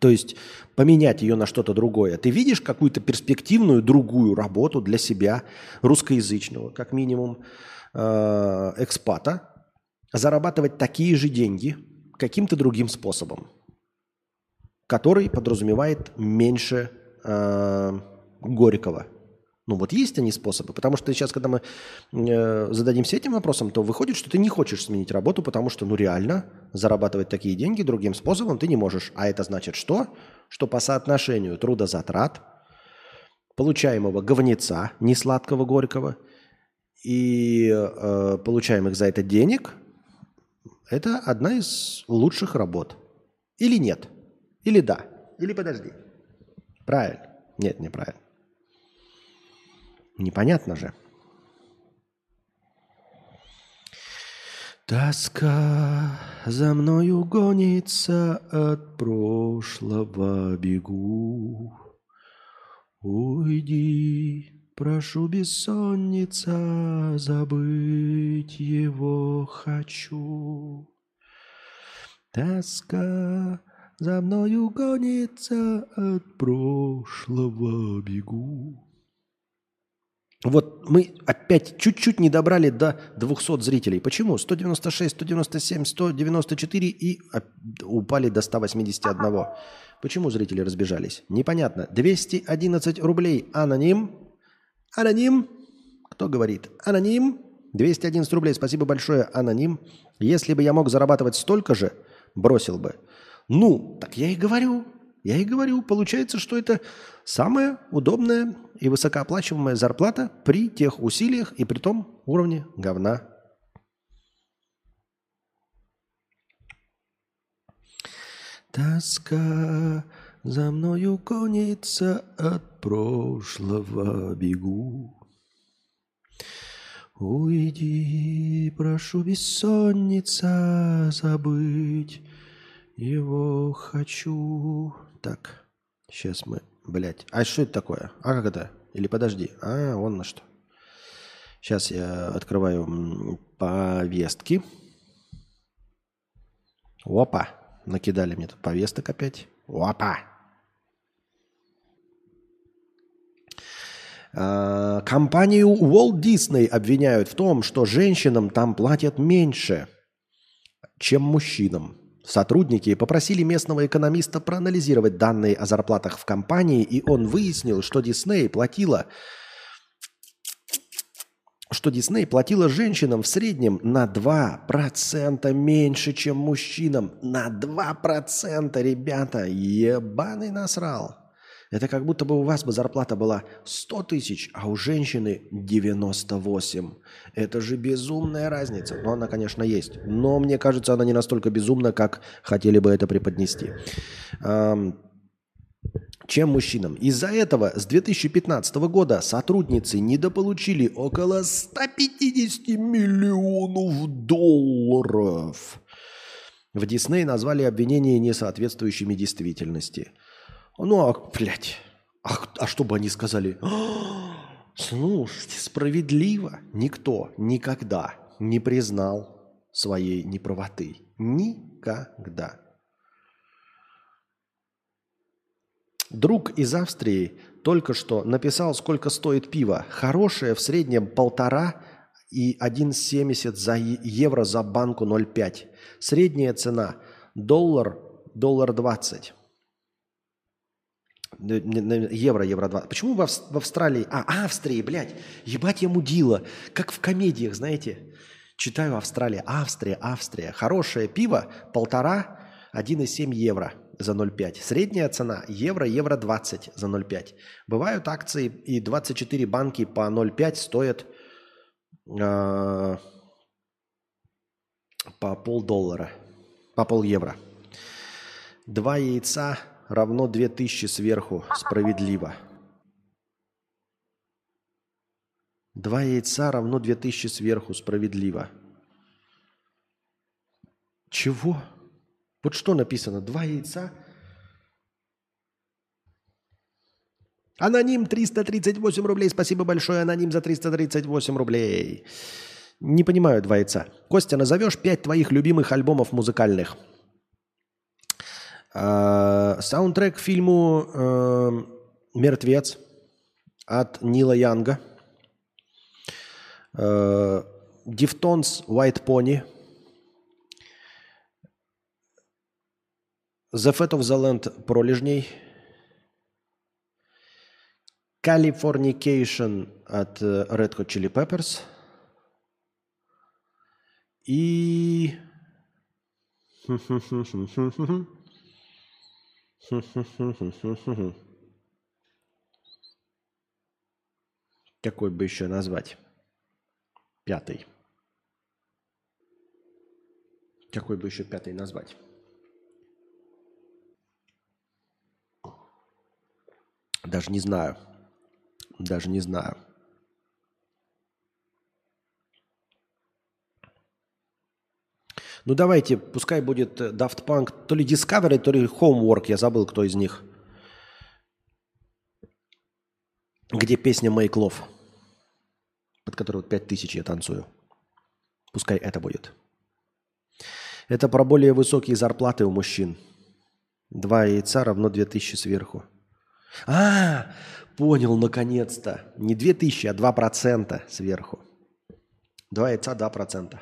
То есть поменять ее на что-то другое. Ты видишь какую-то перспективную другую работу для себя, русскоязычного, как минимум, э, экспата, зарабатывать такие же деньги каким-то другим способом, который подразумевает меньше э, Горького. Ну вот есть они способы, потому что сейчас, когда мы э, зададимся этим вопросом, то выходит, что ты не хочешь сменить работу, потому что, ну реально, зарабатывать такие деньги другим способом ты не можешь. А это значит что? Что по соотношению трудозатрат, получаемого говнеца, несладкого горького, и э, получаемых за это денег, это одна из лучших работ. Или нет? Или да? Или подожди? Правильно. Нет, неправильно. Непонятно же. Тоска за мною гонится, от прошлого бегу. Уйди, прошу, бессонница, забыть его хочу. Тоска за мною гонится от прошлого бегу. Вот мы опять чуть-чуть не добрали до 200 зрителей. Почему? 196, 197, 194 и упали до 181. Почему зрители разбежались? Непонятно. 211 рублей. Аноним. Аноним. Кто говорит? Аноним. 211 рублей. Спасибо большое, аноним. Если бы я мог зарабатывать столько же, бросил бы. Ну, так я и говорю. Я и говорю. Получается, что это самая удобная и высокооплачиваемая зарплата при тех усилиях и при том уровне говна. Тоска за мною гонится от прошлого бегу. Уйди, прошу, бессонница, забыть его хочу. Так, сейчас мы, блядь. А что это такое? А как это? Или подожди. А, он на что. Сейчас я открываю повестки. Опа. Накидали мне тут повесток опять. Опа. А, Компанию Walt Disney обвиняют в том, что женщинам там платят меньше, чем мужчинам. Сотрудники попросили местного экономиста проанализировать данные о зарплатах в компании, и он выяснил, что Disney платила что Дисней платила женщинам в среднем на 2% меньше, чем мужчинам. На 2%, ребята, ебаный насрал. Это как будто бы у вас бы зарплата была 100 тысяч, а у женщины 98. Это же безумная разница. Но она, конечно, есть. Но мне кажется, она не настолько безумна, как хотели бы это преподнести. Чем мужчинам. Из-за этого с 2015 года сотрудницы недополучили около 150 миллионов долларов. В Дисней назвали обвинения несоответствующими действительности. Ну, а, блядь, а, а что бы они сказали? «А, Слушайте, справедливо. Никто никогда не признал своей неправоты. Никогда. Друг из Австрии только что написал, сколько стоит пиво. Хорошее в среднем полтора и 1,70 за евро за банку 0,5. Средняя цена доллар, доллар 20. Евро, евро 20. Почему в, Ав- в Австралии? А, Австрии, блядь. Ебать я мудила. Как в комедиях, знаете. Читаю Австралия, Австрия, Австрия. Хорошее пиво полтора, 1,7 евро за 0,5. Средняя цена евро, евро 20 за 0,5. Бывают акции и 24 банки по 0,5 стоят а, по полдоллара, по пол евро. Два яйца равно 2000 сверху. Справедливо. Два яйца равно 2000 сверху. Справедливо. Чего? Вот что написано? Два яйца? Аноним 338 рублей. Спасибо большое, Аноним, за 338 рублей. Не понимаю два яйца. Костя, назовешь пять твоих любимых альбомов музыкальных? А, Саундтрек к фильму э, «Мертвец» от Нила Янга. Э, Deftones «White Pony». The Fat of the Land «Пролежней». Californication от э, Red Hot Chili Peppers. И... Какой бы еще назвать? Пятый. Какой бы еще пятый назвать? Даже не знаю. Даже не знаю. Ну давайте, пускай будет э, Daft Punk, то ли Discovery, то ли Homework, я забыл, кто из них. Где песня Make Love, под которую вот 5000 я танцую. Пускай это будет. Это про более высокие зарплаты у мужчин. Два яйца равно 2000 сверху. А, понял, наконец-то. Не 2000, а 2% сверху. Два яйца 2%.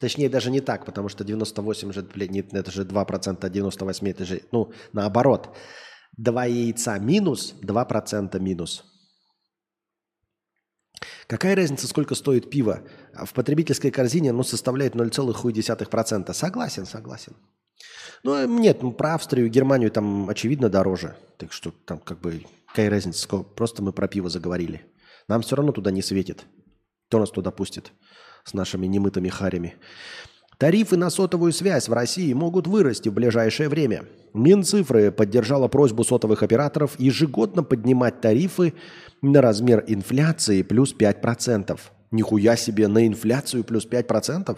Точнее, даже не так, потому что 98 же, блин, это же 2%, а 98 это же, ну, наоборот. Два яйца минус, 2% минус. Какая разница, сколько стоит пиво? В потребительской корзине оно составляет 0,1%. Согласен, согласен. Ну, э, нет, ну, про Австрию, Германию там очевидно дороже. Так что там как бы какая разница, сколько- просто мы про пиво заговорили. Нам все равно туда не светит. Кто нас туда пустит с нашими немытыми харями? Тарифы на сотовую связь в России могут вырасти в ближайшее время. Минцифры поддержала просьбу сотовых операторов ежегодно поднимать тарифы на размер инфляции плюс 5%. Нихуя себе, на инфляцию плюс 5%?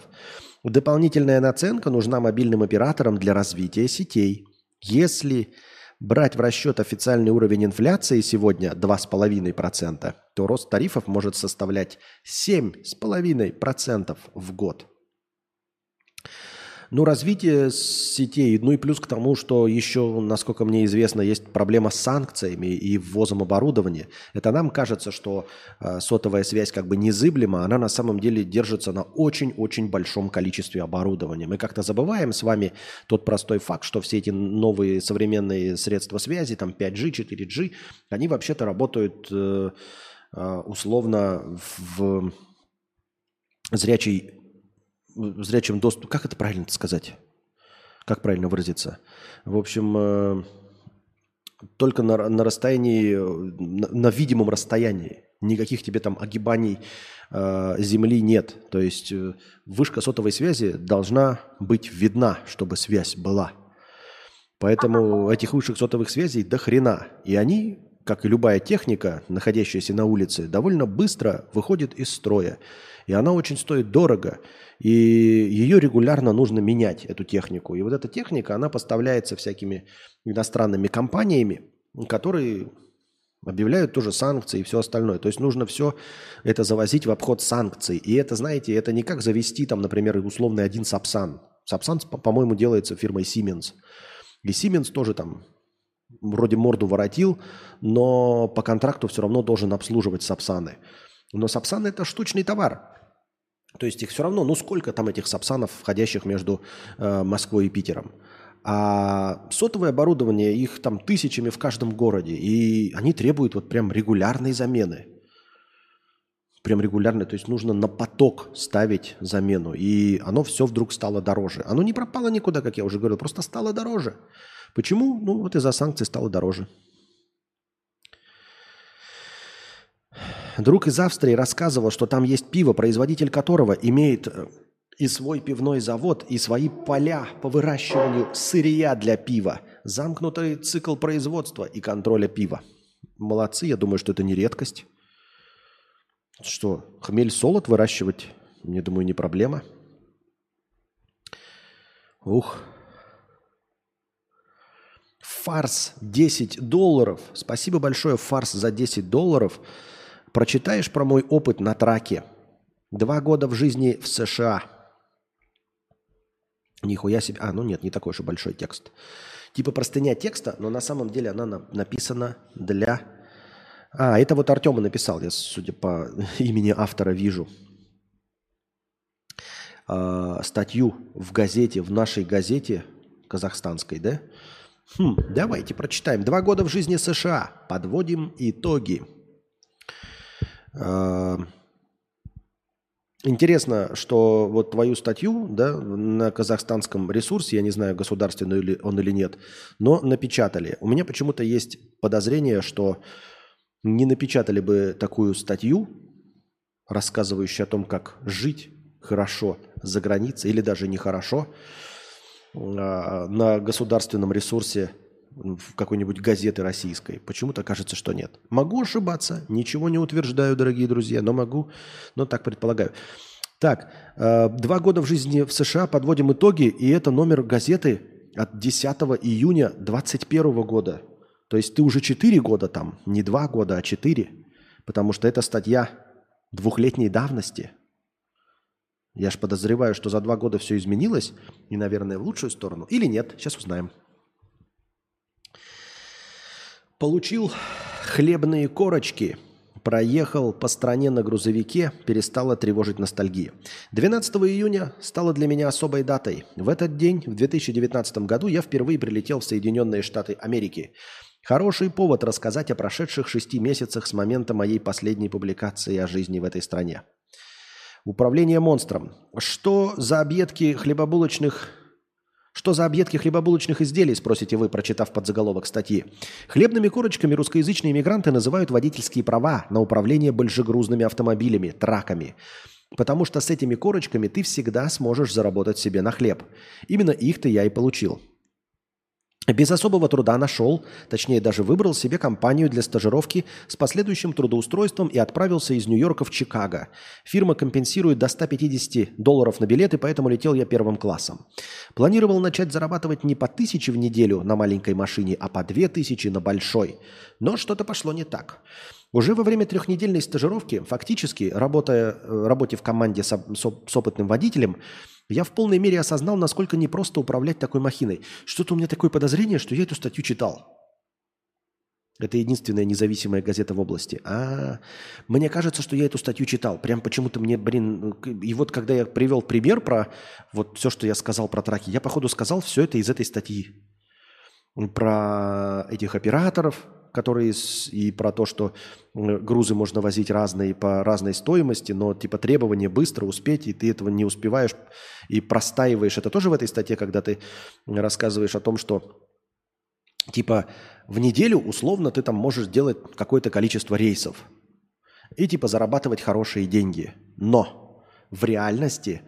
Дополнительная наценка нужна мобильным операторам для развития сетей. Если брать в расчет официальный уровень инфляции сегодня 2,5%, то рост тарифов может составлять 7,5% в год. Ну, развитие сетей, ну и плюс к тому, что еще, насколько мне известно, есть проблема с санкциями и ввозом оборудования. Это нам кажется, что э, сотовая связь как бы незыблема, она на самом деле держится на очень-очень большом количестве оборудования. Мы как-то забываем с вами тот простой факт, что все эти новые современные средства связи, там 5G, 4G, они вообще-то работают э, э, условно в зрячей в зрячем доступе. Как это правильно сказать? Как правильно выразиться? В общем, э, только на, на расстоянии, э, на, на видимом расстоянии. Никаких тебе там огибаний э, земли нет. То есть э, вышка сотовой связи должна быть видна, чтобы связь была. Поэтому этих вышек сотовых связей до хрена. И они, как и любая техника, находящаяся на улице, довольно быстро выходит из строя. И она очень стоит дорого. И ее регулярно нужно менять, эту технику. И вот эта техника, она поставляется всякими иностранными компаниями, которые объявляют тоже санкции и все остальное. То есть нужно все это завозить в обход санкций. И это, знаете, это не как завести там, например, условный один Сапсан. Сапсан, по- по-моему, делается фирмой Siemens. И Siemens тоже там вроде морду воротил, но по контракту все равно должен обслуживать Сапсаны. Но Сапсаны – это штучный товар. То есть их все равно, ну сколько там этих Сапсанов, входящих между э, Москвой и Питером. А сотовое оборудование, их там тысячами в каждом городе. И они требуют вот прям регулярной замены. Прям регулярно. То есть нужно на поток ставить замену. И оно все вдруг стало дороже. Оно не пропало никуда, как я уже говорил, просто стало дороже. Почему? Ну вот из-за санкций стало дороже. Друг из Австрии рассказывал, что там есть пиво, производитель которого имеет э, и свой пивной завод, и свои поля по выращиванию сырья для пива, замкнутый цикл производства и контроля пива. Молодцы, я думаю, что это не редкость. Что, хмель-солод выращивать, мне думаю, не проблема. Ух. Фарс 10 долларов. Спасибо большое, Фарс, за 10 долларов. Прочитаешь про мой опыт на траке. Два года в жизни в США. Нихуя себе. А, ну нет, не такой уж и большой текст. Типа простыня текста, но на самом деле она на- написана для... А, это вот Артема написал, я, судя по имени автора, вижу. А, статью в газете, в нашей газете казахстанской, да? Хм, давайте прочитаем. Два года в жизни США. Подводим итоги. Интересно, что вот твою статью да, на казахстанском ресурсе, я не знаю, государственный ли он или нет, но напечатали. У меня почему-то есть подозрение, что не напечатали бы такую статью, рассказывающую о том, как жить хорошо за границей или даже нехорошо, а, на государственном ресурсе в какой-нибудь газеты российской. Почему-то кажется, что нет. Могу ошибаться, ничего не утверждаю, дорогие друзья, но могу, но так предполагаю. Так, э, два года в жизни в США, подводим итоги, и это номер газеты от 10 июня 2021 года. То есть ты уже 4 года там, не 2 года, а 4, потому что это статья двухлетней давности. Я ж подозреваю, что за два года все изменилось, и, наверное, в лучшую сторону. Или нет, сейчас узнаем. Получил хлебные корочки, проехал по стране на грузовике, перестала тревожить ностальгия. 12 июня стало для меня особой датой. В этот день, в 2019 году, я впервые прилетел в Соединенные Штаты Америки. Хороший повод рассказать о прошедших шести месяцах с момента моей последней публикации о жизни в этой стране. Управление монстром. Что за объедки хлебобулочных что за объедки хлебобулочных изделий, спросите вы, прочитав подзаголовок статьи. Хлебными корочками русскоязычные мигранты называют водительские права на управление большегрузными автомобилями, траками. Потому что с этими корочками ты всегда сможешь заработать себе на хлеб. Именно их-то я и получил. Без особого труда нашел, точнее даже выбрал себе компанию для стажировки с последующим трудоустройством и отправился из Нью-Йорка в Чикаго. Фирма компенсирует до 150 долларов на билеты, поэтому летел я первым классом. Планировал начать зарабатывать не по тысяче в неделю на маленькой машине, а по две тысячи на большой. Но что-то пошло не так. Уже во время трехнедельной стажировки, фактически работая, э, работе в команде с, с, с опытным водителем, я в полной мере осознал, насколько непросто управлять такой махиной. Что-то у меня такое подозрение, что я эту статью читал. Это единственная независимая газета в области. А мне кажется, что я эту статью читал. Прям почему-то мне, блин... И вот когда я привел пример про вот все, что я сказал про траки, я, походу, сказал все это из этой статьи. Про этих операторов, которые и про то, что грузы можно возить разные по разной стоимости, но типа требование быстро успеть, и ты этого не успеваешь и простаиваешь. Это тоже в этой статье, когда ты рассказываешь о том, что типа в неделю условно ты там можешь делать какое-то количество рейсов и типа зарабатывать хорошие деньги. Но в реальности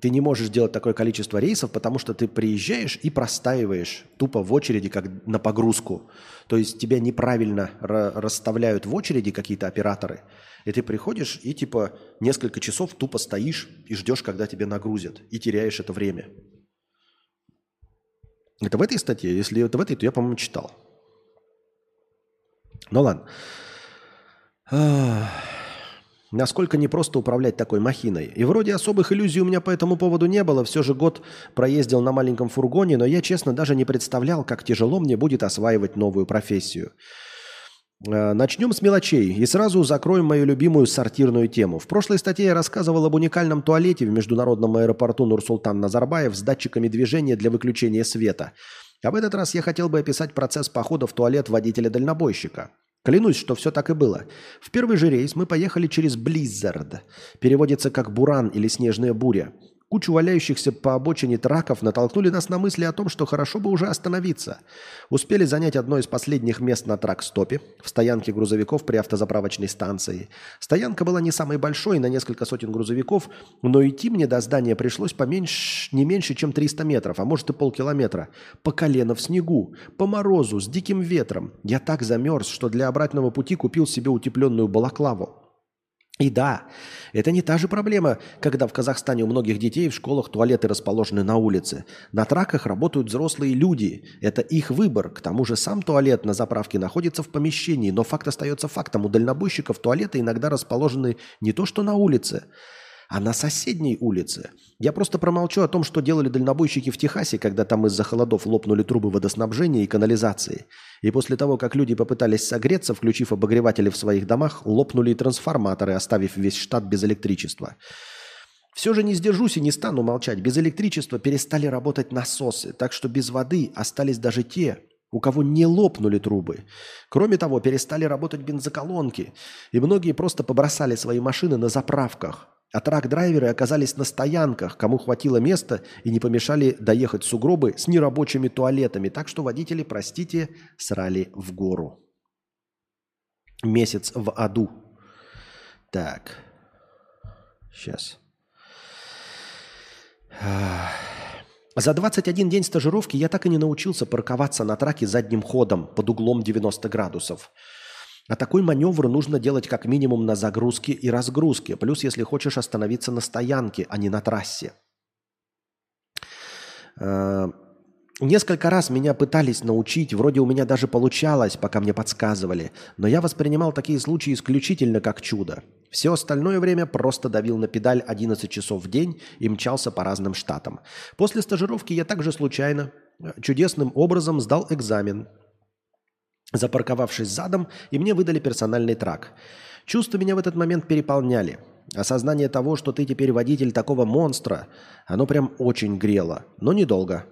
ты не можешь делать такое количество рейсов, потому что ты приезжаешь и простаиваешь тупо в очереди, как на погрузку. То есть тебя неправильно расставляют в очереди какие-то операторы, и ты приходишь и типа несколько часов тупо стоишь и ждешь, когда тебе нагрузят, и теряешь это время. Это в этой статье? Если это в этой, то я, по-моему, читал. Ну ладно. Насколько непросто управлять такой махиной. И вроде особых иллюзий у меня по этому поводу не было. Все же год проездил на маленьком фургоне, но я, честно, даже не представлял, как тяжело мне будет осваивать новую профессию. Э, Начнем с мелочей и сразу закроем мою любимую сортирную тему. В прошлой статье я рассказывал об уникальном туалете в международном аэропорту Нурсултан Назарбаев с датчиками движения для выключения света. А в этот раз я хотел бы описать процесс похода в туалет водителя-дальнобойщика. Клянусь, что все так и было. В первый же рейс мы поехали через Близзард. Переводится как «буран» или «снежная буря». Кучу валяющихся по обочине траков натолкнули нас на мысли о том, что хорошо бы уже остановиться. Успели занять одно из последних мест на трак-стопе, в стоянке грузовиков при автозаправочной станции. Стоянка была не самой большой, на несколько сотен грузовиков, но идти мне до здания пришлось поменьше, не меньше, чем 300 метров, а может и полкилометра. По колено в снегу, по морозу, с диким ветром. Я так замерз, что для обратного пути купил себе утепленную балаклаву. И да, это не та же проблема, когда в Казахстане у многих детей в школах туалеты расположены на улице. На траках работают взрослые люди. Это их выбор. К тому же сам туалет на заправке находится в помещении, но факт остается фактом. У дальнобойщиков туалеты иногда расположены не то что на улице, а на соседней улице. Я просто промолчу о том, что делали дальнобойщики в Техасе, когда там из-за холодов лопнули трубы водоснабжения и канализации. И после того, как люди попытались согреться, включив обогреватели в своих домах, лопнули и трансформаторы, оставив весь штат без электричества. Все же не сдержусь и не стану молчать. Без электричества перестали работать насосы, так что без воды остались даже те, у кого не лопнули трубы. Кроме того, перестали работать бензоколонки, и многие просто побросали свои машины на заправках. А трак-драйверы оказались на стоянках, кому хватило места и не помешали доехать сугробы с нерабочими туалетами. Так что водители, простите, срали в гору. Месяц в аду. Так. Сейчас. За 21 день стажировки я так и не научился парковаться на траке задним ходом под углом 90 градусов. А такой маневр нужно делать как минимум на загрузке и разгрузке, плюс если хочешь остановиться на стоянке, а не на трассе. Э, несколько раз меня пытались научить, вроде у меня даже получалось, пока мне подсказывали, но я воспринимал такие случаи исключительно как чудо. Все остальное время просто давил на педаль 11 часов в день и мчался по разным штатам. После стажировки я также случайно, э, чудесным образом сдал экзамен запарковавшись задом, и мне выдали персональный трак. Чувства меня в этот момент переполняли. Осознание того, что ты теперь водитель такого монстра, оно прям очень грело, но недолго.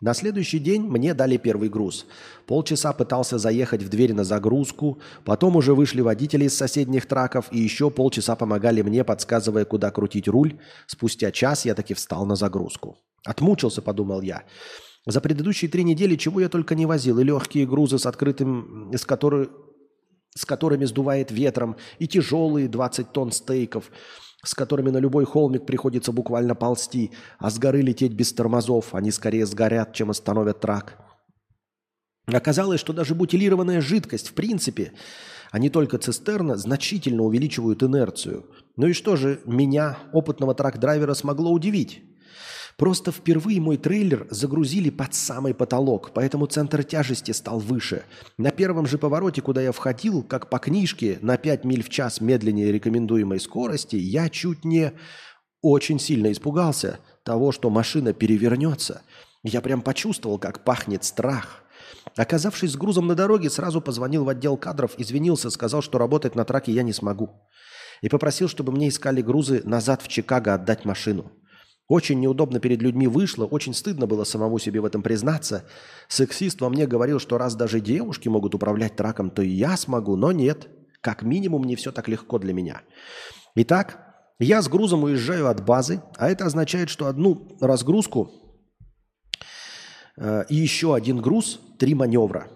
На следующий день мне дали первый груз. Полчаса пытался заехать в дверь на загрузку, потом уже вышли водители из соседних траков и еще полчаса помогали мне, подсказывая, куда крутить руль. Спустя час я таки встал на загрузку. Отмучился, подумал я. За предыдущие три недели чего я только не возил. И легкие грузы с открытым, с, которой, с которыми сдувает ветром, и тяжелые 20 тонн стейков – с которыми на любой холмик приходится буквально ползти, а с горы лететь без тормозов, они скорее сгорят, чем остановят трак. Оказалось, что даже бутилированная жидкость, в принципе, а не только цистерна, значительно увеличивают инерцию. Ну и что же меня, опытного трак-драйвера, смогло удивить? Просто впервые мой трейлер загрузили под самый потолок, поэтому центр тяжести стал выше. На первом же повороте, куда я входил, как по книжке, на 5 миль в час медленнее рекомендуемой скорости, я чуть не очень сильно испугался того, что машина перевернется. Я прям почувствовал, как пахнет страх. Оказавшись с грузом на дороге, сразу позвонил в отдел кадров, извинился, сказал, что работать на траке я не смогу. И попросил, чтобы мне искали грузы назад в Чикаго отдать машину. Очень неудобно перед людьми вышло, очень стыдно было самому себе в этом признаться. Сексист во мне говорил, что раз даже девушки могут управлять траком, то и я смогу, но нет. Как минимум не все так легко для меня. Итак, я с грузом уезжаю от базы, а это означает, что одну разгрузку э, и еще один груз, три маневра.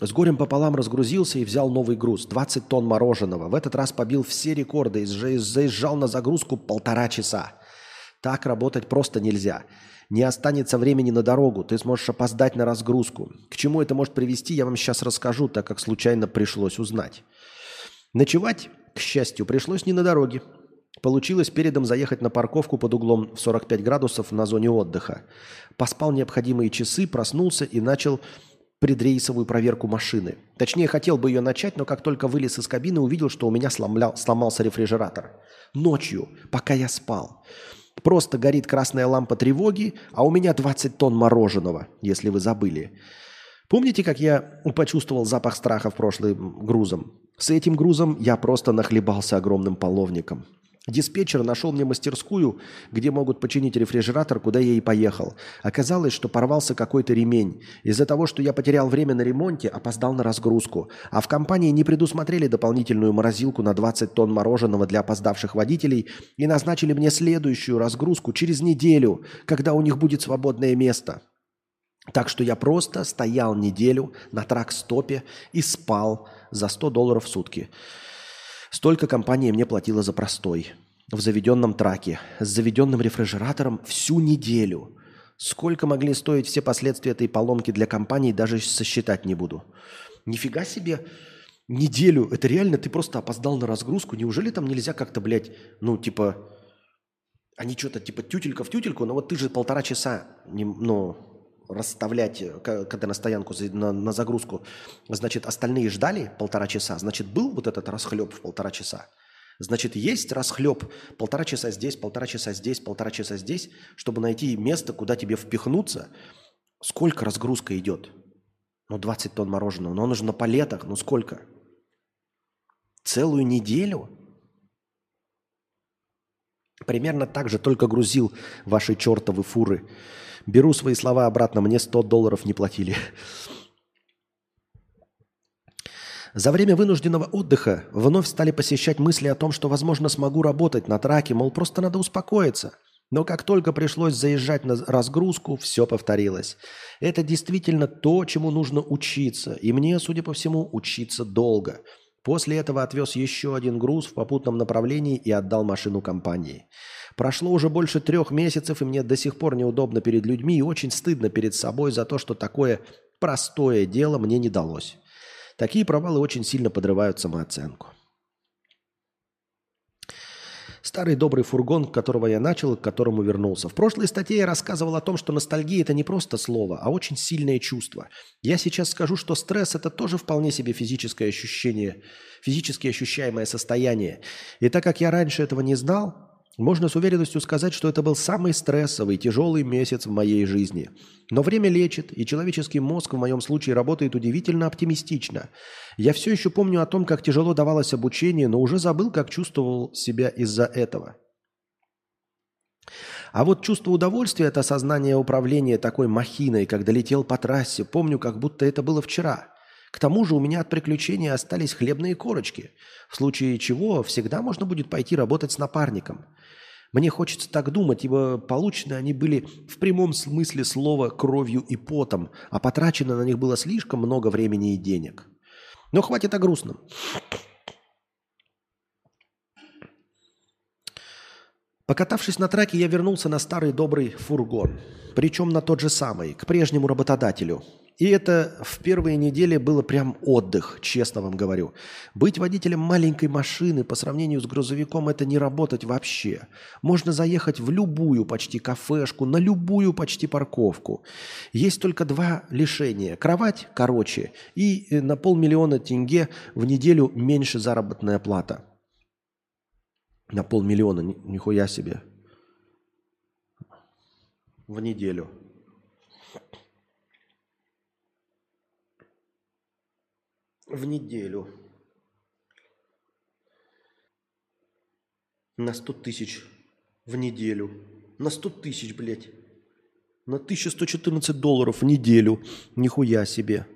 С горем пополам разгрузился и взял новый груз, 20 тонн мороженого. В этот раз побил все рекорды и заезжал на загрузку полтора часа. Так работать просто нельзя. Не останется времени на дорогу, ты сможешь опоздать на разгрузку. К чему это может привести, я вам сейчас расскажу, так как случайно пришлось узнать. Ночевать, к счастью, пришлось не на дороге. Получилось передом заехать на парковку под углом в 45 градусов на зоне отдыха. Поспал необходимые часы, проснулся и начал предрейсовую проверку машины. Точнее, хотел бы ее начать, но как только вылез из кабины, увидел, что у меня сломля... сломался рефрижератор. Ночью, пока я спал. Просто горит красная лампа тревоги, а у меня 20 тонн мороженого, если вы забыли. Помните, как я почувствовал запах страха в прошлым грузом? С этим грузом я просто нахлебался огромным половником. Диспетчер нашел мне мастерскую, где могут починить рефрижератор, куда я и поехал. Оказалось, что порвался какой-то ремень. Из-за того, что я потерял время на ремонте, опоздал на разгрузку. А в компании не предусмотрели дополнительную морозилку на 20 тонн мороженого для опоздавших водителей и назначили мне следующую разгрузку через неделю, когда у них будет свободное место. Так что я просто стоял неделю на трак-стопе и спал за 100 долларов в сутки. Столько компания мне платила за простой. В заведенном траке, с заведенным рефрижератором всю неделю. Сколько могли стоить все последствия этой поломки для компании, даже сосчитать не буду. Нифига себе, неделю. Это реально ты просто опоздал на разгрузку. Неужели там нельзя как-то, блядь, ну, типа, они что-то типа тютелька в тютельку, но вот ты же полтора часа, не, ну, расставлять, э, когда на стоянку, на, на загрузку, значит, остальные ждали полтора часа, значит, был вот этот расхлеб в полтора часа. Значит, есть расхлеб полтора часа здесь, полтора часа здесь, полтора часа здесь, чтобы найти место, куда тебе впихнуться. Сколько разгрузка идет? Ну, 20 тонн мороженого. Но он же на палетах. Ну, сколько? Целую неделю? Примерно так же только грузил ваши чертовы фуры. Беру свои слова обратно, мне 100 долларов не платили. За время вынужденного отдыха вновь стали посещать мысли о том, что, возможно, смогу работать на траке, мол, просто надо успокоиться. Но как только пришлось заезжать на разгрузку, все повторилось. Это действительно то, чему нужно учиться. И мне, судя по всему, учиться долго. После этого отвез еще один груз в попутном направлении и отдал машину компании. Прошло уже больше трех месяцев, и мне до сих пор неудобно перед людьми и очень стыдно перед собой за то, что такое простое дело мне не далось. Такие провалы очень сильно подрывают самооценку. Старый добрый фургон, которого я начал к которому вернулся. В прошлой статье я рассказывал о том, что ностальгия – это не просто слово, а очень сильное чувство. Я сейчас скажу, что стресс – это тоже вполне себе физическое ощущение, физически ощущаемое состояние. И так как я раньше этого не знал, Можно с уверенностью сказать, что это был самый стрессовый, тяжелый месяц в моей жизни. Но время лечит, и человеческий мозг в моем случае работает удивительно оптимистично. Я все еще помню о том, как тяжело давалось обучение, но уже забыл, как чувствовал себя из-за этого. А вот чувство удовольствия от осознания управления такой махиной, когда летел по трассе, помню, как будто это было вчера. К тому же у меня от приключений остались хлебные корочки, в случае чего всегда можно будет пойти работать с напарником. Мне хочется так думать, ибо получены они были в прямом смысле слова кровью и потом, а потрачено на них было слишком много времени и денег. Но хватит о грустном. Покатавшись на траке, я вернулся на старый добрый фургон. Причем на тот же самый, к прежнему работодателю. И это в первые недели было прям отдых, честно вам говорю. Быть водителем маленькой машины по сравнению с грузовиком – это не работать вообще. Можно заехать в любую почти кафешку, на любую почти парковку. Есть только два лишения. Кровать короче и э, на полмиллиона тенге в неделю меньше заработная плата. На полмиллиона, ни- нихуя себе. В неделю. В неделю. На 100 тысяч в неделю. На 100 тысяч, блядь. На 1114 долларов в неделю. Нихуя себе.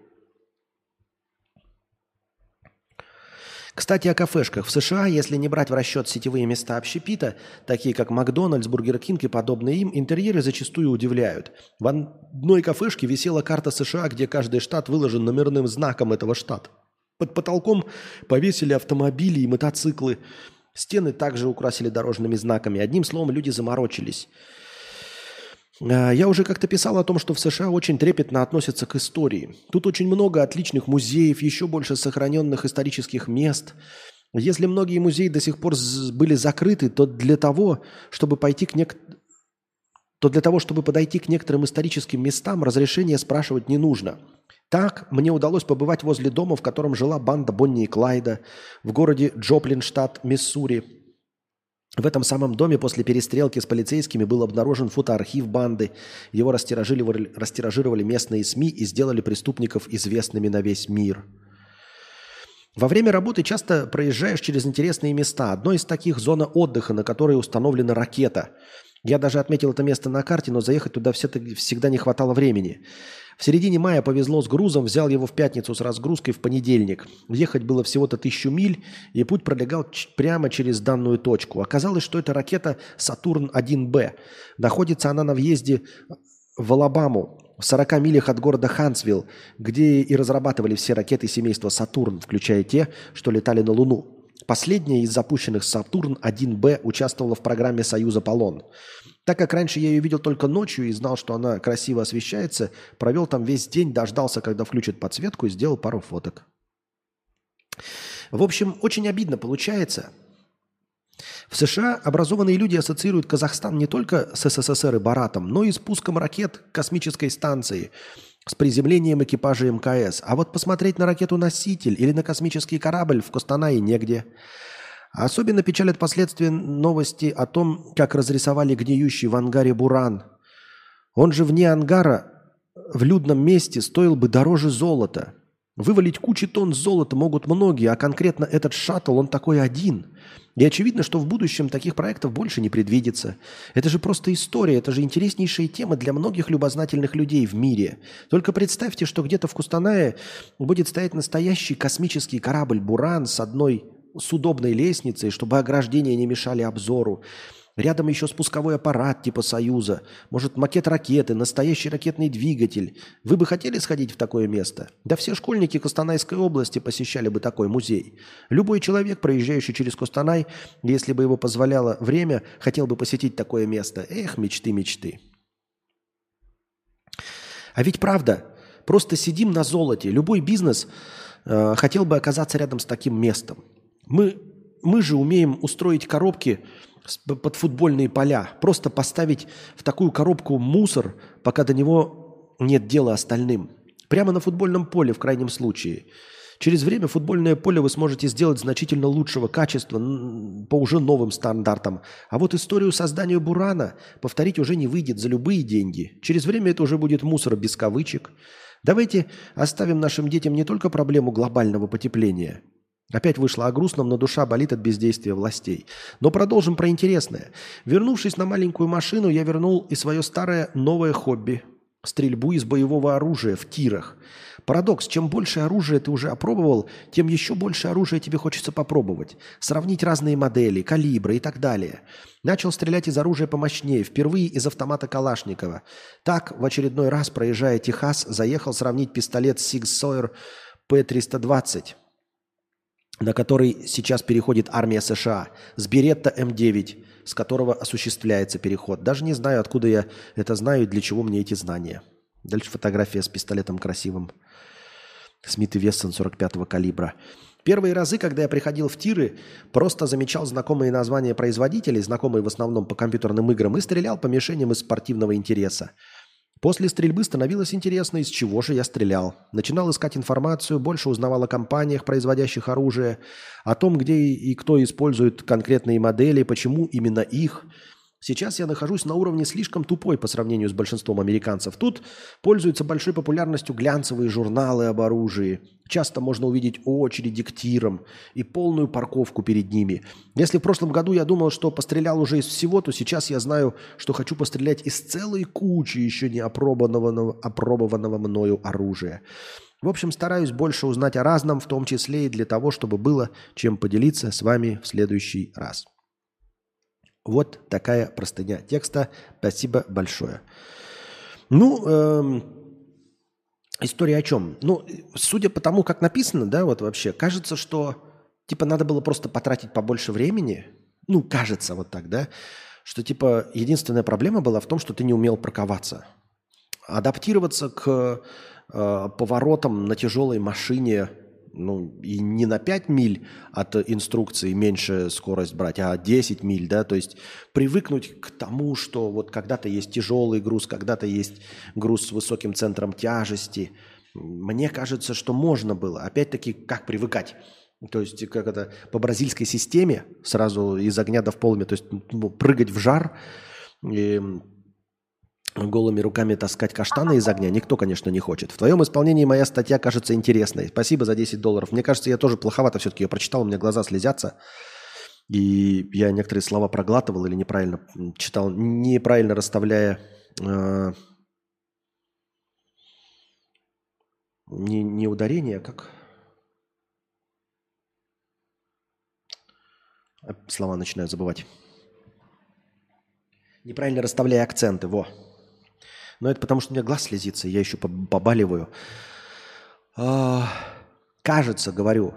Кстати, о кафешках. В США, если не брать в расчет сетевые места общепита, такие как Макдональдс, Бургер Кинг и подобные им, интерьеры зачастую удивляют. В одной кафешке висела карта США, где каждый штат выложен номерным знаком этого штата. Под потолком повесили автомобили и мотоциклы. Стены также украсили дорожными знаками. Одним словом, люди заморочились. А, Я уже как-то писал о том, что в США очень трепетно относятся к истории. Тут очень много отличных музеев, еще больше сохраненных исторических мест. Если многие музеи до сих пор были закрыты, то для того, чтобы пойти к нек... то для того, чтобы подойти к некоторым историческим местам, разрешения спрашивать не нужно. Так, мне удалось побывать возле дома, в котором жила банда Бонни и Клайда, в городе Джоплин, штат Миссури, в этом самом доме после перестрелки с полицейскими был обнаружен фотоархив банды. Его растиражировали, растиражировали местные СМИ и сделали преступников известными на весь мир. Во время работы часто проезжаешь через интересные места. Одно из таких – зона отдыха, на которой установлена ракета. Я даже отметил это место на карте, но заехать туда всегда не хватало времени. В середине мая повезло с грузом, взял его в пятницу с разгрузкой в понедельник. Ехать было всего-то тысячу миль, и путь пролегал прямо через данную точку. Оказалось, что это ракета «Сатурн-1Б». Находится она на въезде в Алабаму, в 40 милях от города Хансвилл, где и разрабатывали все ракеты семейства «Сатурн», включая те, что летали на Луну. Последняя из запущенных «Сатурн-1Б» участвовала в программе «Союз Аполлон». Так как раньше я ее видел только ночью и знал, что она красиво освещается, провел там весь день, дождался, когда включат подсветку и сделал пару фоток. В общем, очень обидно получается. В США образованные люди ассоциируют Казахстан не только с СССР и Баратом, но и с пуском ракет к космической станции, с приземлением экипажа МКС. А вот посмотреть на ракету-носитель или на космический корабль в Костанае негде. Особенно печалят последствия новости о том, как разрисовали гниющий в ангаре Буран. Он же вне ангара в людном месте стоил бы дороже золота. Вывалить кучи тонн золота могут многие, а конкретно этот шаттл, он такой один. И очевидно, что в будущем таких проектов больше не предвидится. Это же просто история, это же интереснейшая тема для многих любознательных людей в мире. Только представьте, что где-то в Кустанае будет стоять настоящий космический корабль «Буран» с одной с удобной лестницей, чтобы ограждения не мешали обзору. Рядом еще спусковой аппарат типа «Союза». Может, макет ракеты, настоящий ракетный двигатель. Вы бы хотели сходить в такое место? Да все школьники Костанайской области посещали бы такой музей. Любой человек, проезжающий через Костанай, если бы его позволяло время, хотел бы посетить такое место. Эх, мечты, мечты. А ведь правда, просто сидим на золоте. Любой бизнес э, хотел бы оказаться рядом с таким местом. Мы, мы же умеем устроить коробки под футбольные поля. Просто поставить в такую коробку мусор, пока до него нет дела остальным. Прямо на футбольном поле в крайнем случае. Через время футбольное поле вы сможете сделать значительно лучшего качества по уже новым стандартам. А вот историю создания Бурана повторить уже не выйдет за любые деньги. Через время это уже будет мусор без кавычек. Давайте оставим нашим детям не только проблему глобального потепления. Опять вышло о грустном, но душа болит от бездействия властей. Но продолжим про интересное. Вернувшись на маленькую машину, я вернул и свое старое новое хобби – стрельбу из боевого оружия в тирах. Парадокс, чем больше оружия ты уже опробовал, тем еще больше оружия тебе хочется попробовать. Сравнить разные модели, калибры и так далее. Начал стрелять из оружия помощнее, впервые из автомата Калашникова. Так, в очередной раз, проезжая Техас, заехал сравнить пистолет Sig Sauer P320 на который сейчас переходит армия США, с Беретта М9, с которого осуществляется переход. Даже не знаю, откуда я это знаю и для чего мне эти знания. Дальше фотография с пистолетом красивым. Смит и Вессон 45-го калибра. Первые разы, когда я приходил в тиры, просто замечал знакомые названия производителей, знакомые в основном по компьютерным играм, и стрелял по мишеням из спортивного интереса. После стрельбы становилось интересно, из чего же я стрелял. Начинал искать информацию, больше узнавал о компаниях, производящих оружие, о том, где и кто использует конкретные модели, почему именно их. Сейчас я нахожусь на уровне слишком тупой по сравнению с большинством американцев. Тут пользуются большой популярностью глянцевые журналы об оружии. Часто можно увидеть очереди к тирам и полную парковку перед ними. Если в прошлом году я думал, что пострелял уже из всего, то сейчас я знаю, что хочу пострелять из целой кучи еще не опробованного, опробованного мною оружия. В общем, стараюсь больше узнать о разном, в том числе и для того, чтобы было чем поделиться с вами в следующий раз. Вот такая простыня текста. Спасибо большое. Ну, эм, история о чем? Ну, судя по тому, как написано, да, вот вообще, кажется, что типа надо было просто потратить побольше времени. Ну, кажется вот так, да, что типа единственная проблема была в том, что ты не умел парковаться. Адаптироваться к э, поворотам на тяжелой машине ну, и не на 5 миль от инструкции меньше скорость брать, а 10 миль, да, то есть привыкнуть к тому, что вот когда-то есть тяжелый груз, когда-то есть груз с высоким центром тяжести. Мне кажется, что можно было. Опять-таки, как привыкать? То есть, как это, по бразильской системе, сразу из огня до в полыми, то есть ну, прыгать в жар, и голыми руками таскать каштаны из огня никто, конечно, не хочет. В твоем исполнении моя статья кажется интересной. Спасибо за 10 долларов. Мне кажется, я тоже плоховато все-таки ее прочитал, у меня глаза слезятся. И я некоторые слова проглатывал или неправильно читал, неправильно расставляя э, не, не ударение, а как слова начинаю забывать. Неправильно расставляя акценты, во. Но это потому, что у меня глаз слезится, я еще побаливаю. А, кажется, говорю,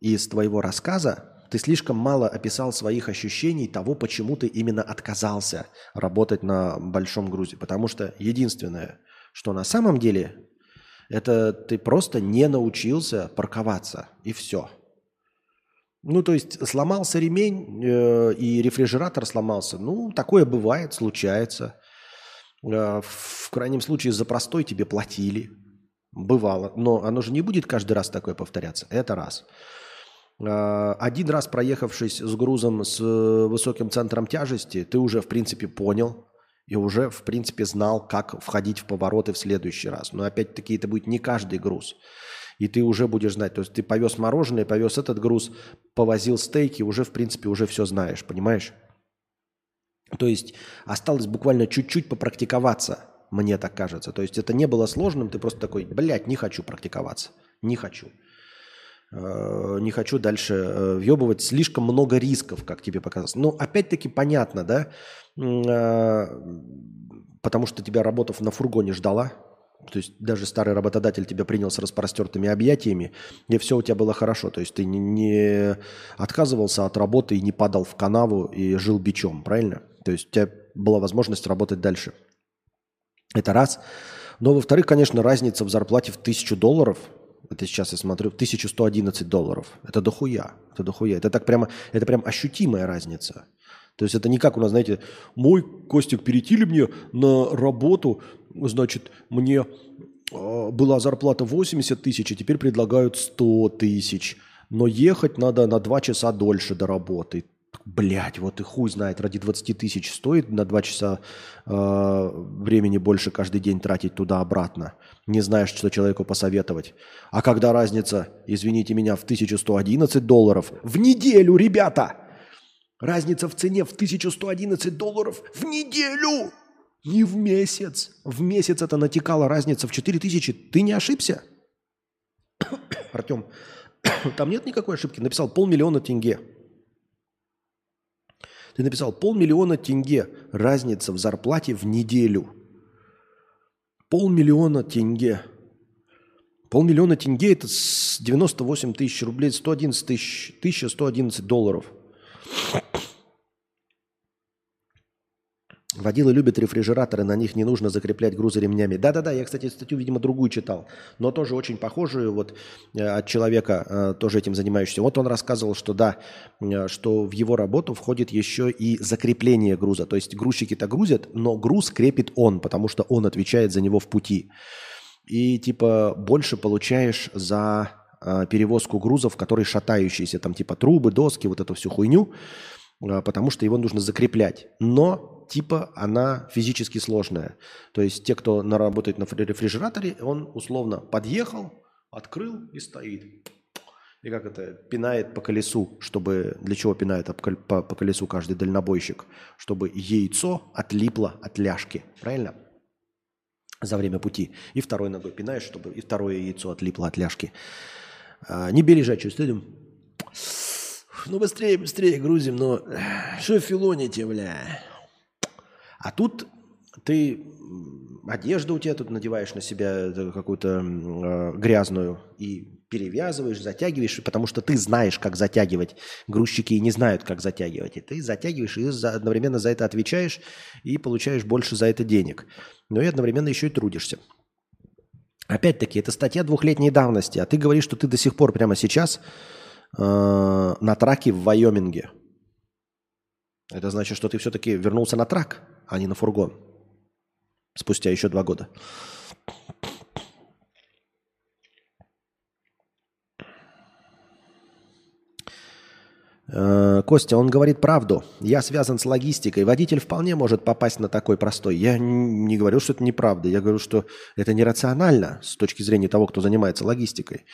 из твоего рассказа ты слишком мало описал своих ощущений того, почему ты именно отказался работать на большом грузе. Потому что единственное, что на самом деле, это ты просто не научился парковаться. И все. Ну, то есть сломался ремень э, и рефрижератор сломался. Ну, такое бывает, случается. Э, в крайнем случае за простой тебе платили. Бывало. Но оно же не будет каждый раз такое повторяться. Это раз. Э, один раз проехавшись с грузом с высоким центром тяжести, ты уже, в принципе, понял и уже, в принципе, знал, как входить в повороты в следующий раз. Но, опять-таки, это будет не каждый груз. И ты уже будешь знать. То есть ты повез мороженое, повез этот груз, повозил стейки, уже, в принципе, уже все знаешь, понимаешь? То есть осталось буквально чуть-чуть попрактиковаться, мне так кажется. То есть это не было сложным, ты просто такой, блядь, не хочу практиковаться, не хочу. Э, не хочу дальше э, въебывать. Слишком много рисков, как тебе показалось. Ну, опять-таки понятно, да? Э, потому что тебя работав на фургоне ждала, то есть даже старый работодатель тебя принял с распростертыми объятиями, и все у тебя было хорошо. То есть ты не отказывался от работы и не падал в канаву и жил бичом, правильно? То есть у тебя была возможность работать дальше. Это раз. Но, во-вторых, конечно, разница в зарплате в тысячу долларов, это сейчас я смотрю, 1111 долларов. Это дохуя. Это дохуя. Это так прямо, это прям ощутимая разница. То есть это не как у нас, знаете, мой Костик, перейти ли мне на работу, значит, мне а, была зарплата 80 тысяч, а теперь предлагают 100 тысяч. Но ехать надо на 2 часа дольше до работы. Блять, вот и хуй знает, ради 20 тысяч стоит на 2 часа э, времени больше каждый день тратить туда-обратно. Не знаешь, что человеку посоветовать. А когда разница, извините меня, в 1111 долларов в неделю, ребята! Разница в цене в 1111 долларов в неделю! Не в месяц. В месяц это натекала разница в 4000. Ты не ошибся? Артем, там нет никакой ошибки. Написал полмиллиона тенге. Ты написал полмиллиона тенге. Разница в зарплате в неделю. Полмиллиона тенге. Полмиллиона тенге это с 98 тысяч рублей, 111 тысяч, 1111 долларов. Водилы любят рефрижераторы, на них не нужно закреплять грузы ремнями. Да-да-да, я, кстати, статью, видимо, другую читал, но тоже очень похожую вот э, от человека, э, тоже этим занимающегося. Вот он рассказывал, что да, э, что в его работу входит еще и закрепление груза. То есть грузчики-то грузят, но груз крепит он, потому что он отвечает за него в пути. И типа больше получаешь за перевозку грузов, которые шатающиеся, там типа трубы, доски, вот эту всю хуйню, потому что его нужно закреплять. Но типа она физически сложная. То есть те, кто работает на рефрижераторе, он условно подъехал, открыл и стоит. И как это, пинает по колесу, чтобы... Для чего пинает по, колесу каждый дальнобойщик? Чтобы яйцо отлипло от ляжки. Правильно? За время пути. И второй ногой пинаешь, чтобы и второе яйцо отлипло от ляжки. А, не бей лежачую, стыдим. Ну быстрее, быстрее грузим, но что филоните, бля? А тут ты одежду у тебя тут надеваешь на себя какую-то э, грязную и перевязываешь, затягиваешь, потому что ты знаешь, как затягивать. Грузчики не знают, как затягивать. И ты затягиваешь и за, одновременно за это отвечаешь и получаешь больше за это денег. Но и одновременно еще и трудишься. Опять-таки, это статья двухлетней давности, а ты говоришь, что ты до сих пор прямо сейчас э, на траке в Вайоминге. Это значит, что ты все-таки вернулся на трак, а не на фургон. Спустя еще два года. Э, Костя, он говорит правду. Я связан с логистикой. Водитель вполне может попасть на такой простой. Я не говорю, что это неправда. Я говорю, что это нерационально с точки зрения того, кто занимается логистикой.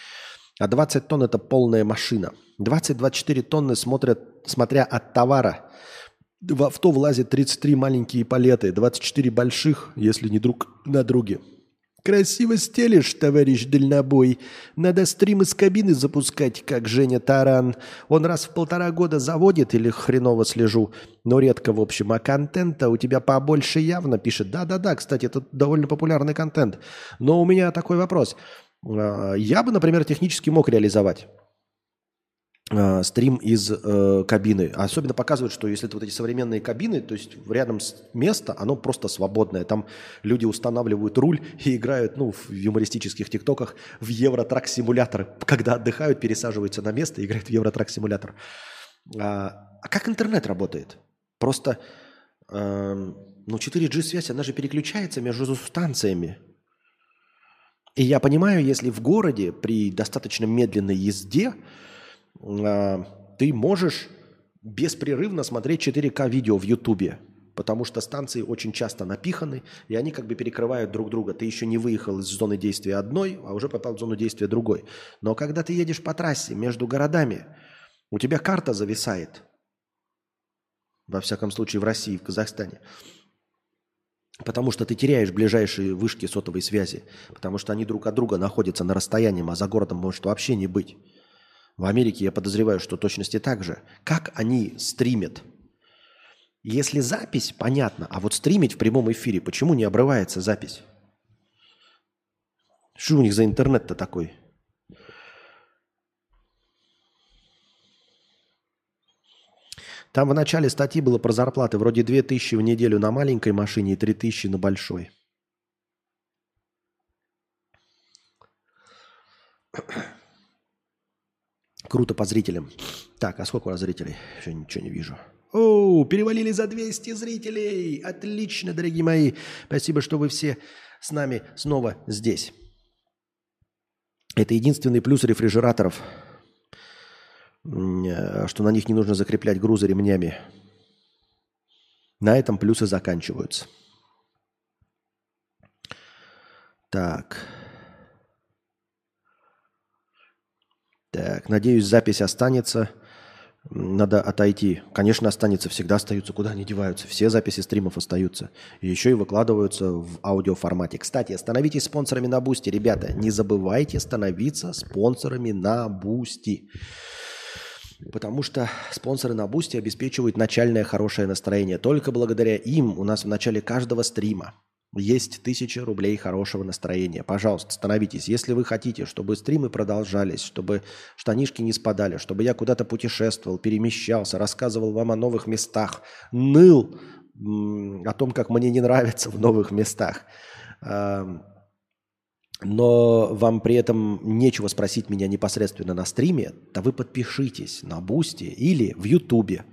А 20 тонн – это полная машина. 20-24 тонны смотрят, смотря от товара – в авто влазит 33 маленькие палеты, 24 больших, если не друг на друге. Красиво стелишь, товарищ дальнобой. Надо стрим из кабины запускать, как Женя Таран. Он раз в полтора года заводит или хреново слежу, но редко в общем. А контента у тебя побольше явно пишет. Да-да-да, кстати, это довольно популярный контент. Но у меня такой вопрос. А, я бы, например, технически мог реализовать э, стрим из э, кабины. Особенно показывают, что если это вот эти современные кабины, то есть рядом с место, оно просто свободное. Там люди устанавливают руль и играют, ну, в юмористических тиктоках в Евротрак-симулятор. Когда отдыхают, пересаживаются на место и играют в Евротрак-симулятор. А, а как интернет работает? Просто, э, ну, 4G-связь, она же переключается между станциями. И я понимаю, если в городе при достаточно медленной езде ты можешь беспрерывно смотреть 4К видео в Ютубе, потому что станции очень часто напиханы, и они как бы перекрывают друг друга. Ты еще не выехал из зоны действия одной, а уже попал в зону действия другой. Но когда ты едешь по трассе между городами, у тебя карта зависает. Во всяком случае, в России, в Казахстане. Потому что ты теряешь ближайшие вышки сотовой связи. Потому что они друг от друга находятся на расстоянии, а за городом может вообще не быть. В Америке я подозреваю, что точности так же. Как они стримят? Если запись, понятно, а вот стримить в прямом эфире, почему не обрывается запись? Что у них за интернет-то такой? Там в начале статьи было про зарплаты. Вроде 2000 в неделю на маленькой машине и 3000 на большой. Круто по зрителям. Так, а сколько у нас зрителей? Еще ничего не вижу. О, перевалили за 200 зрителей. Отлично, дорогие мои. Спасибо, что вы все с нами снова здесь. Это единственный плюс рефрижераторов, э, что на них не нужно закреплять грузы ремнями. На этом плюсы заканчиваются. Так. Так, надеюсь, запись останется. Надо отойти. Конечно, останется, всегда остаются. Куда они деваются? Все записи стримов остаются. И еще и выкладываются в аудиоформате. Кстати, становитесь спонсорами на Boosty. Ребята, не забывайте становиться спонсорами на Boosty. Потому что спонсоры на Boosty обеспечивают начальное хорошее настроение. Только благодаря им у нас в начале каждого стрима есть тысяча рублей хорошего настроения. Пожалуйста, становитесь. Если вы хотите, чтобы стримы продолжались, чтобы штанишки не спадали, чтобы я куда-то путешествовал, перемещался, рассказывал вам о новых местах, ныл о том, как мне не нравится в новых местах, ам, но вам при этом нечего спросить меня непосредственно на стриме, то вы подпишитесь на Boosty или в Ютубе.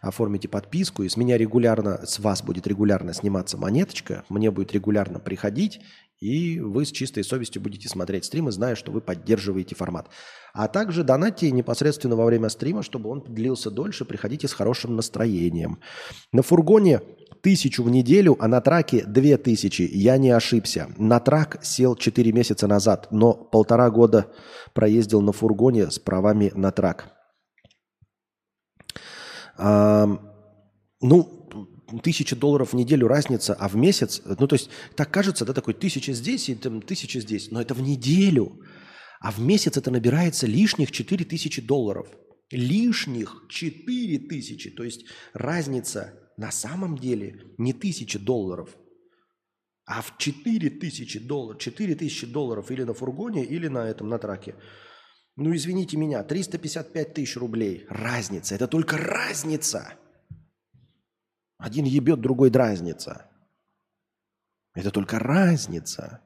Оформите подписку, и с меня регулярно, с вас будет регулярно сниматься монеточка, мне будет регулярно приходить, и вы с чистой совестью будете смотреть стримы, зная, что вы поддерживаете формат. А также донатьте непосредственно во время стрима, чтобы он длился дольше, приходите с хорошим настроением. На фургоне тысячу в неделю, а на траке две тысячи. Я не ошибся. На трак сел 4 месяца назад, но полтора года проездил на фургоне с правами на трак. Ну, тысяча долларов в неделю разница, а в месяц, ну, то есть так кажется, да, такой тысяча здесь и там тысяча здесь, но это в неделю. А в месяц это набирается лишних 4 тысячи долларов. Лишних 4 тысячи. То есть разница на самом деле не тысяча долларов, а в 4 тысячи долларов. 4 тысячи долларов или на фургоне, или на этом, на траке. Ну, извините меня, 355 тысяч рублей. Разница. Это только разница. Один ебет, другой дразнится. Это только разница.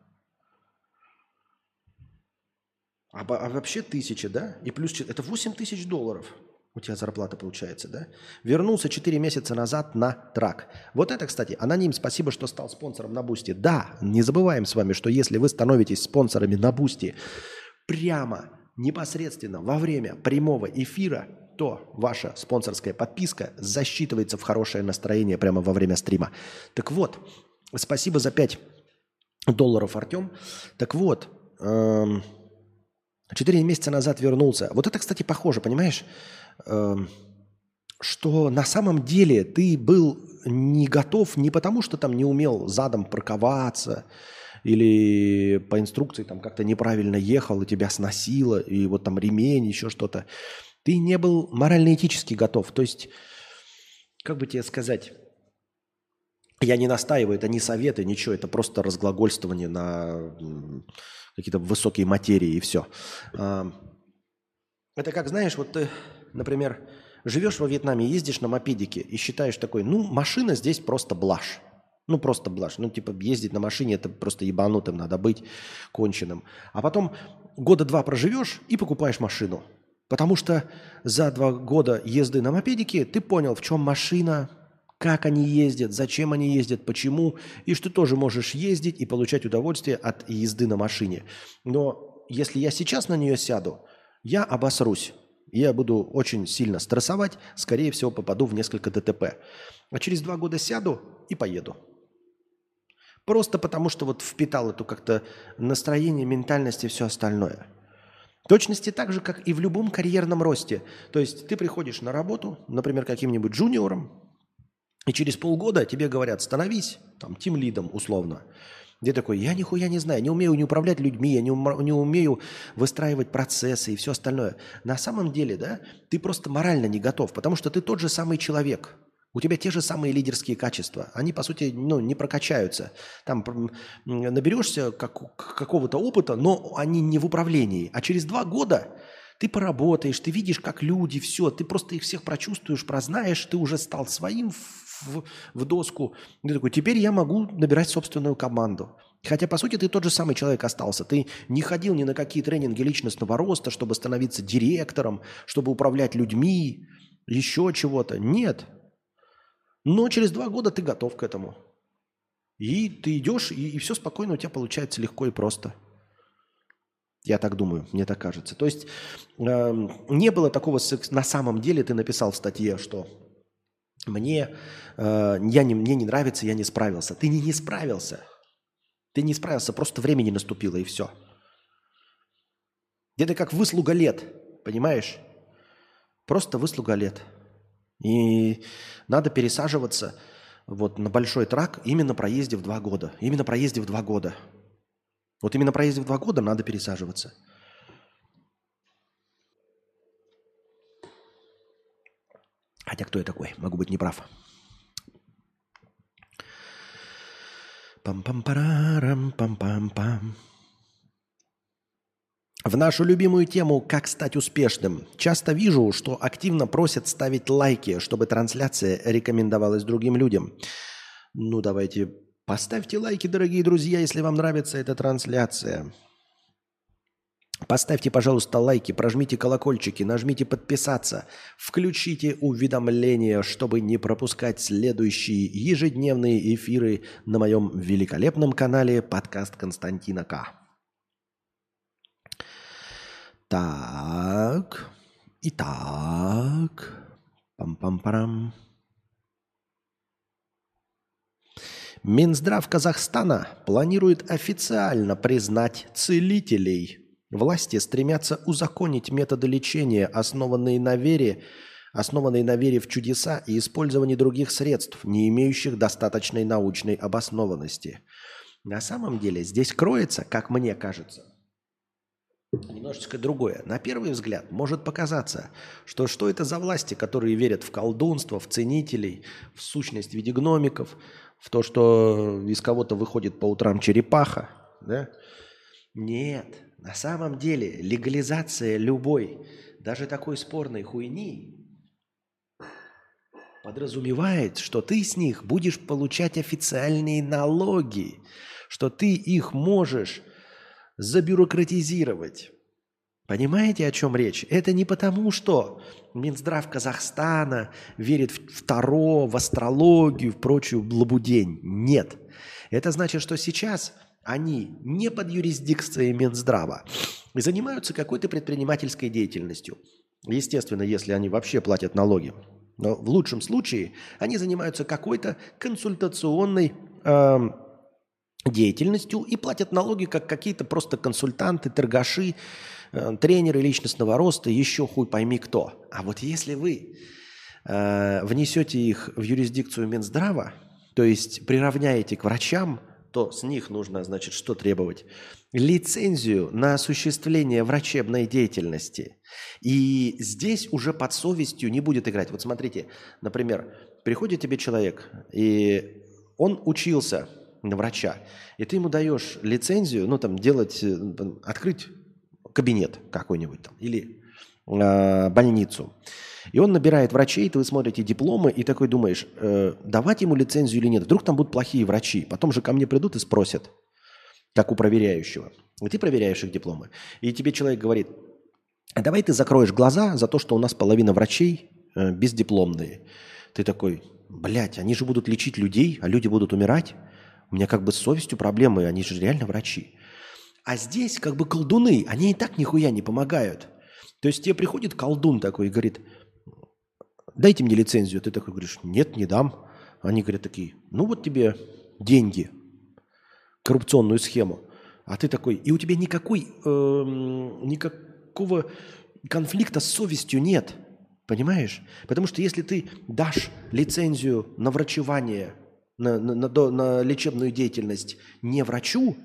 А, а вообще тысяча, да? И плюс это 8 тысяч долларов у тебя зарплата получается, да? Вернулся 4 месяца назад на truck. Вот это, кстати, аноним, спасибо, что стал спонсором на Boosty. Да, не забываем с вами, что если вы становитесь спонсорами на Boosty прямо, непосредственно во время прямого эфира, то ваша спонсорская подписка засчитывается в хорошее настроение прямо во время стрима. Так вот, спасибо за 5 долларов, Артем. Так вот, эм, Четыре месяца назад вернулся. Вот это, кстати, похоже, понимаешь, Эм, что на самом деле ты был не готов не потому, что там не умел задом парковаться или по инструкции там как-то неправильно ехал и тебя сносило, и вот там ремень, еще что-то. Ты не был морально-этически готов. То есть, как бы тебе сказать, я не настаиваю, это не советы, ничего, это просто разглагольствование на какие-то высокие материи и все. Это как, знаешь, вот ты, например, живешь во Вьетнаме, ездишь на мопедике и считаешь такой, ну, машина здесь просто блажь. Ну, просто блажь. Ну, типа, ездить на машине, это просто ебанутым надо быть, конченым. А потом года два проживешь и покупаешь машину. Потому что за два года езды на мопедике ты понял, в чем машина, как они ездят, зачем они ездят, почему, и что ты тоже можешь ездить и получать удовольствие от езды на машине. Но если я сейчас на нее сяду, я обосрусь. Я буду очень сильно стрессовать, скорее всего, попаду в несколько ДТП. А через два года сяду и поеду. Просто потому, что вот впитал эту как-то настроение, ментальность и все остальное. Точности так же, как и в любом карьерном росте. То есть ты приходишь на работу, например, каким-нибудь джуниором, и через полгода тебе говорят, становись там тим-лидом условно. Где такой, я нихуя не знаю, не умею не управлять людьми, я не, ума- не умею выстраивать процессы и все остальное. На самом деле, да, ты просто морально не готов, потому что ты тот же самый человек. У тебя те же самые лидерские качества. Они, по сути, ну, не прокачаются. Там наберешься как- какого-то опыта, но они не в управлении. А через два года ты поработаешь, ты видишь, как люди, все, ты просто их всех прочувствуешь, прознаешь, ты уже стал своим в, в- доску. Ты такой, теперь я могу набирать собственную команду. Хотя, по сути, ты тот же самый человек остался. Ты не ходил ни на какие тренинги личностного роста, чтобы становиться директором, чтобы управлять людьми, еще чего-то. Нет. Но через два года ты готов к этому. И ты идешь, и, все спокойно у тебя получается легко и просто. Я так думаю, мне так кажется. То есть эм, не было такого, на самом деле ты написал в статье, что мне, э, я не, мне не нравится, я не справился. Ты не, не справился. Ты не справился, просто времени наступило и все. Это как выслуга лет, понимаешь? Просто выслуга лет. И надо пересаживаться вот на большой трак именно проезде в два года. Именно проезде в два года. Вот именно проезде в два года надо пересаживаться. Хотя кто я такой? Могу быть неправ. Пам-пам-парарам, пам-пам-пам. В нашу любимую тему «Как стать успешным» часто вижу, что активно просят ставить лайки, чтобы трансляция рекомендовалась другим людям. Ну, давайте поставьте лайки, дорогие друзья, если вам нравится эта трансляция. Поставьте, пожалуйста, лайки, прожмите колокольчики, нажмите подписаться, включите уведомления, чтобы не пропускать следующие ежедневные эфиры на моем великолепном канале подкаст Константина К. Так. Итак. Пам-пам-парам. Минздрав Казахстана планирует официально признать целителей. Власти стремятся узаконить методы лечения, основанные на вере, основанные на вере в чудеса и использовании других средств, не имеющих достаточной научной обоснованности. На самом деле здесь кроется, как мне кажется, немножечко другое. На первый взгляд может показаться, что что это за власти, которые верят в колдунство, в ценителей, в сущность в виде гномиков, в то, что из кого-то выходит по утрам черепаха. Да? Нет, на самом деле легализация любой, даже такой спорной хуйни подразумевает, что ты с них будешь получать официальные налоги, что ты их можешь забюрократизировать. Понимаете, о чем речь? Это не потому, что Минздрав Казахстана верит в Таро, в астрологию, в прочую лабудень. Нет. Это значит, что сейчас они не под юрисдикцией Минздрава и занимаются какой-то предпринимательской деятельностью. Естественно, если они вообще платят налоги. Но в лучшем случае они занимаются какой-то консультационной эм, деятельностью и платят налоги как какие-то просто консультанты, торгаши, э, тренеры личностного роста, еще хуй пойми кто. А вот если вы э, внесете их в юрисдикцию Минздрава, то есть приравняете к врачам, то с них нужно, значит, что требовать? Лицензию на осуществление врачебной деятельности. И здесь уже под совестью не будет играть. Вот смотрите, например, приходит тебе человек, и он учился на врача, и ты ему даешь лицензию, ну, там, делать, э, там, открыть кабинет какой-нибудь там, или э, больницу. И он набирает врачей, ты вы смотрите дипломы, и такой думаешь, э, давать ему лицензию или нет. Вдруг там будут плохие врачи. Потом же ко мне придут и спросят, как у проверяющего. И ты проверяешь их дипломы. И тебе человек говорит, а давай ты закроешь глаза за то, что у нас половина врачей э, бездипломные. Ты такой, блядь, они же будут лечить людей, а люди будут умирать. У меня как бы с совестью проблемы, они же реально врачи. А здесь как бы колдуны, они и так нихуя не помогают. То есть тебе приходит колдун такой и говорит, дайте мне лицензию. Ты такой говоришь, нет, не дам. Они говорят такие, ну вот тебе деньги, коррупционную схему. А ты такой, и у тебя никакой, эм, никакого конфликта с совестью нет. Понимаешь? Потому что если ты дашь лицензию на врачевание, на, на, на, на лечебную деятельность не врачу,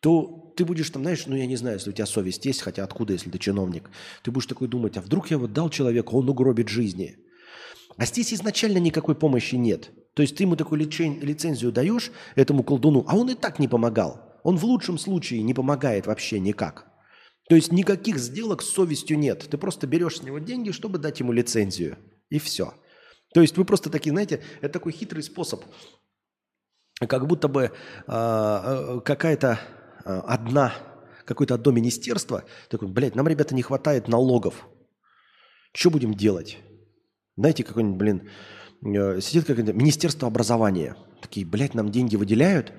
то ты будешь там, знаешь, ну я не знаю, если у тебя совесть есть, хотя откуда, если ты чиновник, ты будешь такой думать, а вдруг я вот дал человеку, он угробит жизни. А здесь изначально никакой помощи нет. То есть ты ему такую лицензию даешь этому колдуну, а он и так не помогал. Он в лучшем случае не помогает вообще никак. То есть никаких сделок с совестью нет. Ты просто берешь с него деньги, чтобы дать ему лицензию. И все. То есть вы просто такие, знаете, это такой хитрый способ. Как будто бы а, какая-то а, одна, какое-то одно министерство, такой, блядь, нам, ребята, не хватает налогов. Что будем делать? Знаете, какой-нибудь, блин, э, сидит какое-то Министерство образования. Такие, блядь, нам деньги выделяют,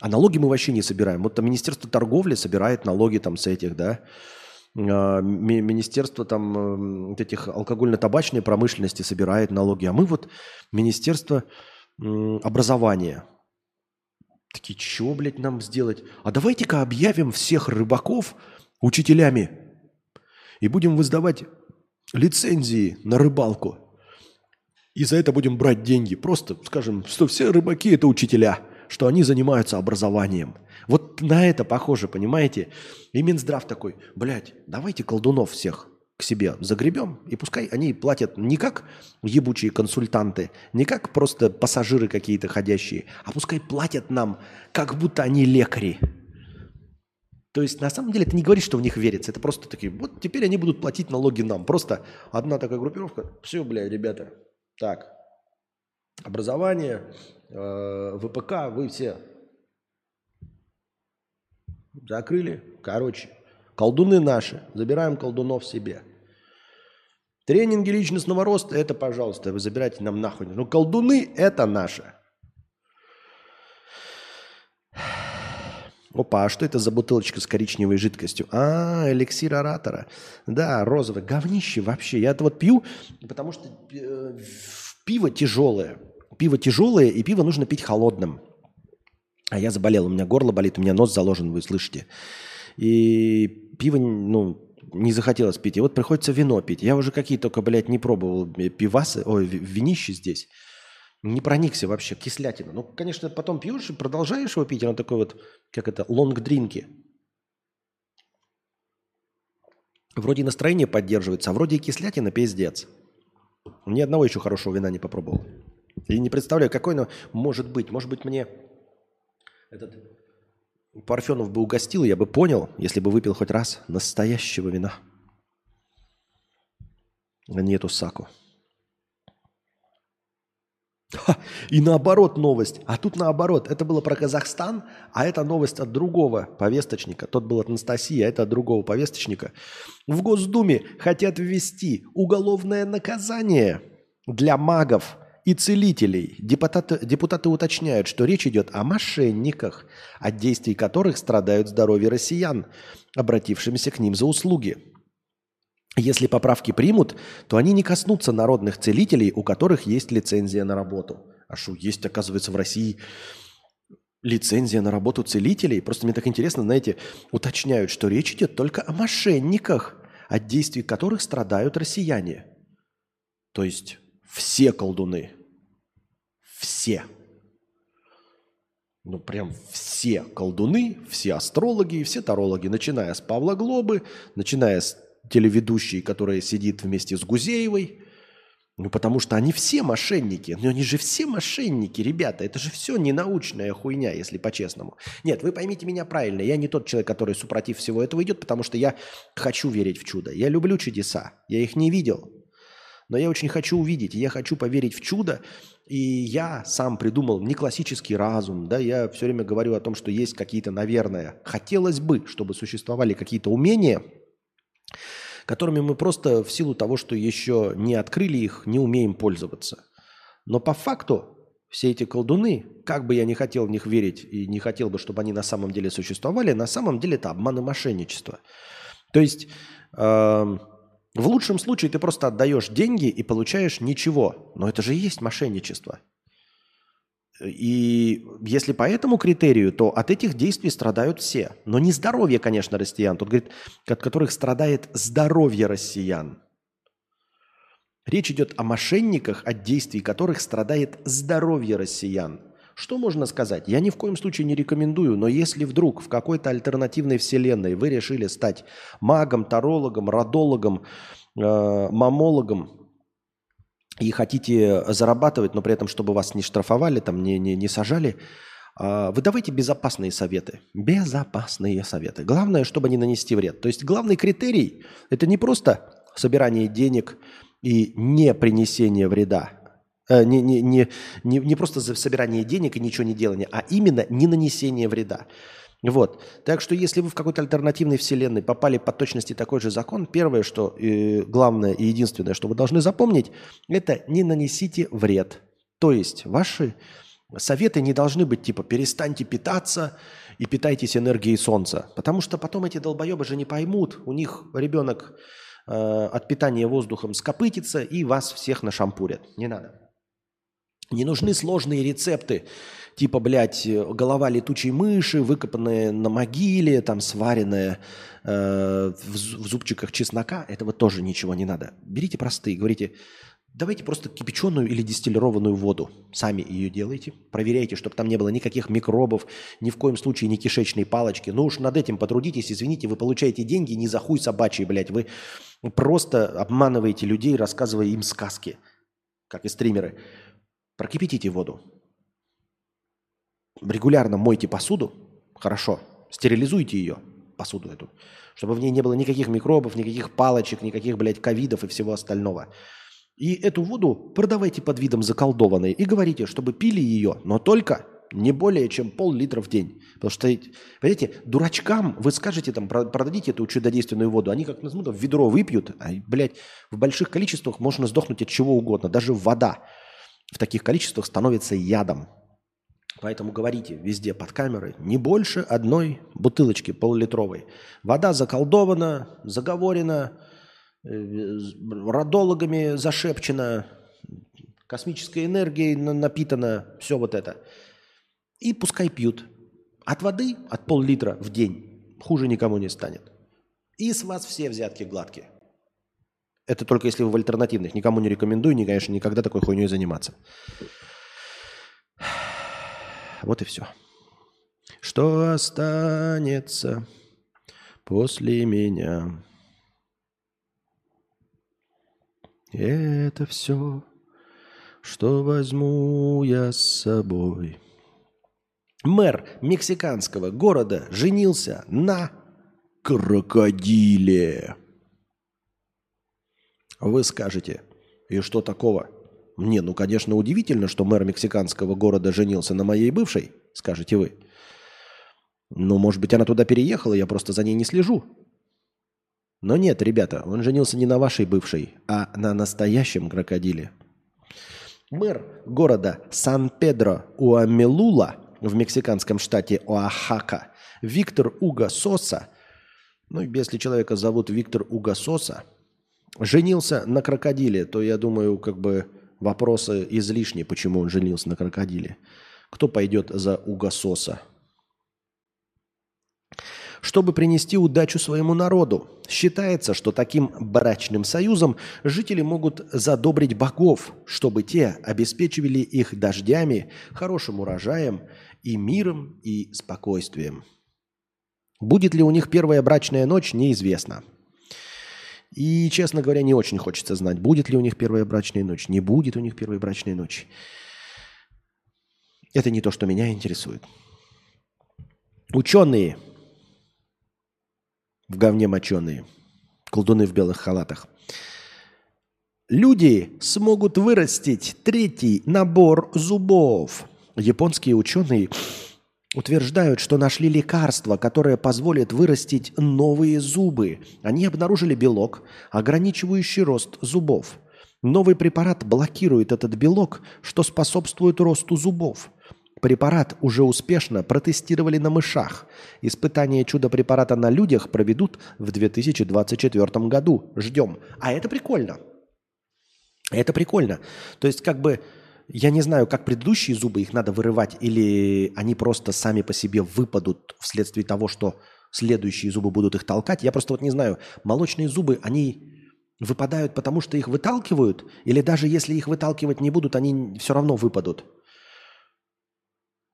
А налоги мы вообще не собираем. Вот там Министерство торговли собирает налоги там с этих, да. А, ми- Министерство там вот этих алкогольно-табачной промышленности собирает налоги. А мы вот Министерство образования. Такие, чего, блядь, нам сделать? А давайте-ка объявим всех рыбаков учителями и будем выздавать лицензии на рыбалку. И за это будем брать деньги. Просто скажем, что все рыбаки – это учителя, что они занимаются образованием. Вот на это похоже, понимаете? И Минздрав такой, блядь, давайте колдунов всех к себе загребем, и пускай они платят не как ебучие консультанты, не как просто пассажиры какие-то ходящие, а пускай платят нам, как будто они лекари. То есть на самом деле это не говорит, что в них верится. Это просто такие, вот теперь они будут платить налоги нам. Просто одна такая группировка. Все, бля, ребята. Так, образование, э, ВПК, вы все закрыли. Короче, колдуны наши. Забираем колдунов себе. Тренинги личностного роста, это, пожалуйста, вы забирайте нам нахуй. Ну, колдуны – это наше. Опа, а что это за бутылочка с коричневой жидкостью? А, эликсир оратора. Да, розовый. Говнище вообще. Я это вот пью, потому что э, пиво тяжелое. Пиво тяжелое, и пиво нужно пить холодным. А я заболел, у меня горло болит, у меня нос заложен, вы слышите. И пиво, ну, не захотелось пить. И вот приходится вино пить. Я уже какие только, блядь, не пробовал э, пивасы, ой, ви- винищи здесь. Не проникся вообще, кислятина. Ну, конечно, потом пьешь и продолжаешь его пить, оно такой вот, как это, лонг-дринки. Вроде настроение поддерживается, а вроде и кислятина пиздец. Ни одного еще хорошего вина не попробовал. И не представляю, какой оно может быть. Может быть, мне этот Парфенов бы угостил, я бы понял, если бы выпил хоть раз настоящего вина. А не эту саку. Ха, и наоборот новость. А тут наоборот. Это было про Казахстан, а это новость от другого повесточника. Тот был от Анастасии, а это от другого повесточника. В Госдуме хотят ввести уголовное наказание для магов и целителей. Депутаты, депутаты уточняют, что речь идет о мошенниках, от действий которых страдают здоровье россиян, обратившимся к ним за услуги. Если поправки примут, то они не коснутся народных целителей, у которых есть лицензия на работу. А что, есть, оказывается, в России лицензия на работу целителей? Просто мне так интересно, знаете, уточняют, что речь идет только о мошенниках, от действий которых страдают россияне. То есть все колдуны. Все. Ну, прям все колдуны, все астрологи и все тарологи, начиная с Павла Глобы, начиная с телеведущей, которая сидит вместе с Гузеевой. Ну, потому что они все мошенники. Но они же все мошенники, ребята. Это же все ненаучная хуйня, если по-честному. Нет, вы поймите меня правильно. Я не тот человек, который супротив всего этого идет, потому что я хочу верить в чудо. Я люблю чудеса. Я их не видел. Но я очень хочу увидеть. Я хочу поверить в чудо. И я сам придумал не классический разум. Да, я все время говорю о том, что есть какие-то, наверное, хотелось бы, чтобы существовали какие-то умения, которыми мы просто в силу того, что еще не открыли их, не умеем пользоваться. Но по факту все эти колдуны, как бы я не хотел в них верить и не хотел бы, чтобы они на самом деле существовали, на самом деле это обман и мошенничество. То есть эм, в лучшем случае ты просто отдаешь деньги и получаешь ничего. Но это же и есть мошенничество. И если по этому критерию, то от этих действий страдают все. Но не здоровье, конечно, россиян. Тут говорит, от которых страдает здоровье россиян. Речь идет о мошенниках, от действий которых страдает здоровье россиян. Что можно сказать? Я ни в коем случае не рекомендую, но если вдруг в какой-то альтернативной вселенной вы решили стать магом, тарологом, родологом, э, мамологом, и хотите зарабатывать, но при этом, чтобы вас не штрафовали, там, не, не, не сажали, а, вы давайте безопасные советы. Безопасные советы. Главное, чтобы не нанести вред. То есть главный критерий – это не просто собирание денег и не принесение вреда. Э, Не, не, не, не, не просто за собирание денег и ничего не делание, а именно не нанесение вреда. Вот. Так что если вы в какой-то альтернативной вселенной попали по точности такой же закон, первое, что э, главное и единственное, что вы должны запомнить, это не нанесите вред. То есть ваши Советы не должны быть типа перестаньте питаться и питайтесь энергией солнца. Потому что потом эти долбоебы же не поймут. У них ребенок э, от питания воздухом скопытится и вас всех нашампурят. Не надо. Не нужны сложные рецепты, типа, блядь, голова летучей мыши, выкопанная на могиле, там сваренная э, в, в зубчиках чеснока. Этого тоже ничего не надо. Берите простые, говорите, давайте просто кипяченую или дистиллированную воду. Сами ее делайте, проверяйте, чтобы там не было никаких микробов, ни в коем случае ни кишечной палочки. Ну уж над этим потрудитесь, извините, вы получаете деньги не за хуй собачий, блядь. Вы просто обманываете людей, рассказывая им сказки, как и стримеры. Прокипятите воду. Регулярно мойте посуду. Хорошо. Стерилизуйте ее, посуду эту. Чтобы в ней не было никаких микробов, никаких палочек, никаких, блядь, ковидов и всего остального. И эту воду продавайте под видом заколдованной и говорите, чтобы пили ее, но только не более чем пол-литра в день. Потому что, понимаете, дурачкам вы скажете, там, про- продадите эту чудодейственную воду, они как назовут, в ведро выпьют, а, блядь, в больших количествах можно сдохнуть от чего угодно. Даже вода в таких количествах становится ядом. Поэтому говорите везде под камерой не больше одной бутылочки полулитровой. Вода заколдована, заговорена, э, родологами зашепчена, космической энергией на- напитана, все вот это. И пускай пьют. От воды, от пол-литра в день, хуже никому не станет. И с вас все взятки гладкие. Это только если вы в альтернативных. Никому не рекомендую, ни, конечно, никогда такой хуйней заниматься. Вот и все. Что останется после меня? Это все, что возьму я с собой. Мэр мексиканского города женился на крокодиле. Вы скажете, и что такого? Не, ну, конечно, удивительно, что мэр мексиканского города женился на моей бывшей, скажете вы. Ну, может быть, она туда переехала, я просто за ней не слежу. Но нет, ребята, он женился не на вашей бывшей, а на настоящем крокодиле. Мэр города Сан-Педро-Уамелула в мексиканском штате Оахака Виктор Уго Соса, ну, если человека зовут Виктор Уго Соса, женился на крокодиле, то я думаю, как бы вопросы излишни, почему он женился на крокодиле. Кто пойдет за Угососа? Чтобы принести удачу своему народу. Считается, что таким брачным союзом жители могут задобрить богов, чтобы те обеспечивали их дождями, хорошим урожаем и миром и спокойствием. Будет ли у них первая брачная ночь, неизвестно. И, честно говоря, не очень хочется знать, будет ли у них первая брачная ночь, не будет у них первой брачной ночи. Это не то, что меня интересует. Ученые, в говне моченые, колдуны в белых халатах. Люди смогут вырастить третий набор зубов. Японские ученые утверждают, что нашли лекарство, которое позволит вырастить новые зубы. Они обнаружили белок, ограничивающий рост зубов. Новый препарат блокирует этот белок, что способствует росту зубов. Препарат уже успешно протестировали на мышах. Испытание чудо-препарата на людях проведут в 2024 году. Ждем. А это прикольно. Это прикольно. То есть, как бы, я не знаю, как предыдущие зубы их надо вырывать, или они просто сами по себе выпадут вследствие того, что следующие зубы будут их толкать. Я просто вот не знаю, молочные зубы, они выпадают потому, что их выталкивают, или даже если их выталкивать не будут, они все равно выпадут.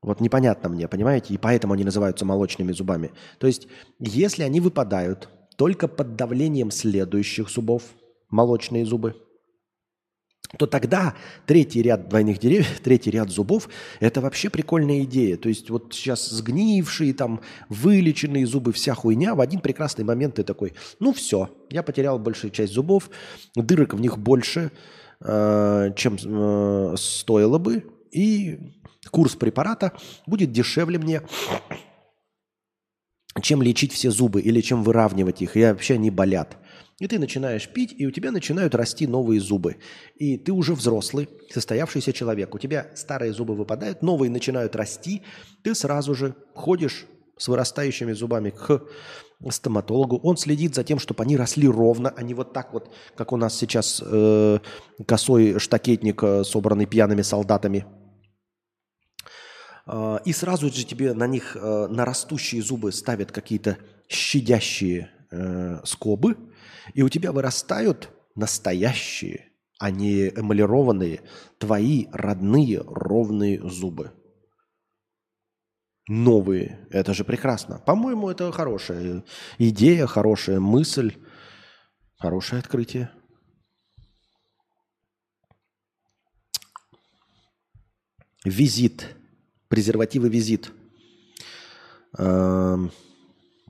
Вот непонятно мне, понимаете? И поэтому они называются молочными зубами. То есть, если они выпадают только под давлением следующих зубов, молочные зубы, то тогда третий ряд двойных деревьев, третий ряд зубов – это вообще прикольная идея. То есть вот сейчас сгнившие, там, вылеченные зубы, вся хуйня, в один прекрасный момент ты такой, ну все, я потерял большую часть зубов, дырок в них больше, э, чем э, стоило бы, и курс препарата будет дешевле мне, чем лечить все зубы или чем выравнивать их, и вообще они болят. И ты начинаешь пить, и у тебя начинают расти новые зубы. И ты уже взрослый, состоявшийся человек. У тебя старые зубы выпадают, новые начинают расти. Ты сразу же ходишь с вырастающими зубами к стоматологу. Он следит за тем, чтобы они росли ровно, а не вот так вот, как у нас сейчас э, косой штакетник, э, собранный пьяными солдатами. А, И сразу же тебе на них, э, на растущие зубы ставят какие-то щадящие э, скобы, и у тебя вырастают настоящие, а не эмалированные, твои родные ровные зубы. Новые. Это же прекрасно. По-моему, это хорошая идея, хорошая мысль, хорошее открытие. Визит. Презервативы визит. Эм,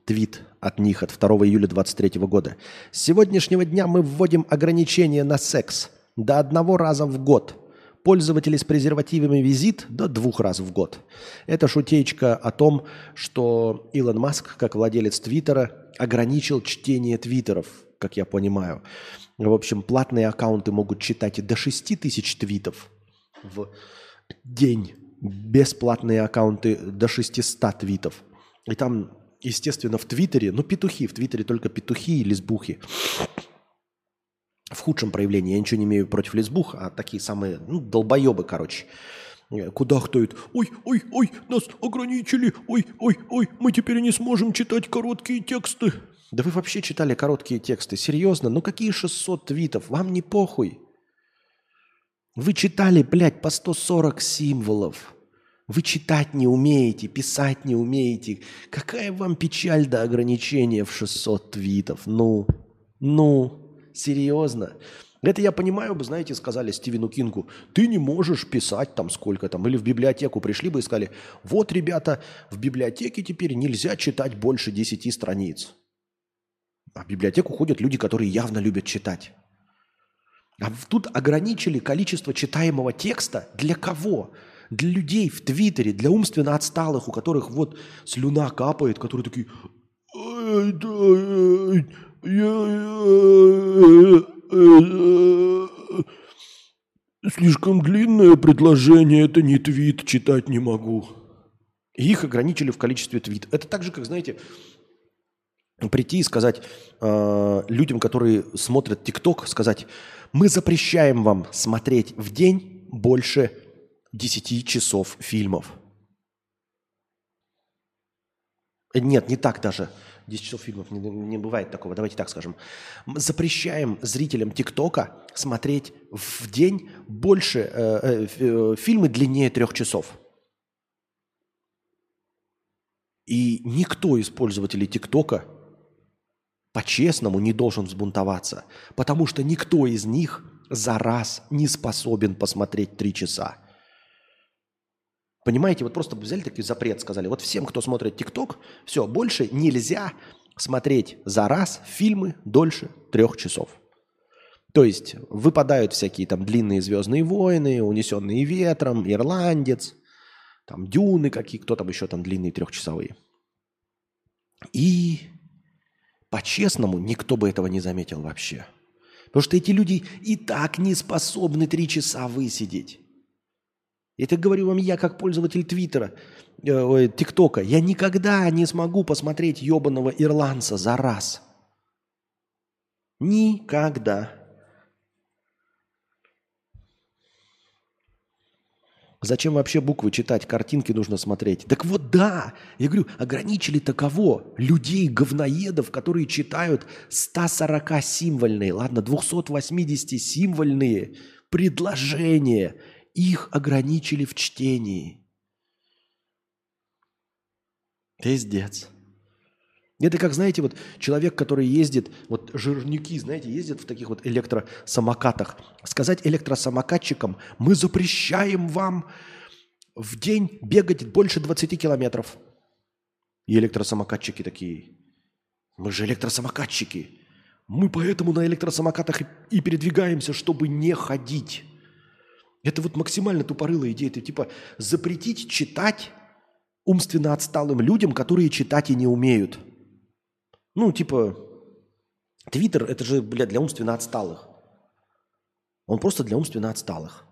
Твит от них от 2 июля 2023 года. С сегодняшнего дня мы вводим ограничения на секс до одного раза в год. Пользователи с презервативами визит до двух раз в год. Это шутеечка о том, что Илон Маск, как владелец Твиттера, ограничил чтение твиттеров, как я понимаю. В общем, платные аккаунты могут читать до 6 тысяч твитов в день. Бесплатные аккаунты до 600 твитов. И там, естественно, в Твиттере, ну, петухи, в Твиттере только петухи и лесбухи. В худшем проявлении. Я ничего не имею против лесбух, а такие самые, ну, долбоебы, короче. Э, Кудахтают. Ой, ой, ой, нас ограничили. Ой, ой, ой, мы теперь не сможем читать короткие тексты. Да вы вообще читали короткие тексты? Серьезно? Ну какие 600 твитов? Вам не похуй. Вы читали, блядь, по 140 символов. Вы читать не умеете, писать не умеете. Какая вам печаль до ограничения в 600 твитов? Ну, ну, серьезно. Это я понимаю бы, знаете, сказали Стивену Кингу, ты не можешь писать там сколько там. Или в библиотеку пришли бы и сказали, вот, ребята, в библиотеке теперь нельзя читать больше 10 страниц. А в библиотеку ходят люди, которые явно любят читать. А тут ограничили количество читаемого текста для кого? Для людей в Твиттере, для умственно отсталых, у которых вот слюна капает, которые такие... «Ай, да, э, э, э, Слишком длинное предложение, это не твит, читать не могу. И их ограничили в количестве твит. Это так же, как, знаете, прийти и сказать э, людям, которые смотрят ТикТок, сказать, мы запрещаем вам смотреть в день больше 10 часов фильмов. Э, Нет, не так даже. 10 часов фильмов не, не бывает такого. Давайте так скажем. Запрещаем зрителям ТикТока смотреть в день больше э, э, э, фильмы длиннее трех часов. И никто из пользователей ТикТока по-честному не должен взбунтоваться, потому что никто из них за раз не способен посмотреть три часа. Понимаете, вот просто взяли такой запрет, сказали, вот всем, кто смотрит ТикТок, все, больше нельзя смотреть за раз фильмы дольше трех часов. То есть выпадают всякие там длинные «Звездные войны», «Унесенные ветром», «Ирландец», там «Дюны» какие, кто там еще там длинные трехчасовые. И по-честному никто бы этого не заметил вообще. Потому что эти люди и так не способны три часа высидеть. Это говорю вам я, как пользователь Твиттера, э, ТикТока. Я никогда не смогу посмотреть ебаного ирландца за раз. Никогда. Зачем вообще буквы читать? Картинки нужно смотреть. Так вот да, я говорю, ограничили-то кого? Людей, говноедов, которые читают 140-символьные, ладно, 280-символьные предложения. Их ограничили в чтении. Пиздец. Это как, знаете, вот человек, который ездит, вот жирнюки, знаете, ездят в таких вот электросамокатах. Сказать электросамокатчикам, мы запрещаем вам в день бегать больше 20 километров. И электросамокатчики такие, мы же электросамокатчики. Мы поэтому на электросамокатах и передвигаемся, чтобы не ходить. Это вот максимально тупорылая идея. Это типа запретить читать умственно отсталым людям, которые читать и не умеют. Ну, типа, Твиттер это же, блядь, для умственно отсталых. Он просто для умственно отсталых,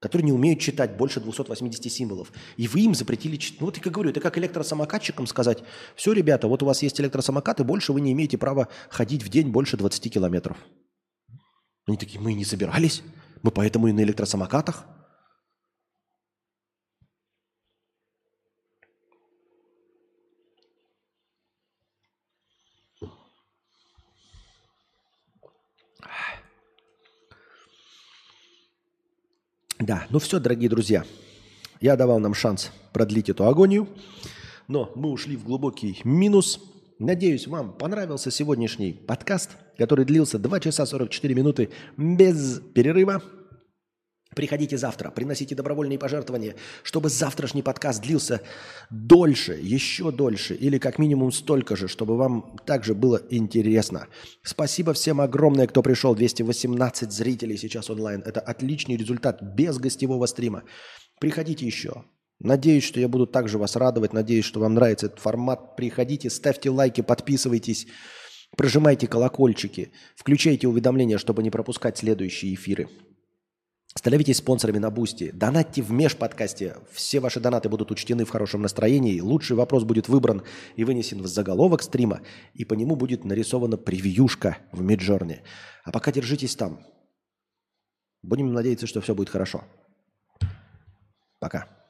которые не умеют читать больше 280 символов. И вы им запретили читать. Ну вот я как говорю, это как электросамокатчикам сказать, все, ребята, вот у вас есть электросамокат, и больше вы не имеете права ходить в день больше 20 километров. Они такие, мы не собирались, мы поэтому и на электросамокатах. Да, ну все, дорогие друзья. Я давал нам шанс продлить эту агонию, но мы ушли в глубокий минус. Надеюсь, вам понравился сегодняшний подкаст, который длился 2 часа 44 минуты без перерыва. Приходите завтра, приносите добровольные пожертвования, чтобы завтрашний подкаст длился дольше, еще дольше, или как минимум столько же, чтобы вам также было интересно. Спасибо всем огромное, кто пришел. 218 зрителей сейчас онлайн. Это отличный результат без гостевого стрима. Приходите еще. Надеюсь, что я буду также вас радовать. Надеюсь, что вам нравится этот формат. Приходите, ставьте лайки, подписывайтесь, прожимайте колокольчики, включайте уведомления, чтобы не пропускать следующие эфиры. Становитесь спонсорами на Boosty. Донатьте в межподкасте. Все ваши донаты будут учтены в хорошем настроении. Лучший вопрос будет выбран и вынесен в заголовок стрима. И по нему будет нарисована превьюшка в Midjourney. А пока держитесь там. Будем надеяться, что все будет хорошо. Пока.